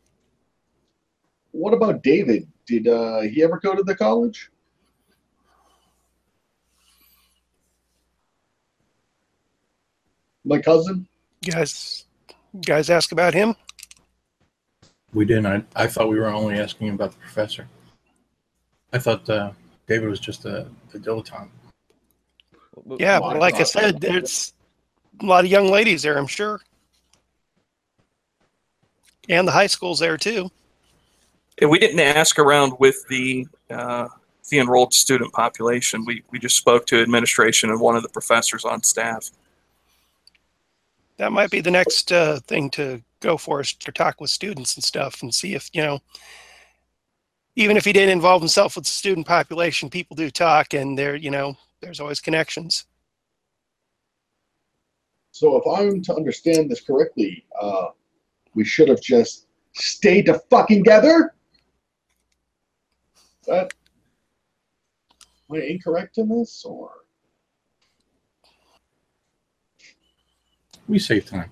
What about David? Did uh, he ever go to the college? My cousin. You guys, you guys ask about him. We didn't. I, I thought we were only asking about the professor. I thought uh, David was just a, a dilettante. Yeah, Well, but like I thought- said, there's a lot of young ladies there, I'm sure. And the high school's there too. And we didn't ask around with the uh, the enrolled student population. We we just spoke to administration and one of the professors on staff. That might be the next uh, thing to go for is to talk with students and stuff and see if, you know, even if he didn't involve himself with the student population, people do talk and there, you know, there's always connections. So if I'm to understand this correctly, uh, we should have just stayed to fucking together. That am I incorrect in this, or We save time.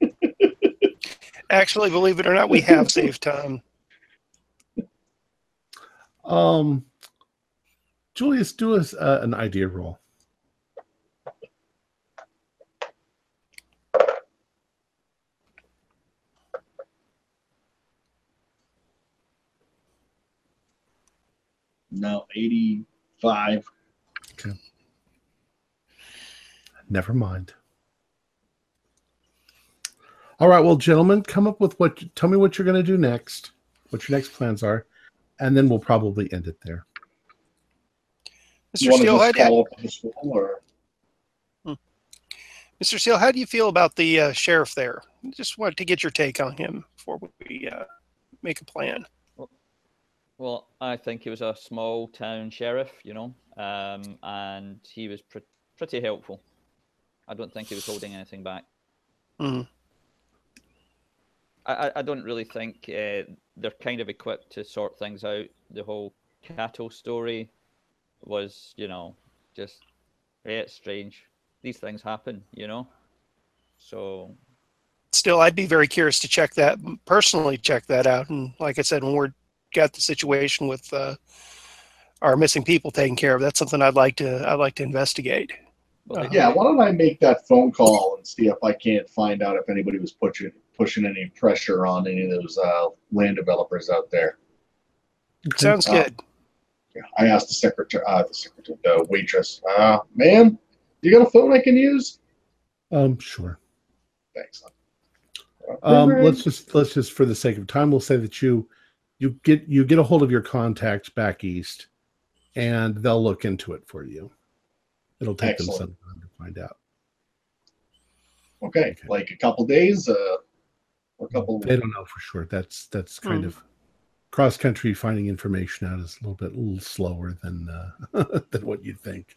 Actually, believe it or not, we have saved time. Um, Julius, do us uh, an idea roll. No, eighty-five. Okay. Never mind. All right, well, gentlemen, come up with what. Tell me what you're going to do next. What your next plans are, and then we'll probably end it there. Mr. want to Steelhead, just call up the school, Mr. Steel, how do you feel about the uh, sheriff there? Just wanted to get your take on him before we uh, make a plan. Well, I think he was a small town sheriff, you know, um, and he was pr- pretty helpful. I don't think he was holding anything back. Mm. I, I- I don't really think uh, they're kind of equipped to sort things out. The whole cattle story was, you know, just yeah, it's strange. These things happen, you know. So Still, I'd be very curious to check that personally, check that out. And like I said, when we're got the situation with uh, our missing people taken care of, that's something I'd like to I'd like to investigate. well, they- yeah, why don't I make that phone call and see if I can't find out if anybody was pushing pushing any pressure on any of those uh, land developers out there. Sounds Uh, good. Yeah, I asked the secretary, uh, the secretary, the waitress, uh, ma'am, you got a phone I can use? Um, sure. Thanks. Um, let's just let's just for the sake of time, we'll say that you you get you get a hold of your contacts back east, and they'll look into it for you. It'll take them some time to find out. Okay, Okay. like a couple days, uh, or a couple. They don't know for sure. That's that's kind Hmm. of cross country finding information out is a little bit a little slower than uh, than what you'd think.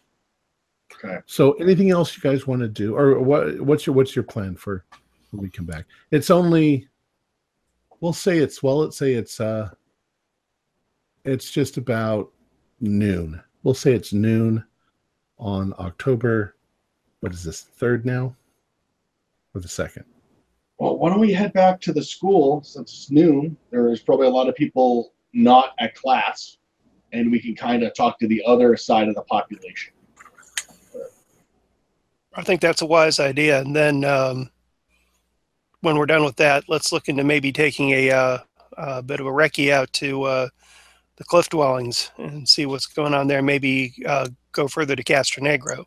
Okay. So, anything else you guys want to do, or what? What's your what's your plan for when we come back? It's only, we'll say it's well. Let's say it's uh, it's just about noon. We'll say it's noon on October. What is this third now, or the second? Well, why don't we head back to the school since it's noon? There is probably a lot of people not at class, and we can kind of talk to the other side of the population. I think that's a wise idea. And then um, when we're done with that, let's look into maybe taking a, uh, a bit of a recce out to uh, the cliff dwellings and see what's going on there. Maybe uh, go further to Castronegro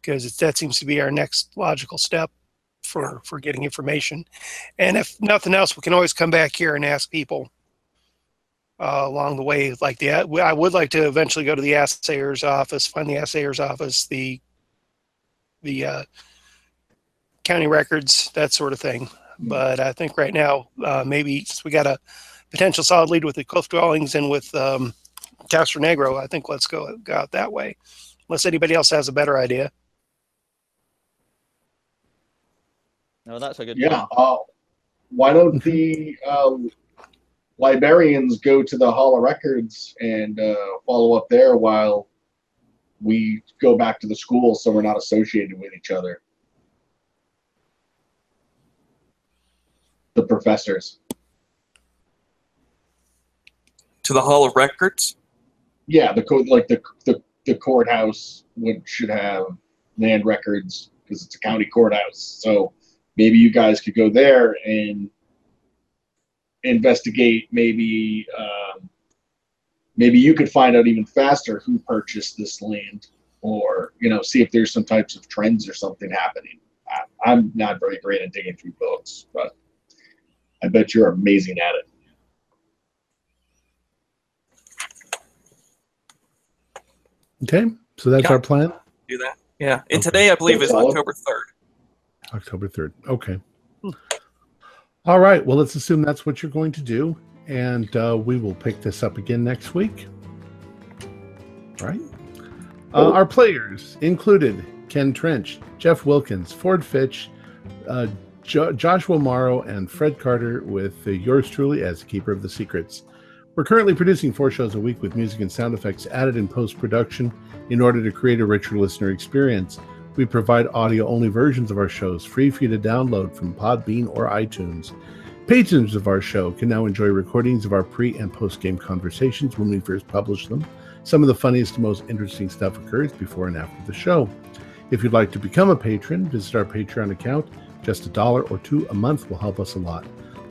because that seems to be our next logical step for for getting information. And if nothing else, we can always come back here and ask people. Uh, along the way, like the, I would like to eventually go to the assayer's office, find the assayer's office, the the uh, county records, that sort of thing. But I think right now, uh, maybe since we got a potential solid lead with the cliff dwellings and with um, Castronegro, I think let's go, go out that way. Unless anybody else has a better idea. no, that's a good. Yeah. Uh, why don't the uh, librarians go to the Hall of Records and uh, follow up there while we go back to the school so we're not associated with each other? The professors. to the Hall of Records. Yeah, the code like the the, the courthouse would should have land records because it's a county courthouse. So maybe you guys could go there and investigate. Maybe um, maybe you could find out even faster who purchased this land, or you know, see if there's some types of trends or something happening. I, I'm not very great at digging through books, but I bet you're amazing at it. Okay, so that's Yeah. our plan. Do that. Yeah. And Okay. today, I believe, is October 3rd. October 3rd. Okay. All right. Well, let's assume that's what you're going to do. And uh, we will pick this up again next week. All right. Uh, our players included Ken Trench, Jeff Wilkins, Ford Fitch, uh, jo- Joshua Morrow, and Fred Carter, with uh, yours truly as Keeper of the Secrets. We're currently producing four shows a week with music and sound effects added in post production in order to create a richer listener experience. We provide audio only versions of our shows free for you to download from Podbean or iTunes. Patrons of our show can now enjoy recordings of our pre and post game conversations when we first publish them. Some of the funniest and most interesting stuff occurs before and after the show. If you'd like to become a patron, visit our Patreon account. Just a dollar or two a month will help us a lot.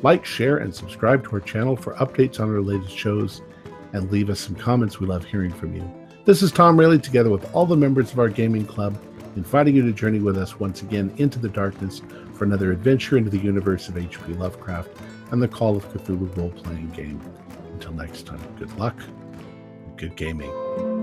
Like, share, and subscribe to our channel for updates on our latest shows, and leave us some comments. We love hearing from you. This is Tom Rayleigh, together with all the members of our gaming club, inviting you to journey with us once again into the darkness for another adventure into the universe of H.P. Lovecraft and the Call of Cthulhu role playing game. Until next time, good luck, good gaming.